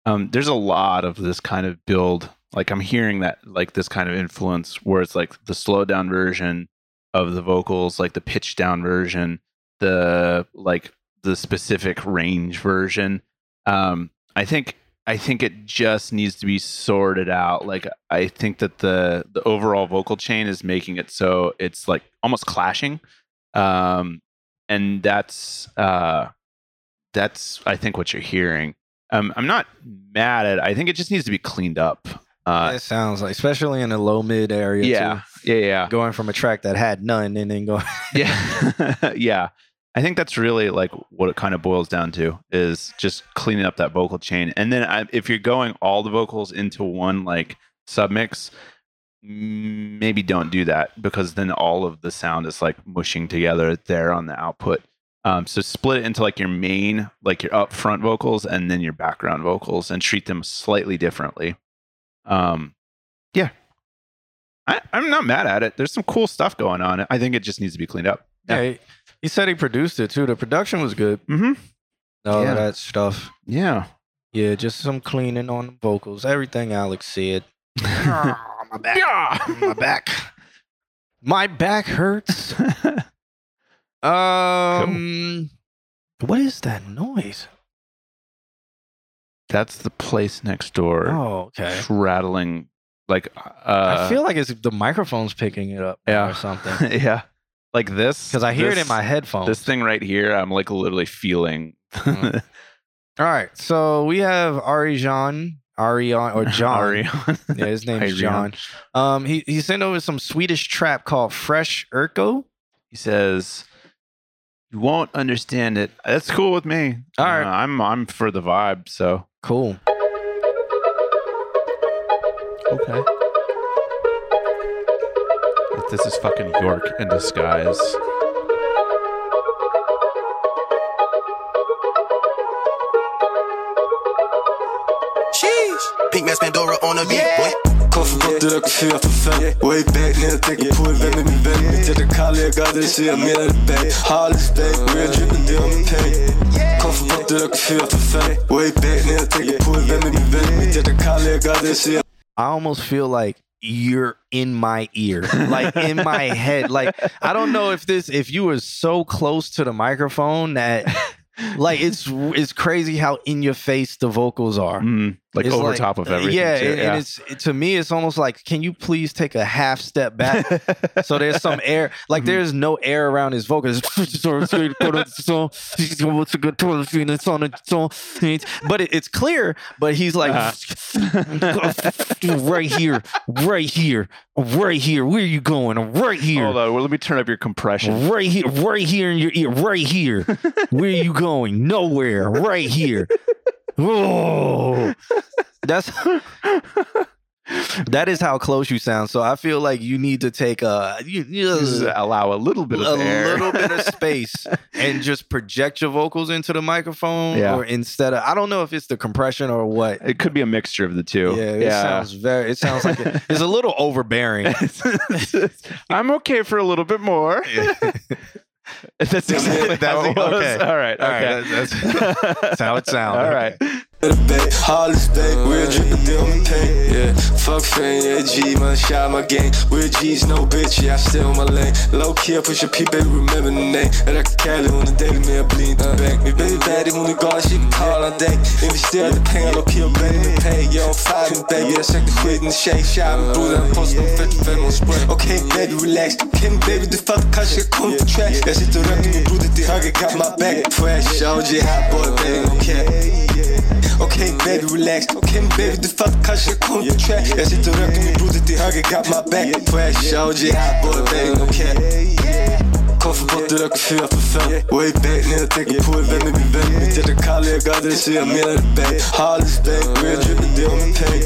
Um, there's a lot of this kind of build Like I'm hearing that like this kind of influence where it's like the slowed down version of the vocals, like the pitch down version, the like the specific range version. Um, I think I think it just needs to be sorted out. Like I think that the the overall vocal chain is making it so it's like almost clashing. Um, and that's uh that's I think what you're hearing. Um, I'm not mad at. it. I think it just needs to be cleaned up. Uh, it sounds like, especially in the low mid area. yeah, yeah, yeah, Going from a track that had none and then going. [LAUGHS] yeah, [LAUGHS] yeah. I think that's really like what it kind of boils down to is just cleaning up that vocal chain. And then I, if you're going all the vocals into one like submix, maybe don't do that because then all of the sound is like mushing together there on the output. Um, so split it into like your main, like your upfront vocals and then your background vocals and treat them slightly differently. Um, yeah. I, I'm not mad at it. There's some cool stuff going on. I think it just needs to be cleaned up. Yeah, he, he said he produced it too. The production was good. Mm-hmm. All Yeah. that stuff. Yeah. Yeah, just some cleaning on the vocals. Everything Alex said. [LAUGHS] [LAUGHS] My back. My back. My back hurts. [LAUGHS] um, what is that noise? That's the place next door. Oh, okay. Rattling like uh I feel like it's the microphone's picking it up Yeah. or something. [LAUGHS] yeah. Like this. Because I hear it in my headphones. This thing right here, I'm like literally feeling Mm. [LAUGHS] All right, so we have Arijan, Arion or [LAUGHS] John. Arion. [LAUGHS] Yeah, his name's Arion. John. Um, he he sent over some Swedish trap called Fresh Urko. He says, "You won't understand it." That's cool with me. All right. Uh, I'm I'm for the vibe. So Cool. okay. This is fucking York in disguise. Sheesh. Pink Pandora on the beat, boy. Koffer bort rök fyra för fem Way back när jag tänker på vem är min vän Mitt hjärta kallar jag gaddar så jag menar det back Hollis back, real drippin' det om min peng Koffer bort rök fyra för fem Way back när jag tänker på vem är min vän Mitt hjärta kallar jag gaddar så jag I almost feel like you're in my ear, like in my head. Like I don't know if this, if you were so close to the microphone that, like it's it's crazy how in your face the vocals are. Mm, like It's over top of uh, everything. Yeah, too. and, it's it- to me, it's almost like, can you please take a half step back? [LAUGHS] so there's some air, like mm-hmm. there's no air around his vocals. [LAUGHS] but it, it's clear. But he's like uh-huh. [LAUGHS] right here, right here, right here. Where are you going? Right here. Hold on. Well, let me turn up your compression. Right here, right here in your ear, right here. Where are you going? Nowhere. Right here. Oh, [LAUGHS] that's that is how close you sound. So I feel like you need to take a you, you Just allow a little bit of a air. little bit of [LAUGHS] space and just project your vocals into the microphone. Yeah. Or instead of I don't know if it's the compression or what. It could be a mixture of the two. Yeah, it sounds very. It sounds like it, it's a little overbearing. [LAUGHS] I'm okay for a little bit more. That's exactly [LAUGHS] That's it? was. Okay. All right. All right, that's- [LAUGHS] that's how it sounds. All right. The back Hollis back, real drippin' det om min peng Yeah, fuck fame, yeah G, man, shot my game. Real G's, no bitch, yeah, I on my lane. Low key, I push your P, baby, remember the name. Är det Cali, hon är daily, men jag blir inte bank. Min baby baddie, hon är galen, she can call all day. Investerade pengar, low key, och baby med pay Jag har five med baby, jag sökte skit med tjej Shot med bror, den postar 45 och spray. Okay, baby, relax. Okej baby, du fattar kanske jag kom till track Jag sitter och röker med broder till höger, got my back Fresh, OG, hot boy, baby, okay baby relax, Okay baby du fattar kanske jag kom till track Jag sitter och röker med broder till höger, got my back. Fresh, OG, hot boy, baby, okej Koffer bort röker fyra för fem Way back när jag tänker på vem är min vän Mitt hjärta kallar jag gaddar så jag menar det back. Hollis back, real drippin' om min peng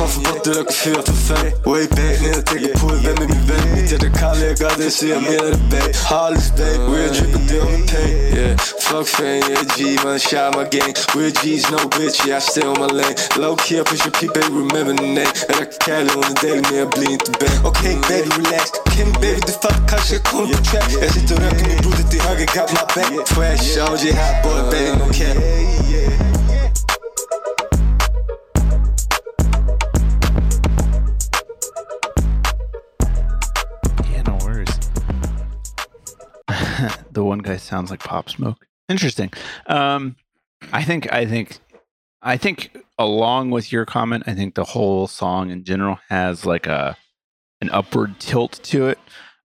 Koffer bort röker fyra för fem. Way back när jag tänker på vem är min vän Mitt hjärta kallar jag gaddar så jag menar det back Hollis back, real drippin' det om min peng Yeah, fuck fan, yeah G, man, shot my gang. Real G's, no bitch, yeah, I stay on my lane. Low key, I push your P, baby, remember the name. Är det Cali, hon är daily, men jag blir inte Okej baby, relax, okej baby, du fattar kanske jag kom till track Jag sitter och röker med broder till höger, got my back. Fresh, OG, hot boy, baby, no cap [LAUGHS] the one guy sounds like Pop Smoke. Interesting. Um, I think I think I think along with your comment, I think the whole song in general has like a an upward tilt to it,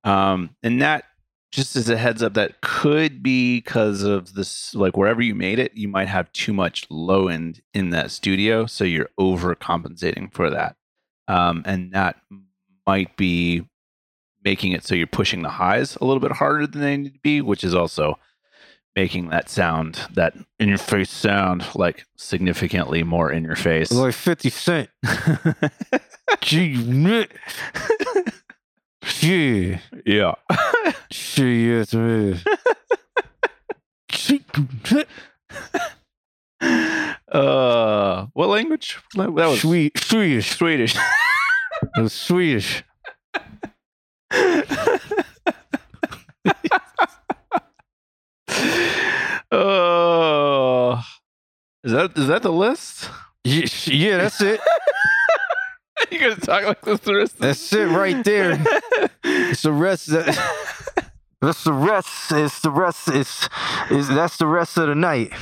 um, and that just as a heads up, that could be because of this. Like wherever you made it, you might have too much low end in that studio, so you're overcompensating for that, um, and that might be making it so you're pushing the highs a little bit harder than they need to be, which is also making that sound, that in your face sound, like significantly more in your face. Like 50 Cent. [LAUGHS] Gee. Yeah. Yeah. She is man. Uh, what language? That was Sweet, Swedish. Swedish. [LAUGHS] It was Swedish. Oh, is that is that the list? Yeah, yeah, that's it. [LAUGHS] you gonna talk like this the rest? of the- That's it right there. It's the rest. That, that's the rest. It's the rest. It's, it's that's the rest of the night. [LAUGHS]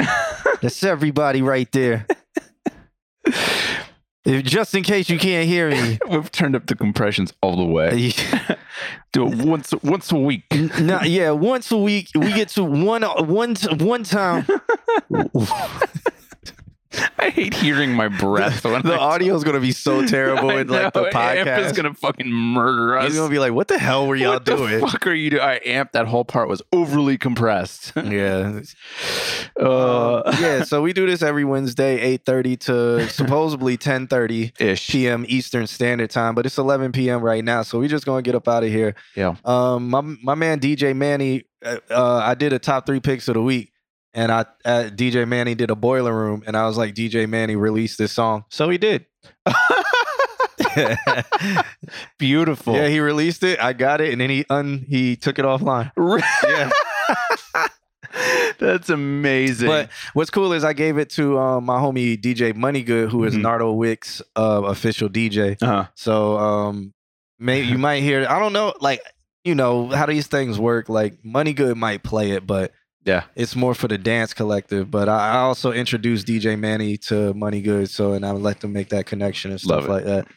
That's everybody right there. If, just in case you can't hear me. [LAUGHS] We've turned up the compressions all the way. [LAUGHS] Do it once once a week. no, yeah, once a week we get to one one one time. [LAUGHS] [LAUGHS] I hate hearing my breath the audio is gonna be so terrible in like the know, Amp podcast. is gonna fucking murder us. He's gonna be like, "What the hell were y'all what the doing?" fuck are you doing? I amp that whole part was overly compressed. [LAUGHS] Yeah. Uh, yeah, so we do this every Wednesday, 8.30 to [LAUGHS] supposedly 10.30 ish. p.m. Eastern Standard Time, but it's 11 p.m. right now, so we're just gonna get up out of here. Yeah. Um, my my man DJ Manny, uh, uh, I did a top three picks of the week, and I uh, DJ Manny did a boiler room, and I was like, DJ Manny released this song, so he did. [LAUGHS] Beautiful. Yeah, he released it. I got it, and then he un he took it offline. Yeah. [LAUGHS] That's amazing. But what's cool is I gave it to um, my homie DJ Moneygood, who is Mhm. Nardo Wick's uh, official DJ. uh-huh. So um, maybe you might hear. I don't know, like you know how these things work. Like Moneygood might play it, but yeah, it's more for the dance collective. But I, also introduced DJ Manny to Money Good, so and I let them make that connection and stuff like that.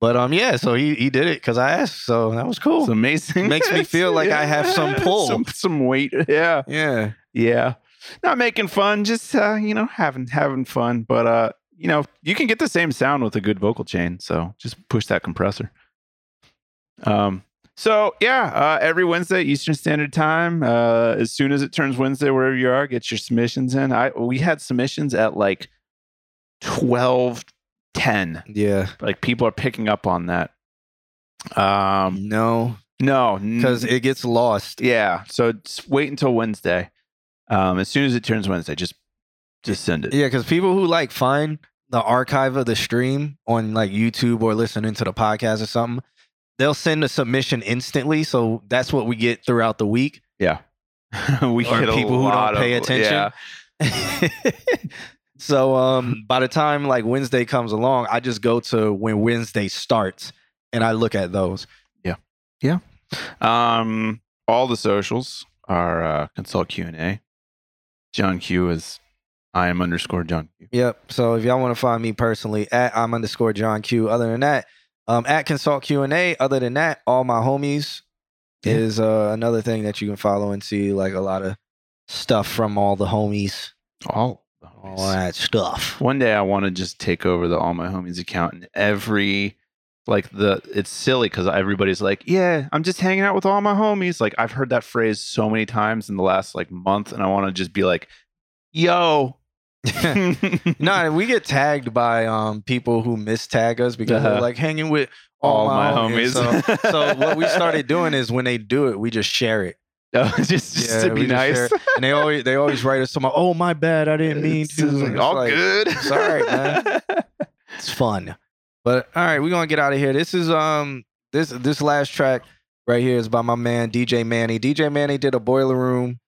But um, yeah, so he he did it because I asked, so that was cool. It's amazing. Makes me [LAUGHS] feel like I have some pull. some, some weight. [LAUGHS] Yeah. yeah. Yeah. Not making fun, just uh, you know, having having fun. But uh, you know, you can get the same sound with a good vocal chain. So just push that compressor. Um so yeah, uh, every Wednesday Eastern Standard Time. Uh, as soon as it turns Wednesday, wherever you are, get your submissions in. I we had submissions at like twelve ten. Yeah. Like people are picking up on that. Um, No, no, because it gets lost. yeah. So just wait until Wednesday. Um, as soon as it turns Wednesday, just just send it. Yeah, because people who like find the archive of the stream on like YouTube or listening to the podcast or something, they'll send a submission instantly. So that's what we get throughout the week. Yeah. [LAUGHS] we Or get a people who don't pay of- attention. yeah. [LAUGHS] so um by the time like Wednesday comes along, I just go to when Wednesday starts and I look at those. Yeah. Yeah. Um, all the socials are uh, consult Q and A. John Q is I am underscore John Q. Yep. So if y'all want to find me personally at I'm underscore John Q. Other than that, um at consult Q and A. Other than that, all my homies Yeah. is uh another thing that you can follow and see like a lot of stuff from all the homies. All the All that stuff. One day I want to just take over the all my homies account and every like the it's silly because everybody's like, yeah, I'm just hanging out with all my homies. Like I've heard that phrase so many times in the last like month, and I want to just be like, yo. No, we get tagged by um people who mistag us because they're Uh-huh. like hanging with all, All my, homies. homies. So, [LAUGHS] so what we started doing is when they do it, we just share it. Oh, [LAUGHS] just just Yeah, to be nice. And they always they always write us some. Oh my bad, I didn't mean to. just like, it's all like, good. It's all right, man. [LAUGHS] It's fun. But all right, we're gonna get out of here. This is um this this last track right here is by my man DJ Manny. DJ Manny did a boiler room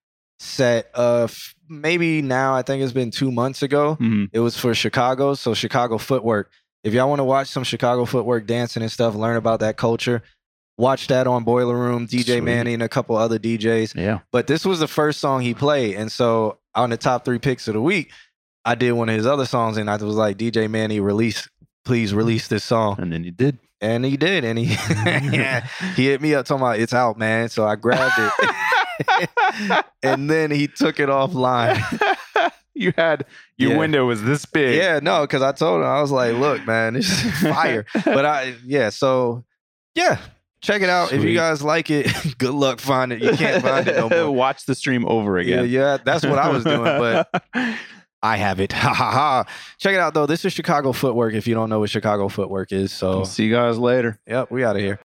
set of maybe now I think it's been two months ago. Mhm. It was for Chicago, so Chicago footwork. If y'all want to watch some Chicago footwork dancing and stuff, learn about that culture, watch that on Boiler Room, DJ Sweet. Manny and a couple other DJs. Yeah. But this was the first song he played. And so on the top three picks of the week, I did one of his other songs and I was like, DJ Manny, release, please release this song. And then he did. And he did. And he yeah, [LAUGHS] [LAUGHS] he hit me up talking about it's out, man. So I grabbed it. [LAUGHS] [LAUGHS] and then he took it offline. [LAUGHS] you had your Yeah. window was this big. Yeah, no, because I told him I was like, look, man, it's [LAUGHS] fire. but I yeah, so yeah, check it out. If you guys like it, good luck finding it. You can't find it no more. Watch the stream over Yeah, again. yeah, that's what I was doing, but I have it. Ha ha ha. Check it out though. This is Chicago Footwork if you don't know what Chicago Footwork is. So See you guys later. yep, we out of here.